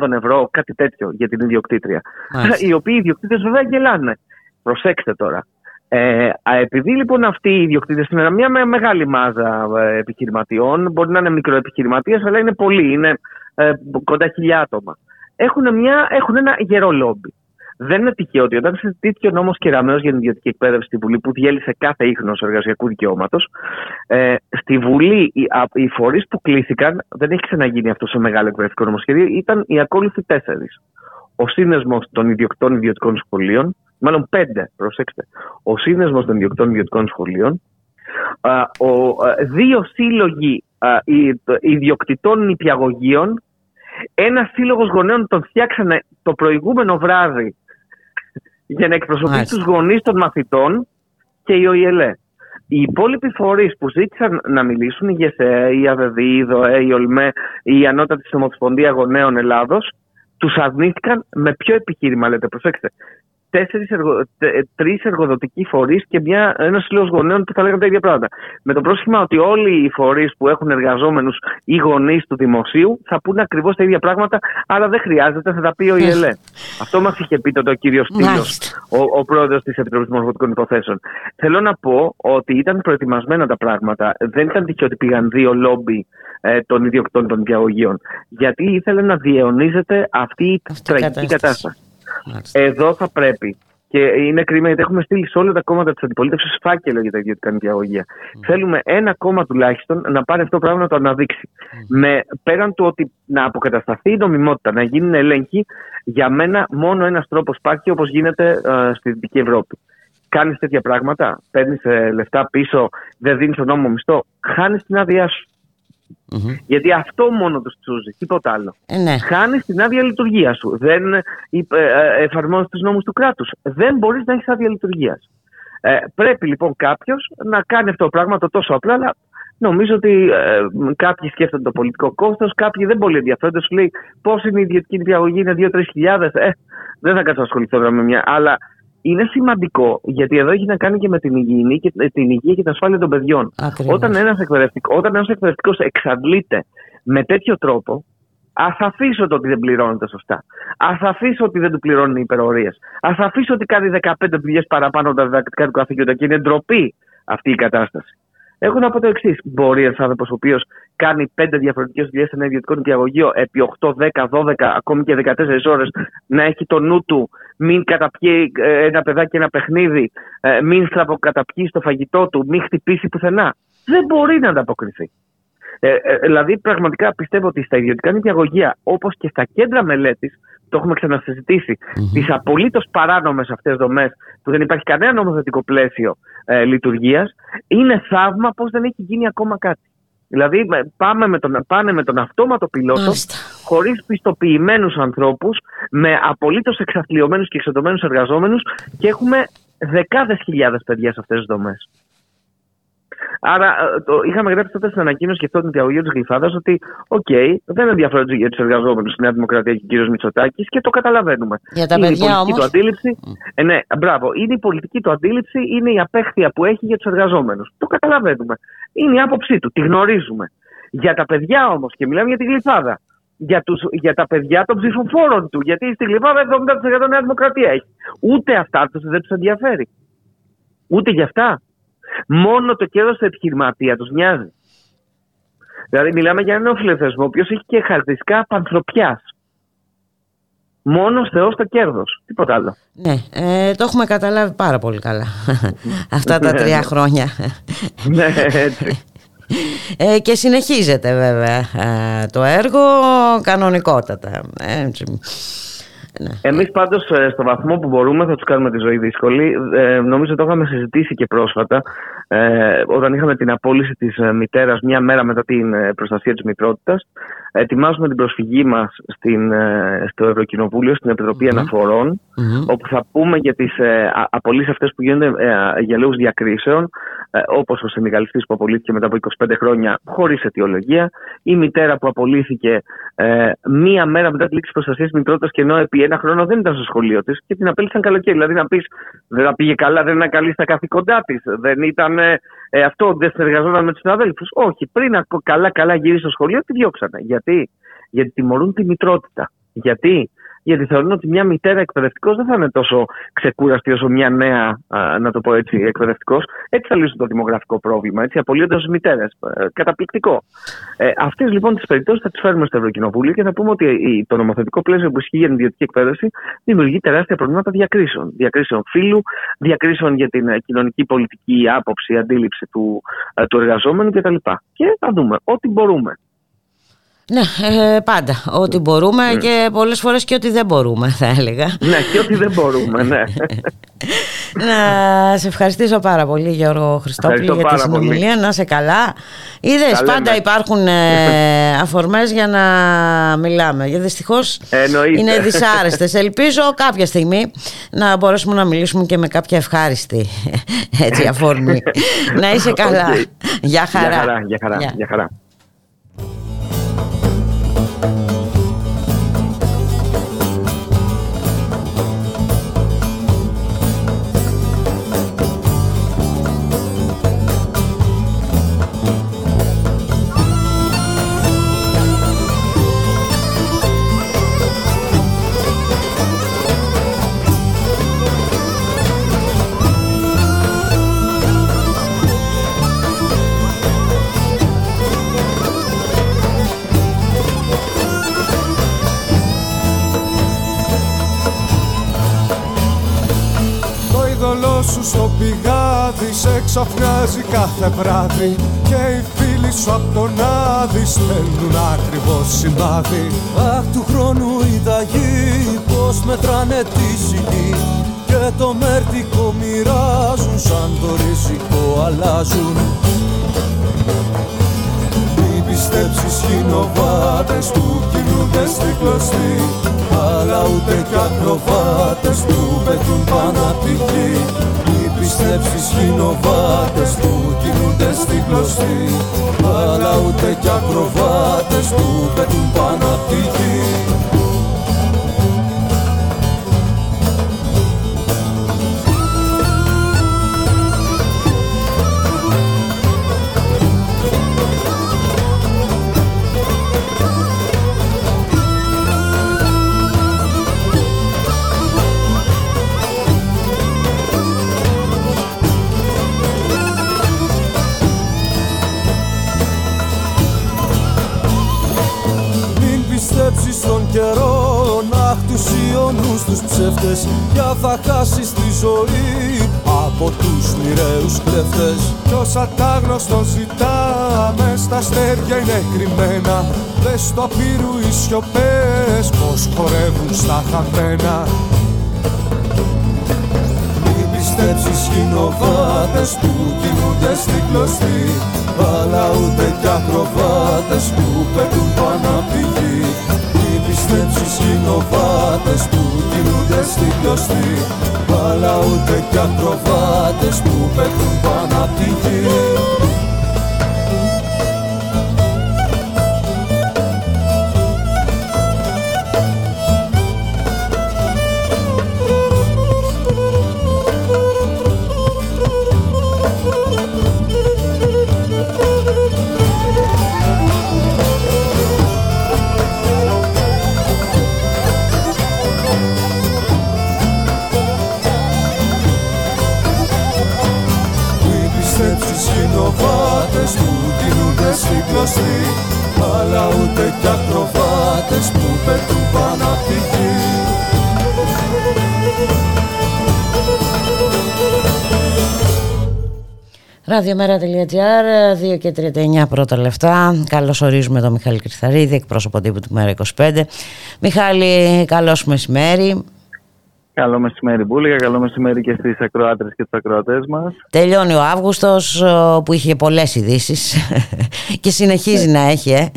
2.000 ευρώ, κάτι τέτοιο για την ιδιοκτήτρια. Μάλιστα. Οι οποίοι ιδιοκτήτες βέβαια γελάνε. Προσέξτε τώρα. Ε, α, επειδή λοιπόν αυτοί οι ιδιοκτήτες είναι μια με- μεγάλη μάζα ε, επιχειρηματιών, μπορεί να είναι μικροεπιχειρηματίες, αλλά είναι πολλοί, είναι ε, κοντά χιλιά άτομα. Έχουν, μια, έχουν ένα γερό λόμπι. Δεν είναι τυχαίο ότι όταν συζητήθηκε ο νόμος Κεραμέο για την ιδιωτική εκπαίδευση στη Βουλή, που διέλυσε κάθε ίχνος εργασιακού δικαιώματος, ε, στη Βουλή οι, α- οι φορείς που κλήθηκαν, δεν έχει ξαναγίνει αυτό σε μεγάλο εκπαιδευτικό νομοσχέδιο, ήταν οι ακόλουθοι τέσσερις. Ο σύνδεσμος των ιδιοκτών ιδιωτικών σχολείων, μάλλον πέντε, προσέξτε. Ο σύνδεσμος των ιδιοκτών ιδιωτικών σχολείων, α, ο, α, δύο σύλλογοι α, οι- το- ιδιοκτητών νηπιαγωγείων, ένα σύλλογος γονέων τον φτιάξανε το προηγούμενο βράδυ για να εκπροσωπήσει Μάλιστα. τους γονείς των μαθητών και η ΟΗΕΛΕ. Οι υπόλοιποι φορείς που ζήτησαν να μιλήσουν, η ΓΕΣΕ, η ΑΒΔ, η ΔΟΕ, η ΟΛΜΕ, η Ανώτατη Ομοσπονδία Γονέων Ελλάδος, τους αρνήθηκαν με ποιο επιχείρημα, λέτε, προσέξτε. Τέσσερις εργο... τε- τρεις εργοδοτικοί φορείς και μια... ένας σύλλογο γονέων που θα λέγανε τα ίδια πράγματα. Με το πρόσχημα ότι όλοι οι φορείς που έχουν εργαζόμενους ή γονείς του δημοσίου θα πούνε ακριβώς τα ίδια πράγματα, άρα δεν χρειάζεται, θα τα πει ο ΙΕΛΕ. Αυτό μας είχε πει τότε ο κύριος Στήλος, Μάλιστα. ο, ο πρόεδρος της Επιτροπής Μορφωτικών Υποθέσεων. Θέλω να πω ότι ήταν προετοιμασμένα τα πράγματα. Δεν ήταν τυχαίο ότι πήγαν δύο λόμπι ε, των ιδιοκτών των διαγωγείων. Γιατί ήθελε να διαιωνίζεται αυτή η τραγική κατάσταση. Κατάσταση. Εδώ θα πρέπει. Και είναι κρίμα γιατί έχουμε στείλει σε όλα τα κόμματα της αντιπολίτευσης φάκελο για τα ιδιωτικά νοικιαγωγεία. Θέλουμε ένα κόμμα τουλάχιστον να πάρει αυτό το πράγμα να το αναδείξει. Με, πέραν του ότι να αποκατασταθεί η νομιμότητα, να γίνουν έλεγχοι, για μένα μόνο ένας τρόπος υπάρχει όπως γίνεται ε, στη Δυτική Ευρώπη. Κάνεις τέτοια πράγματα, παίρνεις λεφτά πίσω, δεν δίνεις τον νόμος μισθό, χάνεις την άδειά σου. Γιατί αυτό μόνο τους τσούζει, τίποτα άλλο. Ε, ναι. Χάνεις την άδεια λειτουργίας σου. Δεν ε, ε, εφαρμόζεις τους νόμους του κράτους. Δεν μπορείς να έχεις άδεια λειτουργίας. Ε, πρέπει λοιπόν κάποιος να κάνει αυτό το πράγμα το τόσο απλά, αλλά νομίζω ότι ε, κάποιοι σκέφτονται το πολιτικό κόστος, κάποιοι δεν πολύ ενδιαφέρονται. Σου λέει πώς είναι η ιδιωτική διαγωγή, είναι 2-3 χιλιάδες. Ε, δεν θα κάτσω να ασχοληθώ τώρα με μια. Αλλά είναι σημαντικό γιατί εδώ έχει να κάνει και με την υγιεινή και ε, την υγεία και την ασφάλεια των παιδιών. Ακριβώς. Όταν ένας εκπαιδευτικό, όταν ένας εκπαιδευτικός εξαντλείται με τέτοιο τρόπο, ας αφήσω το ότι δεν πληρώνεται σωστά. Α αφήσω ότι δεν του πληρώνουν οι υπερορίες. Α αφήσω ότι κάνει 15 δουλειές παραπάνω από τα διδακτικά του καθήκοντα και είναι ντροπή αυτή η κατάσταση. Έχω να πω το εξής. Μπορεί ένας άνθρωπος ο οποίος κάνει πέντε διαφορετικές δουλειές σε ένα ιδιωτικό νοικιαγωγείο επί 8, 10, 12, ακόμη και 14 ώρες να έχει το νου του, μην καταπιεί ε, ένα παιδάκι ένα παιχνίδι, ε, μην στραβοκαταπιεί στο φαγητό του, μην χτυπήσει πουθενά. Δεν μπορεί να ανταποκριθεί. Ε, ε, δηλαδή, πραγματικά πιστεύω ότι στα ιδιωτικά νοικιαγωγεία, όπως και στα κέντρα μελέτης, το έχουμε ξανασυζητήσει, τις απολύτως παράνομες αυτές δομές που δεν υπάρχει κανένα νομοθετικό πλαίσιο ε, λειτουργίας, είναι θαύμα πώς δεν έχει γίνει ακόμα κάτι. Δηλαδή, με- πάμε με τον, πάνε με τον αυτόματο πιλότο, χωρίς πιστοποιημένους ανθρώπους, με απολύτως εξαθλειωμένους και εξοντωμένους εργαζόμενους και έχουμε δεκάδες χιλιάδες παιδιά σε αυτές τις δομές. Άρα, ε, το, είχαμε γράψει τότε στην ανακοίνωση και αυτό την διαγωγή της Γλυφάδας ότι, οκ, δεν ενδιαφέρονται για τους εργαζόμενους στη Νέα Δημοκρατία και ο κ. Μητσοτάκης και το καταλαβαίνουμε. Για τα είναι παιδιά η πολιτική όμως- του αντίληψη. Ε, ναι, μπράβο. Είναι η πολιτική του αντίληψη, είναι η απέχθεια που έχει για τους εργαζόμενους. Το καταλαβαίνουμε. Είναι η άποψή του, τη γνωρίζουμε. Για τα παιδιά όμως, και μιλάμε για τη Γλυφάδα, για, τους, για τα παιδιά των ψηφοφόρων του, γιατί στη Γλυφάδα 70% Νέα Δημοκρατία έχει. Ούτε αυτά τους δεν τους ενδιαφέρει. Ούτε γι' αυτά. Μόνο το κέρδος του επιχειρηματία τους νοιάζει. Δηλαδή, μιλάμε για έναν φιλελευθερισμό, ο οποίος έχει και χαρακτηριστικά πανθρωπιά. Μόνος Θεός το κέρδος. Τίποτα άλλο. Ναι, ε, το έχουμε καταλάβει πάρα πολύ καλά αυτά τα Ναι, τρία ναι. χρόνια. ναι, έτσι. Ε, και συνεχίζεται βέβαια ε, το έργο κανονικότατα. Έτσι. Εμείς πάντως στο βαθμό που μπορούμε θα τους κάνουμε τη ζωή δύσκολη. Ε, νομίζω το είχαμε συζητήσει και πρόσφατα ε, όταν είχαμε την απόλυση της ε, μητέρας μια μέρα μετά την ε, προστασία της μητρότητας. Ετοιμάζουμε την προσφυγή μας ε, στο Ευρωκοινοβούλιο, στην Επιτροπή Αναφορών, όπου θα πούμε για τις ε, απολύσεις αυτές που γίνονται ε, για λόγους διακρίσεων, ε, όπως ο συνδικαλιστής που απολύθηκε μετά από 25 χρόνια χωρίς αιτιολογία, η μητέρα που απολύθηκε ε, μία μέρα μετά τη λήξη προστασίας μητρότητας και ενώ επί ένα χρόνο δεν ήταν στο σχολείο της και την απέλησαν καλοκαίρι. Δηλαδή να πεις δεν τα πήγε καλά, δεν ήταν καλή στα καθήκοντά της, δεν ήταν ε, αυτό δεν συνεργαζόταν με τους συναδέλφους. Όχι, πριν από καλά-καλά γυρίσει στο σχολείο, τη διώξανε. Γιατί; Γιατί τιμωρούν τη μητρότητα. Γιατί; Γιατί θεωρούν ότι μια μητέρα εκπαιδευτικός δεν θα είναι τόσο ξεκούραστη όσο μια νέα, να το πω έτσι, εκπαιδευτικός. Έτσι θα λύσουν το δημογραφικό πρόβλημα. Έτσι, απολύονται ω μητέρες. Ε, καταπληκτικό. Ε, Αυτές λοιπόν τις περιπτώσεις θα τις φέρουμε στο Ευρωκοινοβούλιο και θα πούμε ότι το νομοθετικό πλαίσιο που ισχύει για την ιδιωτική εκπαίδευση δημιουργεί τεράστια προβλήματα διακρίσεων. Διακρίσεων φύλου, διακρίσεων για την ε, κοινωνική πολιτική άποψη, αντίληψη του, ε, του εργαζόμενου κτλ. Και θα δούμε ό,τι μπορούμε. Ναι, ε, πάντα. Ό,τι μπορούμε ναι. και πολλές φορές και ό,τι δεν μπορούμε θα έλεγα. Ναι, και ό,τι δεν μπορούμε, ναι. να σε ευχαριστήσω πάρα πολύ Γιώργο Χριστόπουλο για τη συνομιλία. Να σε καλά. Είδες, πάντα ναι. υπάρχουν ε, αφορμές για να μιλάμε. Γιατί δυστυχώς είναι δυσάρεστες. Ελπίζω κάποια στιγμή να μπορέσουμε να μιλήσουμε και με κάποια ευχάριστη έτσι, αφορμή. να είσαι καλά. Γεια χαρά. Για χαρά, για χαρά. Για χαρά. Πηγάδι σε ξαφνιάζει κάθε βράδυ Και οι φίλοι σου απ' τον άδει στέλνουν ακριβώς σημάδι. Αχ του χρόνου η δαγή πως μετράνε τη σιγή Και το μέρτικο μοιράζουν σαν το ριζικό αλλάζουν. Μην πιστέψεις χινοβάτες που κινούνται στη κλωστή αλλά ούτε κι ακροβάτες που πετούν πάνω απ' τη γη. Μη πιστέψεις χινοβάτες που κινούνται στην κλωστή. Αλλά ούτε κι ακροβάτες που πετούν πάνω απ' τη γη ψεύτες Για θα χάσεις τη ζωή. Από τους μοιραίους κλέφτες Κι όσα τα γνωστό ζητά μες στα αστέρια είναι κρυμμένα. Δες το απείρου οι σιωπές πως χορεύουν στα χαμένα. Μην πιστέψεις χινοβάτες που κινούνται στην κλωστή αλλά ούτε κι ακροβάτες που πετούν πάνω απ' τη γη Μην πιστέψεις χινοβάτες που κινούνται στην κλωστή. Αλλά ούτε κι ακροβάτες που πετούν πάνω απ' τη γη Ραδιομέρα.gr, 2 και 39 πρώτα λεφτά. Καλώς ορίζουμε τον Μιχάλη Κρυθαρίδη, εκπρόσωπο τύπου του Μέρα 25. Μιχάλη, καλώς μεσημέρι. Καλό μεσημέρι Μπούλικα, καλό μεσημέρι και στις ακροάτρες και τους ακροατές μας. Τελειώνει ο Αύγουστος που είχε πολλές ειδήσεις και συνεχίζει να έχει. Ε.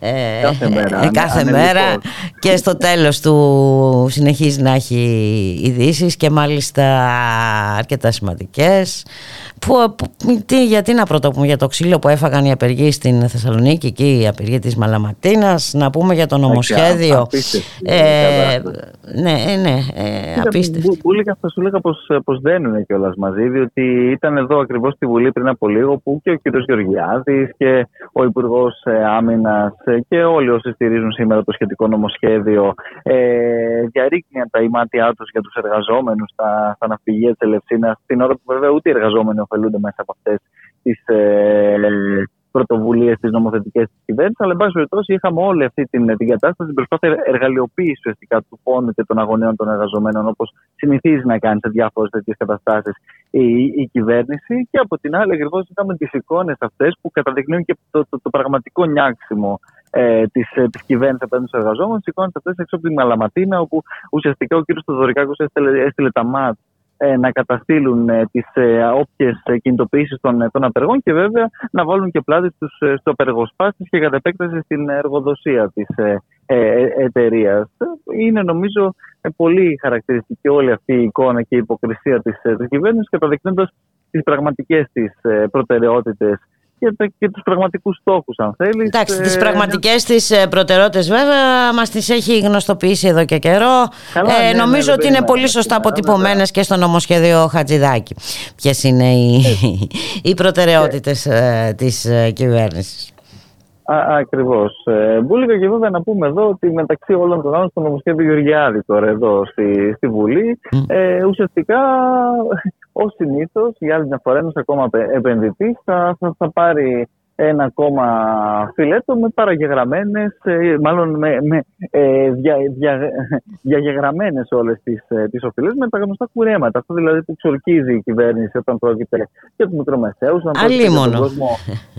ε κάθε μέρα. Ε, κάθε μέρα και στο τέλος του συνεχίζει να έχει ειδήσεις και μάλιστα αρκετά σημαντικές. Που, που, τι, γιατί να πρωτοπούμε για το ξύλο που έφαγαν οι απεργοί στην Θεσσαλονίκη και οι απεργοί της Μαλαματίνας, να πούμε για το νομοσχέδιο. Ε, ναι, ναι, ε, απίστευτο. Μπούλικα θα σου λέγα πως, πως δένουν κιόλας μαζί, διότι ήταν εδώ ακριβώς στη Βουλή πριν από λίγο που και ο κ. Γεωργιάδης και ο Υπουργός Άμυνας και όλοι όσοι στηρίζουν σήμερα το σχετικό νομοσχέδιο ε, διαρρήκνυαν τα ημάτια τους για τους εργαζόμενους στα, στα ναυπηγεία της Ελευσίνας, την ώρα που βέβαια ούτε οι εργαζόμενοι ωφελούνται μέσα από αυτές τις ε, πρωτοβουλίες της νομοθετικής της κυβέρνησης. Αλλά, εν πάση περιπτώσει, είχαμε όλη αυτή την, την κατάσταση, την προσπάθεια εργαλειοποίηση ουσιαστικά του πόνου και των αγωνιών των εργαζομένων, όπως συνηθίζει να κάνει σε διάφορες τέτοιες καταστάσεις η, η κυβέρνηση. Και από την άλλη, ακριβώς είδαμε τις εικόνες αυτές που καταδεικνύουν και το, το, το πραγματικό νιάξιμο ε, της της κυβέρνησης απέναντι στους εργαζόμενους. Τις εικόνες αυτές έξω από τη Μαλαματίνα, όπου ουσιαστικά ο κ. Στοδωρικάκο έστειλε, έστειλε τα ΜΑΤ ε, να καταστήλουν ε, τις ε, όποιες κινητοποιήσεις των, των απεργών και βέβαια να βάλουν και πλάτη στους, στο απεργοσπάστης και κατά επέκταση στην εργοδοσία της ε, εταιρείας. Είναι νομίζω πολύ χαρακτηριστική όλη αυτή η εικόνα και η υποκρισία της, της κυβέρνησης καταδεικνύοντας τις πραγματικές της προτεραιότητες και, και τους πραγματικούς στόχους αν θέλεις. Εντάξει, τις πραγματικές της προτεραιότητες βέβαια μας τις έχει γνωστοποιήσει εδώ και καιρό. ε, ναι, νομίζω ναι, ότι είναι πολύ σωστά αποτυπωμένες και στο νομοσχέδιο Χατζηδάκη. Ποιες είναι οι, οι προτεραιότητες ε, της ε, κυβέρνησης. Ακριβώς. Ε, Μπούλικα και βέβαια να πούμε εδώ ότι μεταξύ όλων των άλλων στο νομοσχέδιο Γεωργιάδη τώρα εδώ στη, στη Βουλή ε, ουσιαστικά ω συνήθως για άλλη μια φορά ένας ακόμα επενδυτής θα, θα, θα πάρει ένα ακόμα φιλέτο με παραγεγραμμένες, ε, μάλλον με, με ε, δια, δια, διαγεγραμμένες όλες τις, ε, τις οφειλές με τα γνωστά κουρέματα. Αυτό δηλαδή που ξορκίζει η κυβέρνηση όταν πρόκειται για του μικρομεσαίους, να πρόκειται για τον κόσμο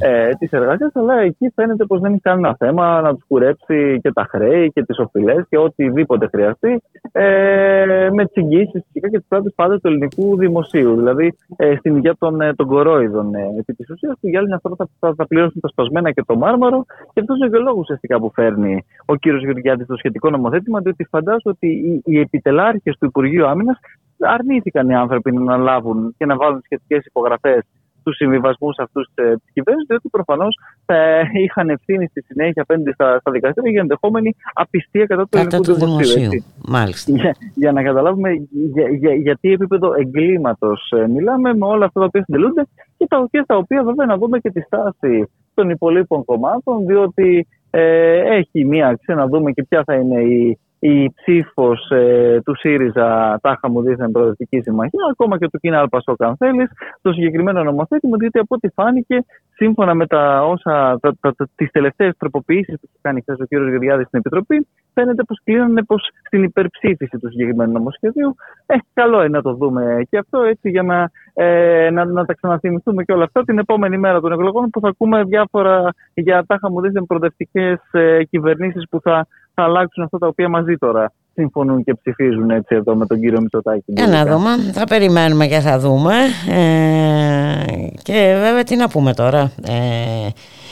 ε, της εργασίας, αλλά εκεί φαίνεται πως δεν είναι κανένα θέμα να τους κουρέψει και τα χρέη και τις οφειλές και οτιδήποτε χρειαστεί ε, με τις εγγύσεις φυσικά και τις πράξεις πάντα του ελληνικού δημοσίου. Δηλαδή ε, στην υγεία των, ε, των κορόιδων ε, επί της ουσίας που για άλλη μια φορά θα, θα πληρώσουν τα σπασμένα και το μάρμαρο. Και αυτός είναι και ο λόγος ουσιαστικά που φέρνει ο κύριος Γεωργιάδης το σχετικό νομοθέτημα, διότι φαντάζομαι ότι οι, οι επιτελάρχες του Υπουργείου Άμυνας αρνήθηκαν οι άνθρωποι να αναλάβουν και να βάλουν σχετικές υπογραφές του συμβιβασμούς αυτούς της κυβέρνησης, διότι προφανώς θα είχαν ευθύνη στη συνέχεια απέναντι στα, στα δικαστήρια για ενδεχόμενη απιστία κατά του ελληνικού δημοσίου. Μάλιστα. Για, για, να καταλάβουμε για, για, για τι επίπεδο εγκλήματος ε, μιλάμε με όλα αυτά τα οποία συντελούνται και τα, και τα οποία βέβαια να δούμε και τη στάση των υπολείπων κομμάτων, διότι ε, έχει μία αξία να δούμε και ποια θα είναι η η ψήφος ε, του ΣΥΡΙΖΑ τάχα μου δίθεν προοδευτική συμμαχία, ακόμα και του Κίνα Αλπασόκ, αν θέλει, το συγκεκριμένο νομοθέτημα, διότι από ό,τι φάνηκε, σύμφωνα με τα όσα, τα, τα, τα, τις τελευταίες τροποποιήσεις που έχει κάνει χθες ο κ. Γεωργιάδης στην Επιτροπή, φαίνεται πως κλείνανε πως στην υπερψήφιση του συγκεκριμένου νομοσχεδίου. Ε, καλό είναι να το δούμε και αυτό έτσι για να, ε, να, να τα ξαναθυμηθούμε και όλα αυτά την επόμενη μέρα των εκλογών που θα ακούμε διάφορα για τάχα μου δίθεν προοδευτικές ε, κυβερνήσεις που θα θα αλλάξουν αυτά τα οποία μαζί τώρα συμφωνούν και ψηφίζουν έτσι εδώ με τον κύριο Μητσοτάκη. Για να δούμε, θα περιμένουμε και θα δούμε. Ε, και βέβαια τι να πούμε τώρα. Ε,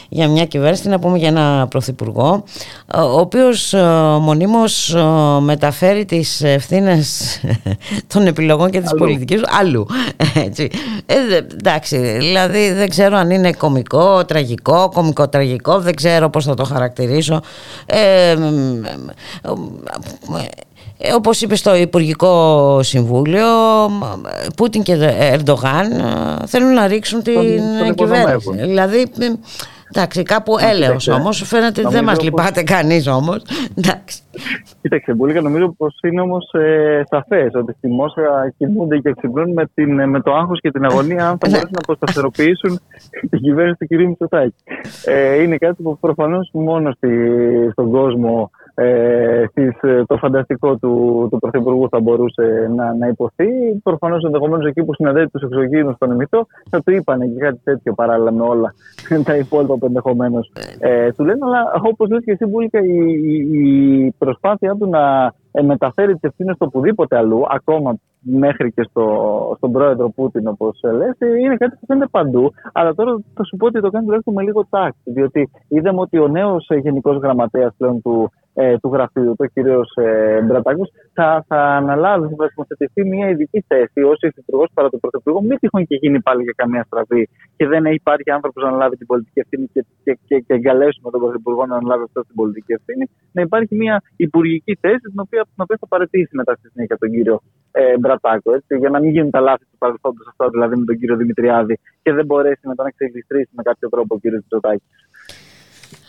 για μια κυβέρνηση, να πούμε για ένα πρωθυπουργό, ο οποίος ε, μονίμως ε, μεταφέρει τις ευθύνες των επιλογών και της αλλού. πολιτικής αλλού. Έτσι. Ε, εντάξει, δηλαδή δεν ξέρω αν είναι κομικό, τραγικό, κομικό-τραγικό, δεν ξέρω πώς θα το χαρακτηρίσω. Ε, ε, όπως είπε στο Υπουργικό Συμβούλιο, Πούτιν και Ερντογάν θέλουν να ρίξουν την κυβέρνηση. Δηλαδή Εντάξει, κάπου έλεος όμως. Φαίνεται ότι δεν μας λυπάται κανείς όμως. Κοίταξε, πολύ νομίζω πως είναι όμως ε, σαφές ότι στη Μόσχα κοιμούνται και ξυπνούν με, την, με το άγχος και την αγωνία αν θα μπορέσουν να αποσταθεροποιήσουν την κυβέρνηση του κ. Μητσοτάκη. Ε, είναι κάτι που προφανώς μόνο στη, στον κόσμο ε, στις, ε, το φανταστικό του, του Πρωθυπουργού θα μπορούσε να, να υποθεί. Προφανώς ενδεχομένως εκεί που συναντάει τους εξωγήνου στον ημιτό θα του είπαν και κάτι τέτοιο παράλληλα με όλα τα υπόλοιπα που ενδεχομένως ε, του λένε. Αλλά όπως λες και εσύ, Μπούλικα, η, η, προσπάθειά του να ε, μεταφέρει τις ευθύνες στο οπουδήποτε αλλού, ακόμα μέχρι και στο, στον πρόεδρο Πούτιν, όπως λες, είναι κάτι που φαίνεται παντού. Αλλά τώρα θα σου πω ότι το κάνει τουλάχιστον με λίγο τάξη. Διότι είδαμε ότι ο νέος γενικός γραμματέας πλέον του ε, του γραφείου, το κύριο ε, Μπρατάκος, θα, θα αναλάβει, θα συμμετεχθεί μια ειδική θέση ως υφυπουργός παρά το πρωθυπουργό. Μην τυχόν και γίνει πάλι για καμία στραβή και δεν υπάρχει άνθρωπος να αναλάβει την πολιτική ευθύνη και, και, και, και εγκαλέσουμε τον πρωθυπουργό να αναλάβει αυτό την πολιτική ευθύνη. Να υπάρχει μια υπουργική θέση την οποία, την οποία θα παρετήσει μετά στη συνέχεια τον κύριο ε, Μπρατάκο. Έτσι, για να μην γίνουν τα λάθη του παρελθόντος αυτό, δηλαδή με τον κύριο Δημητριάδη και δεν μπορέσει μετά να ξεγλιστρήσει με κάποιο τρόπο ο κύριος Τσοτάκη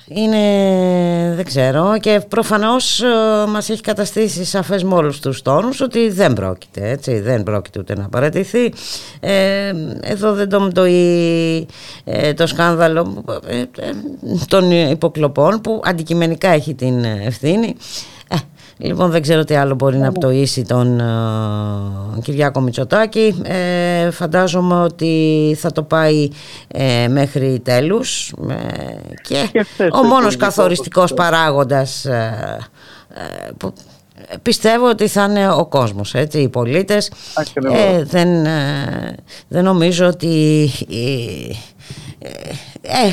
είναι, δεν ξέρω, και προφανώς ε, μας έχει καταστήσει σαφές με όλους τους τόνους ότι δεν πρόκειται, έτσι, δεν πρόκειται ούτε να παρατηθεί. Ε, εδώ δεν το μτωεί ε, το σκάνδαλο ε, των υποκλοπών που αντικειμενικά έχει την ευθύνη. Λοιπόν, δεν ξέρω τι άλλο μπορεί να πτωίσει τον uh, Κυριάκο Μητσοτάκη. Ε, φαντάζομαι ότι θα το πάει ε, μέχρι τέλους και, ο μόνος καθοριστικός παράγοντας που πιστεύω ότι θα είναι ο κόσμος, έτσι, οι πολίτες. δεν, δεν νομίζω ότι... Ε,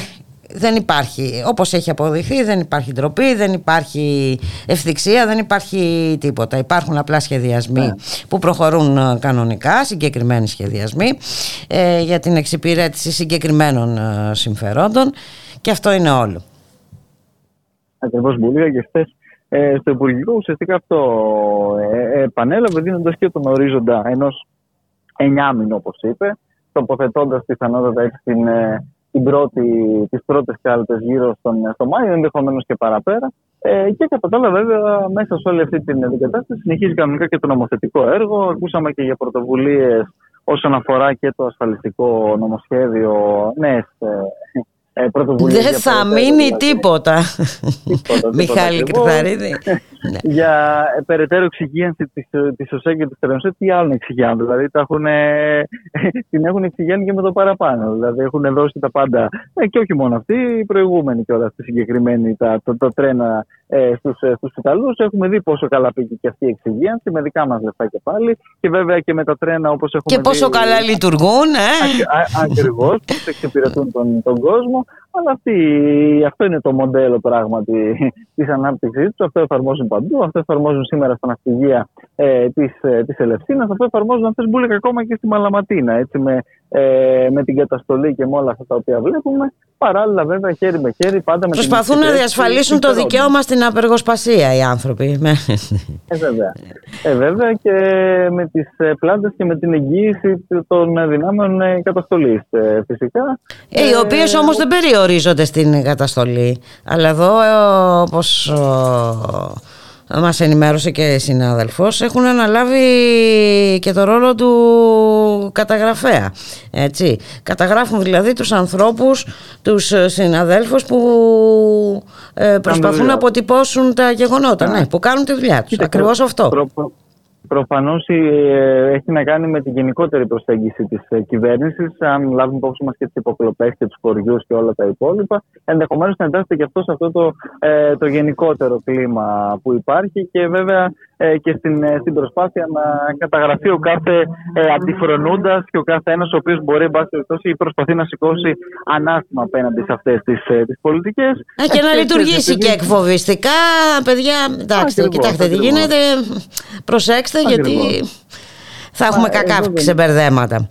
δεν υπάρχει, όπως έχει αποδειχθεί, δεν υπάρχει ντροπή, δεν υπάρχει ευθυξία, δεν υπάρχει τίποτα. Υπάρχουν απλά σχεδιασμοί ναι. που προχωρούν ε, κανονικά, συγκεκριμένοι σχεδιασμοί ε, για την εξυπηρέτηση συγκεκριμένων ε, συμφερόντων και αυτό είναι όλο. Ακριβώς Μπουλία και χθες ε, στο Υπουργικό ουσιαστικά αυτό ε, επανέλαβε δίνοντας και τον ορίζοντα ενός εννιάμινου όπως είπε, τοποθετώντας πιθανότατα έτσι την την πρώτη, τις πρώτες κάλπες γύρω στον, στο Μάιο, ενδεχομένως και παραπέρα. Ε, και κατά τα άλλα, βέβαια, μέσα σε όλη αυτή την αντικατάσταση συνεχίζει κανονικά και το νομοθετικό έργο. Ακούσαμε και για πρωτοβουλίες όσον αφορά και το ασφαλιστικό νομοσχέδιο, νέες ε, ε, Δεν θα μείνει τίποτα. Μιχάλη Κρυθαρίδη. Ναι. Για ε, περαιτέρω εξυγίανση της ΟΣΕ και της ΤΡΕΝΣΕ, τι άλλο εξηγιάνουν. Δηλαδή τα έχουν, την έχουν εξηγιάνει και με το παραπάνω. Δηλαδή έχουν δώσει τα πάντα. Ε, και όχι μόνο αυτοί, οι προηγούμενοι κιόλας στη συγκεκριμένη, τα, το, το τρένα ε, στους, ε, στους Ιταλούς. Έχουμε δει πόσο καλά πήγε και αυτή η εξυγίανση με δικά μας λεφτά και πάλι και βέβαια και με τα τρένα όπως έχουμε Και πόσο καλά λειτουργούν, ε! Ακριβώς, πώς εξυπηρετούν τον, τον κόσμο. Αλλά αυτή, αυτό είναι το μοντέλο πράγματι της ανάπτυξής τους. Αυτό εφαρμόζουν παντού. Αυτό εφαρμόζουν σήμερα στα ναυπηγεία ε, της της Ελευσίνας. Αυτό εφαρμόζουν αυτές μπουλικα ακόμα και στη Μαλαματίνα. Έτσι, με, ε, με την καταστολή και με όλα αυτά τα οποία βλέπουμε. Παράλληλα, βέβαια, χέρι με χέρι, πάντα με Προσπαθούν να διασφαλίσουν το δικαίωμα στην απεργοσπασία οι άνθρωποι. ε, βέβαια. Ε, βέβαια και με τις ε, πλάντε και με την εγγύηση των δυνάμεων ε, καταστολής, ε, φυσικά. Ε, οι οποίες όμως δεν περιορίζονται στην καταστολή. Αλλά εδώ, όπως μας ενημέρωσε και συνάδελφος. Έχουν αναλάβει και το ρόλο του καταγραφέα έτσι. καταγράφουν δηλαδή τους ανθρώπους τους συναδέλφους που ε, προσπαθούν να αποτυπώσουν τα γεγονότα ναι, που κάνουν τη δουλειά τους, ακριβώς αυτό Προφανώς ε, έχει να κάνει με την γενικότερη προσέγγιση της ε, κυβέρνησης. Αν λάβουμε υπόψη μας και τις υποκλοπές και τους χωριούς και όλα τα υπόλοιπα, ενδεχομένως να εντάσσεται και αυτό σε αυτό το, ε, το γενικότερο κλίμα που υπάρχει και βέβαια και στην, στην προσπάθεια να καταγραφεί ο κάθε ε, αντιφρονούντας και ο κάθε ένας ο οποίος μπορεί, εν πάση περιπτώσει, προσπαθεί να σηκώσει ανάστημα απέναντι σε αυτές τις τις πολιτικές. και να λειτουργήσει και εκφοβιστικά, παιδιά. Εντάξει, κοιτάξτε τι γίνεται. Προσέξτε γιατί θα έχουμε Μα, κακά δεν, ξεμπερδέματα.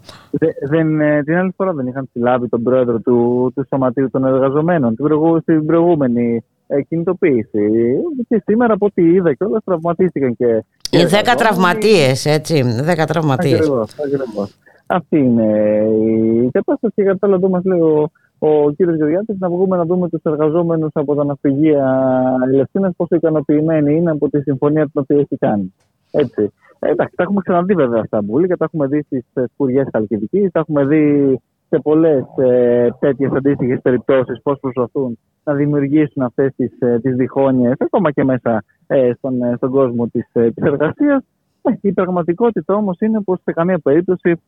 Δεν, ε, την άλλη φορά δεν είχαν συλλάβει τον πρόεδρο του, του Σωματείου των Εργαζομένων στην προηγούμενη ε, κινητοποίηση. Και σήμερα από ό,τι είδα και όλα τραυματίστηκαν και... Οι δέκα τραυματίες, έτσι, δέκα τραυματίες. Ακριβώς, Αυτή είναι η κατάσταση και κατά εδώ μας λέει ο, ο κύριος Γεωργιάτης να βγούμε να δούμε τους εργαζόμενους από τα ναυπηγεία Ελευθύνας πόσο ικανοποιημένοι είναι από τη συμφωνία την οποία έχει κάνει. Έτσι. Ε, εντάξει, τα έχουμε ξαναδεί βέβαια αυτά πολύ και τα έχουμε δει στις σπουριέ Χαλκιδική. Τα έχουμε δει σε πολλές ε, τέτοιες αντίστοιχες περιπτώσεις πώς προσπαθούν να δημιουργήσουν αυτές τις ε, διχόνοιες, ακόμα και μέσα ε, στον, ε, στον κόσμο της ε, εργασίας. Η πραγματικότητα όμως είναι πως σε καμία περίπτωση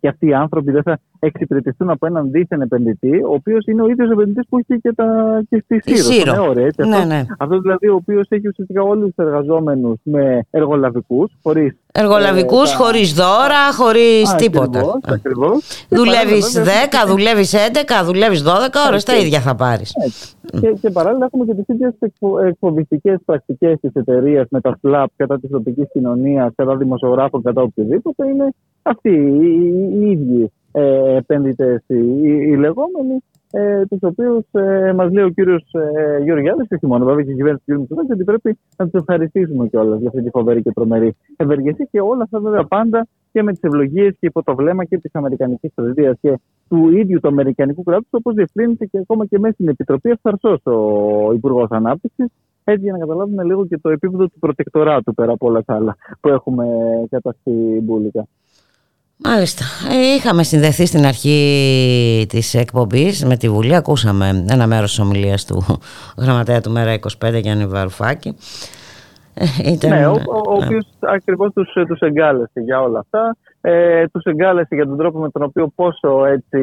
και αυτοί οι άνθρωποι δεν θα εξυπηρετηθούν από έναν δίθεν επενδυτή, ο οποίος είναι ο ίδιος επενδυτής που έχει και, τα, και στη Σύρο. Ναι, αυτό, ναι. αυτός δηλαδή ο οποίος έχει ουσιαστικά όλους τους εργαζόμενους με εργολαβικούς, χωρίς. Εργολαβικούς, ε, χωρίς δώρα, χωρίς τίποτα. Ακριβώς. Δουλεύεις 10, δουλεύεις 11, δουλεύεις 12 ώρε, τα ίδια θα πάρεις. Και, και παράλληλα έχουμε και τις ίδιες εκφοβιστικές πρακτικές της εταιρείας με τα ΣΛΑΠ κατά της τοπικής κοινωνίας, κατά δημοσιογράφων, κατά οτιδήποτε. Είναι αυτοί οι, οι ίδιοι ε, επένδυτε, οι, οι, λεγόμενοι, ε, τους οποίους ε, μας λέει ο κύριος ε, Γεωργιάδης, και μόνο βέβαια και η κυβέρνηση του κ. Μητσοτάκη, ότι πρέπει να τους ευχαριστήσουμε κιόλας για αυτή τη φοβερή και τρομερή ευεργεσία και όλα αυτά βέβαια πάντα και με τις ευλογίες και υπό το βλέμμα και της Αμερικανικής Πρεσβεία και του ίδιου του Αμερικανικού κράτους, όπως διευκρίνησε και ακόμα και μέσα στην Επιτροπή ευθαρσό ο Υπουργός Ανάπτυξης. Έτσι, για να καταλάβουμε λίγο και το επίπεδο του προτεκτοράτου πέρα από όλα τα άλλα που έχουμε καταστεί μπουλικα. Μάλιστα. Ε, είχαμε συνδεθεί στην αρχή της εκπομπής με τη Βουλή. Ακούσαμε ένα μέρος της ομιλίας του γραμματέα του Μέρα 25 Γιάννη Βαρουφάκη. Ε, ήταν... Ναι, ο, ο, ο οποίος ακριβώς τους τους εγκάλεσε για όλα αυτά. Ε, τους εγκάλεσε για τον τρόπο με τον οποίο πόσο έτσι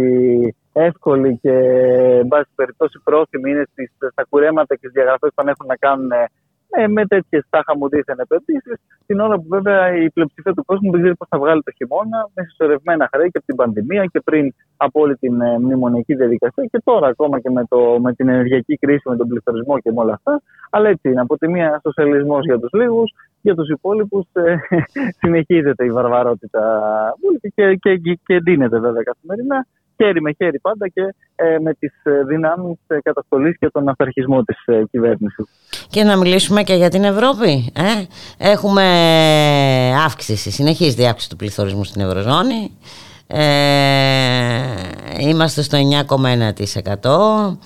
εύκολη και εν πάση περιπτώσει πρόθυμη είναι στις, στα κουρέματα και στις διαγραφές που έχουν να κάνουν ε, με τέτοιες τάχα μου δίθεν επενδύσεις, την ώρα που βέβαια η πλειοψηφία του κόσμου δεν ξέρει πώς θα βγάλει το χειμώνα με συσσωρευμένα χρέη και από την πανδημία και πριν από όλη την ε, μνημονιακή διαδικασία και τώρα ακόμα και με, το, με την ενεργειακή κρίση, με τον πληθωρισμό και με όλα αυτά. Αλλά έτσι είναι. Από τη μία σοσιαλισμός για τους λίγους, για τους υπόλοιπους ε, συνεχίζεται η βαρβαρότητα και, και, και, και εντείνεται βέβαια καθημερινά χέρι με χέρι πάντα και ε, με τις ε, δυνάμεις ε, καταστολής και τον αυταρχισμό της ε, κυβέρνησης. Και να μιλήσουμε και για την Ευρώπη. Ε; Έχουμε αύξηση, συνεχίζεται η αύξηση του πληθωρισμού στην Ευρωζώνη. Ε, είμαστε στο 9,1%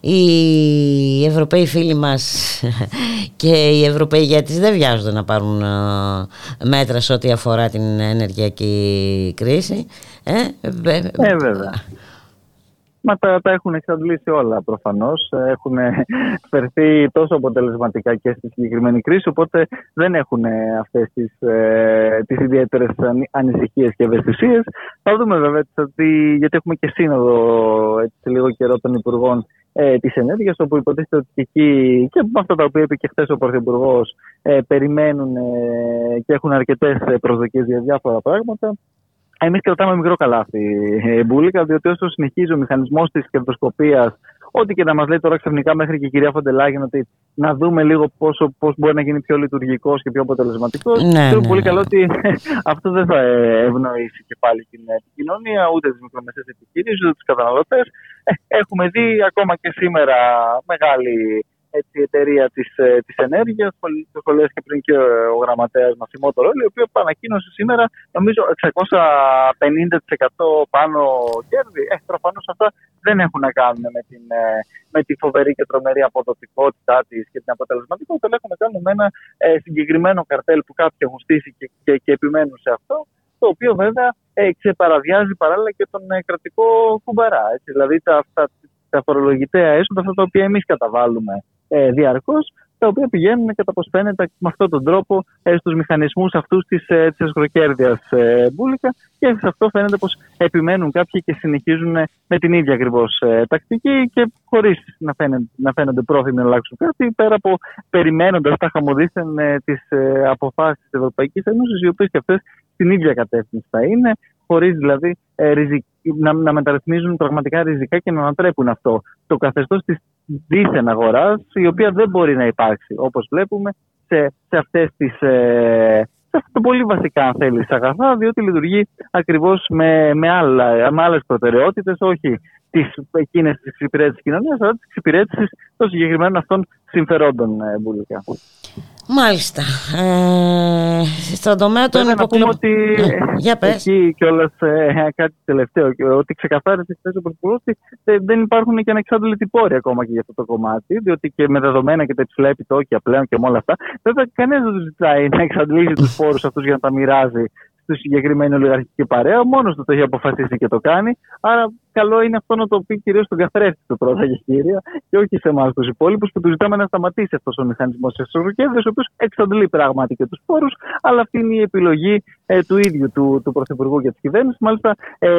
οι Ευρωπαίοι φίλοι μας και οι Ευρωπαίοι ηγέτες δεν βιάζονται να πάρουν μέτρα σε ό,τι αφορά την ενεργειακή κρίση. Ε, ε βέβαια. Μα τα, τα έχουν εξαντλήσει όλα προφανώς. Έχουν φερθεί τόσο αποτελεσματικά και στη συγκεκριμένη κρίση, οπότε δεν έχουν αυτές τις ε, τις ιδιαίτερες ανησυχίες και ευαισθησίες. Θα δούμε βέβαια, γιατί έχουμε και σύνοδο έτσι, σε λίγο καιρό των Υπουργών ε, της ενέργειας, όπου υποτίθεται ότι εκεί και με αυτά τα οποία είπε και χθες ο Πρωθυπουργός, ε, περιμένουν ε, και έχουν αρκετές προσδοκίες για διάφορα πράγματα. Εμείς κρατάμε μικρό καλάθι ε, μπουλικα, διότι όσο συνεχίζει ο μηχανισμός της κερδοσκοπίας, ό,τι και να μας λέει τώρα ξαφνικά μέχρι και η κυρία Φοντελάγιν, ότι να δούμε λίγο πόσο, πώς μπορεί να γίνει πιο λειτουργικός και πιο αποτελεσματικός. Ναι, ναι, πολύ ναι. καλό ότι αυτό δεν θα ευνοήσει και πάλι την κοινωνία, ούτε τις μικρομεσαίες επιχειρήσεις, ούτε τους καταναλωτές. Ε, έχουμε δει ακόμα και σήμερα μεγάλη έτσι, η εταιρεία της της ε, ενέργεια, το σχολιάζει και πριν και ο γραμματέας μας η Motorola, η οποία ανακοίνωσε σήμερα νομίζω 650% πάνω κέρδη. Ε, Προφανώς αυτά δεν έχουν να κάνουν με, την, ε, με τη φοβερή και τρομερή αποδοτικότητά της και την αποτελεσματικότητα, αλλά έχουν να κάνουν με ένα ε, συγκεκριμένο καρτέλ που κάποιοι έχουν στήσει και, και, και επιμένουν σε αυτό το οποίο βέβαια ε, ξεπαραδιάζει παράλληλα και τον ε, κρατικό κουμπαρά. Έτσι. Δηλαδή τα, τα, τα φορολογητέα έσοδα, αυτά τα οποία εμείς καταβάλουμε ε, διαρκώς, τα οποία πηγαίνουν κατά πώ φαίνεται με αυτόν τον τρόπο ε, στους μηχανισμούς αυτούς της ε, αγροκέρδεια ε, μπουλικα. Και σε αυτό φαίνεται πως επιμένουν κάποιοι και συνεχίζουν με την ίδια ακριβώς ε, τακτική και χωρίς να, να φαίνονται πρόθυμοι να αλλάξουν κάτι, πέρα από περιμένοντας τα χαμοδίθεν ε, τις ε, αποφάσεις της Ευρωπαϊκής Ένωσης, οι οποίες και αυτές στην ίδια κατεύθυνση θα είναι, χωρίς δηλαδή ε, να, να μεταρρυθμίζουν πραγματικά ριζικά και να ανατρέπουν αυτό το καθεστώς της δίθεν αγοράς, η οποία δεν μπορεί να υπάρξει, όπως βλέπουμε, σε, σε αυτές τις. Ε, σε πολύ βασικά, αν θέλεις, αγαθά, διότι λειτουργεί ακριβώς με, με, με άλλες προτεραιότητες, όχι εκείνες τη εξυπηρέτησης κοινωνίας, αλλά της εξυπηρέτησης των συγκεκριμένων αυτών συμφερόντων ε, μπουλικά. Μάλιστα. Ε, στον τομέα των υποκλοπών. ότι ε, για πες. εκεί κιόλας ε, κάτι τελευταίο, ότι ξεκαθάρισε χθε ο Πρωθυπουργό ότι δεν υπάρχουν και ανεξάντλητοι πόροι ακόμα και για αυτό το κομμάτι, διότι και με δεδομένα και τα υψηλά επιτόκια πλέον και με όλα αυτά, βέβαια κανένας δεν του ζητάει να εξαντλήσει τους πόρους αυτούς για να τα μοιράζει στη συγκεκριμένη ολιγαρχική παρέα. Μόνος του το έχει αποφασίσει και το κάνει. Άρα, καλό είναι αυτό να το πει κυρίως στον καθρέφτη του πρώτα και κύρια, και όχι σε εμάς τους υπόλοιπους, που τους ζητάμε να σταματήσει αυτός ο μηχανισμός τη εσωτερικέδρε, ο οποίος εξαντλεί πράγματι και τους πόρους, αλλά αυτή είναι η επιλογή ε, του ίδιου του, του Πρωθυπουργού και της κυβέρνησης. Μάλιστα, ε,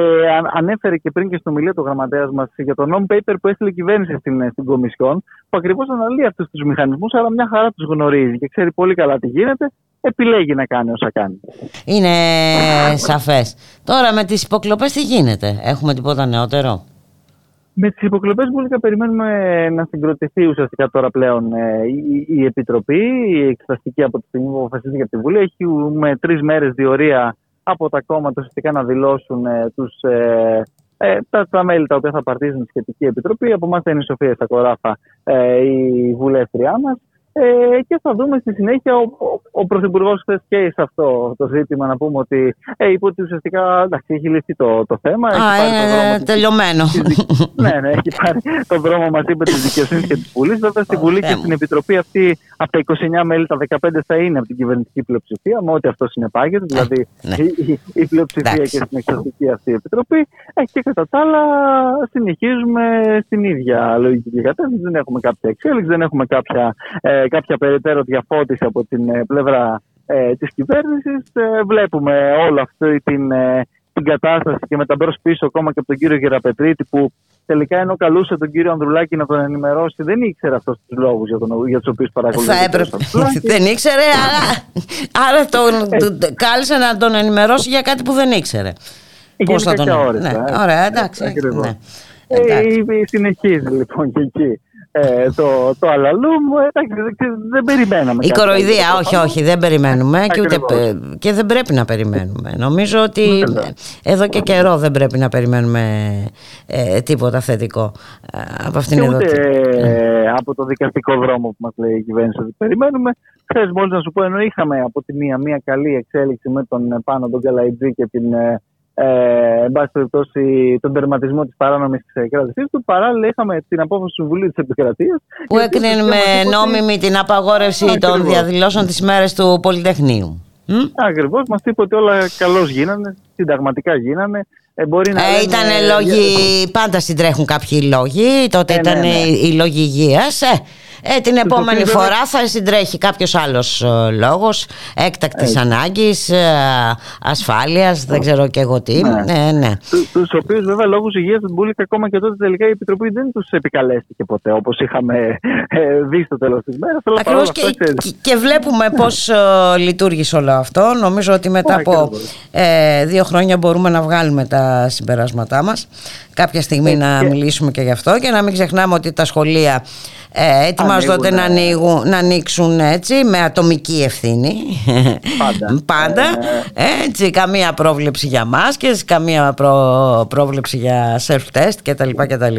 ανέφερε και πριν και στην ομιλία του γραμματέας μας για το non-paper που έστειλε η κυβέρνηση στην, στην Κομισιόν, που ακριβώς αναλύει αυτούς τους μηχανισμούς, αλλά μια χαρά τους γνωρίζει και ξέρει πολύ καλά τι γίνεται επιλέγει να κάνει όσα κάνει. Είναι σαφές. Τώρα με τις υποκλοπές τι γίνεται, έχουμε τίποτα νεότερο; Με τις υποκλοπές Μπούλικα περιμένουμε να συγκροτηθεί ουσιαστικά τώρα πλέον ε, η, η Επιτροπή, η εξεταστική από τη στιγμή που αποφασίζει για τη Βουλή. Έχουμε τρεις μέρες διορία από τα κόμματα ουσιαστικά να δηλώσουν ε, τους, ε, ε, τα, τα μέλη τα οποία θα παρτίζουν τη σχετική επιτροπή. Από εμάς θα είναι η Σοφία Σακοράφα, ε, η βουλεύτριά μας. Ε, και θα δούμε στη συνέχεια ο, ο, ο Πρωθυπουργός χθες και σε αυτό το ζήτημα να πούμε ότι ε, είπε ότι ουσιαστικά εντάξει, έχει λυθεί το, το θέμα. Α, είναι τελειωμένο. ναι, ναι, έχει πάρει τον δρόμο μαζί με τη δικαιοσύνη και τη Βουλή. Βέβαια στη Βουλή και στην Επιτροπή αυτή από τα 29 μέλη, τα 15 θα είναι από την κυβερνητική πλειοψηφία, με ό,τι αυτό συνεπάγεται, δηλαδή ναι. η, η, πλειοψηφία και στην εξαρτική αυτή Επιτροπή. Ε, και κατά τα άλλα συνεχίζουμε στην ίδια λογική κατεύθυνση. Δεν έχουμε κάποια εξέλιξη, δεν έχουμε κάποια ε, κάποια περαιτέρω διαφώτιση από την ε, πλευρά ε, της κυβέρνησης. Ε, βλέπουμε όλη αυτή την, ε, την κατάσταση και με τα μπρος πίσω ακόμα και από τον κύριο Γεραπετρίτη που τελικά ενώ καλούσε τον κύριο Ανδρουλάκη να τον ενημερώσει δεν ήξερε αυτού τους λόγους για, τον, για τους οποίους παρακολουθεί. Θα έπρεπε. δεν ήξερε, άρα, άρα τον, τον, κάλεσε να τον ενημερώσει για κάτι που δεν ήξερε. Πώς θα τον ώρες, ναι. Ωραία, εντάξει. Ναι. Ε, συνεχίζει λοιπόν και εκεί ε, το, το αλαλούμ, δεν περιμέναμε. Η κοροϊδία, όχι, όχι, δεν περιμένουμε και, ούτε, και δεν πρέπει να περιμένουμε. Νομίζω ότι εδώ και καιρό δεν πρέπει να περιμένουμε ε, τίποτα θετικό ε, από αυτήν εδώ. Ούτε από το δικαστικό δρόμο που μας λέει η κυβέρνηση ότι περιμένουμε. Χθε μόλις να σου πω, ενώ είχαμε από τη μία μια καλή εξέλιξη με τον πάνω τον Καλαϊτζή και την ε, εν πάση περιπτώσει, τον τερματισμό της παράνομης κράτησή του. Παράλληλα, είχαμε την απόφαση του Συμβουλίου της Επικρατείας. Που έκρινε με νόμιμη την απαγόρευση των διαδηλώσεων τι μέρες του Πολυτεχνείου. Ακριβώς, μας είπε ότι όλα καλώς γίνανε, συνταγματικά γίνανε. Ε, μπορεί να ε, ήταν λόγοι, πάντα συντρέχουν κάποιοι λόγοι. Τότε ε, ήταν ναι, ναι. οι λόγοι υγείας. Ε, ε, την επόμενη φορά θα συντρέχει κάποιος άλλος ε, λόγος έκτακτης Έτσι. ανάγκης, ε, ασφάλειας, δεν ξέρω και εγώ τι. Ναι. Ε, ναι. Του, τους οποίους βέβαια λόγους υγείας του Μπούλικα ακόμα και τότε τελικά η Επιτροπή δεν τους επικαλέστηκε ποτέ όπως είχαμε δει στο τέλος της μέρας. Ακριβώς και, και, και, βλέπουμε πώς λειτουργήσε όλο αυτό. Νομίζω ότι μετά από δύο χρόνια μπορούμε να βγάλουμε τα συμπεράσματά μας. Κάποια στιγμή να μιλήσουμε και γι' αυτό και να μην ξεχνάμε ότι τα σχολεία ε, ετοιμάζονται να, ανοίγουν, να ανοίξουν έτσι με ατομική ευθύνη. Πάντα, πάντα. Ε, έτσι, καμία πρόβλεψη για μάσκες καμία προ, πρόβλεψη για self-test κτλ. κτλ.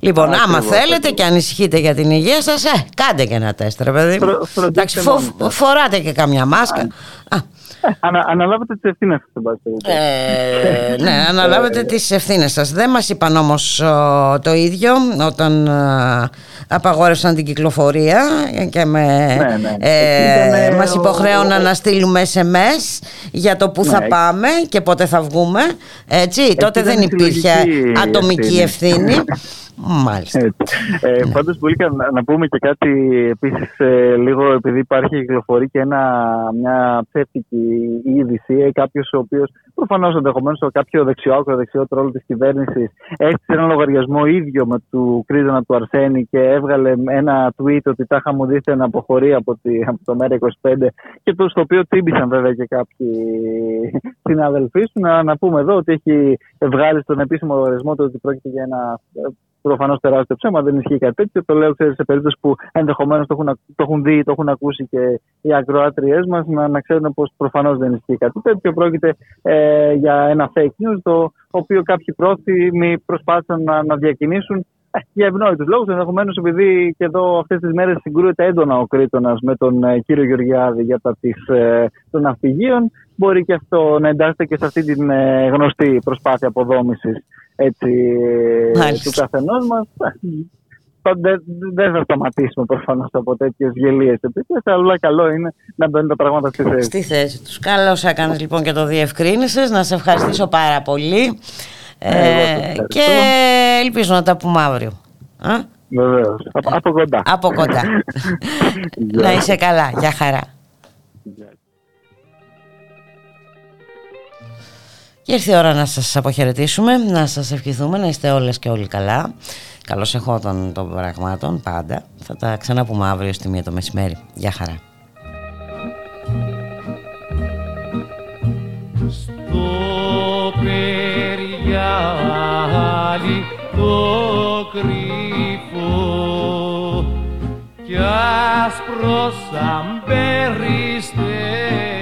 Λοιπόν, άμα θέλετε και ανησυχείτε για την υγεία σας ε, κάντε και ένα τεστ ρε παιδί Εντάξει, φο, φοράτε και καμιά μάσκα. Ε, ανα, αναλάβετε τις ευθύνες σας, ε, Ναι, αναλάβετε τις ευθύνες σας. Δεν μας είπαν όμως το ίδιο όταν απαγόρευσαν την κυκλοφορία και με, ναι, ναι. Ε, μας υποχρέωναν να στείλουμε SMS για το που θα ναι. πάμε και πότε θα βγούμε. Έτσι, τότε δεν υπήρχε ατομική ευθύνη. Μάλιστα. Ε, Πάντως, πολύ να, να πούμε και κάτι επίσης, ε, λίγο επειδή υπάρχει κυκλοφορεί και ένα, μια ψεύτικη είδηση. Ε, Κάποιος ο οποίος προφανώς ενδεχομένως κάποιο δεξιό, ακροδεξιό τρόλο της κυβέρνησης έστειλε ένα λογαριασμό ίδιο με του κρίζανα του Αρσένη και έβγαλε ένα tweet ότι τα είχα μου δείχνει να αποχωρεί από, τη, από το ΜΕΡΑ25 και το στο οποίο τύμπησαν βέβαια και κάποιοι συναδελφοί σου. Να, να πούμε εδώ ότι έχει βγάλει στον επίσημο λογαριασμό του ότι πρόκειται για ένα προφανώς τεράστιο ψέμα, δεν ισχύει κάτι τέτοιο. Το λέω ξέρεις, σε περίπτωση που ενδεχομένως το, το έχουν δει, το έχουν ακούσει και οι ακροάτριές μας, να, να ξέρουν πως προφανώς δεν ισχύει κάτι τέτοιο. Πρόκειται ε, για ένα fake news, το οποίο κάποιοι πρόθυμοι προσπάθησαν να, να διακινήσουν ε, για ευνόητους λόγους. Ενδεχομένως, επειδή και εδώ αυτές τις μέρες συγκρούεται έντονα ο Κρήτονας με τον ε, κύριο Γεωργιάδη για τα της, ε, των ναυπηγείων, μπορεί και αυτό να εντάσσεται και σε αυτή την ε, γνωστή προσπάθεια αποδόμησης τους καθενό μας. Δεν, δεν θα σταματήσουμε προφανώς από τέτοιες γελίες επίτηδε, αλλά καλό είναι να μπαίνουν τα πράγματα στη θέση. Στη θέση τους. Καλώ έκανες λοιπόν και το διευκρίνησες. Να σε ευχαριστήσω πάρα πολύ. Ε, και ελπίζω να τα πούμε αύριο. Βεβαίως. Από, από κοντά. Από κοντά. να είσαι καλά. Γεια χαρά. Και ήρθε η ώρα να σας αποχαιρετήσουμε, να σας ευχηθούμε, να είστε όλες και όλοι καλά. Καλώς εχόταν των πραγμάτων, πάντα. Θα τα ξαναπούμε αύριο στη μία το μεσημέρι. Γεια χαρά. Στο περιάλι το κρύφο κι άσπρο σαν περιστέρι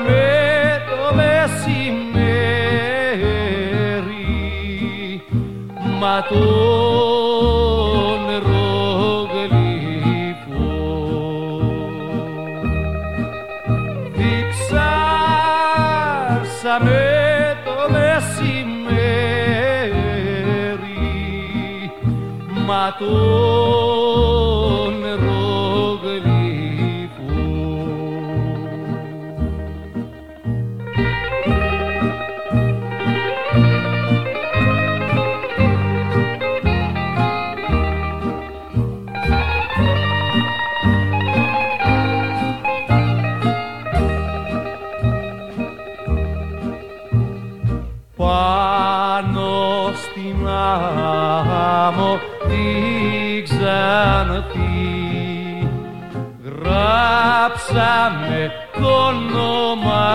διψάσαμε το μεσημέρι. Μα τον ρογλύφο διψάσαμε το μεσημέρι. Μα τον άμμο τη ξανθή γράψαμε το όνομα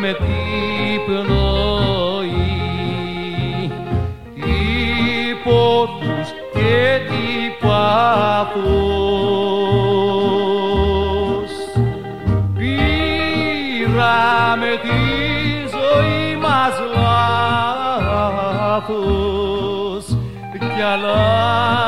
με την πνοή, τι πόθους και τι πάθος. Πήραμε τη ζωή μας λάθος κι αλλάξαμε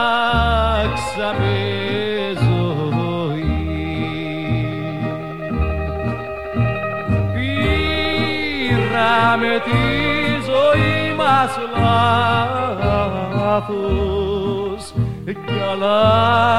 Πήραμε τη ζωή μας λάθος. Κι αλλάξαμε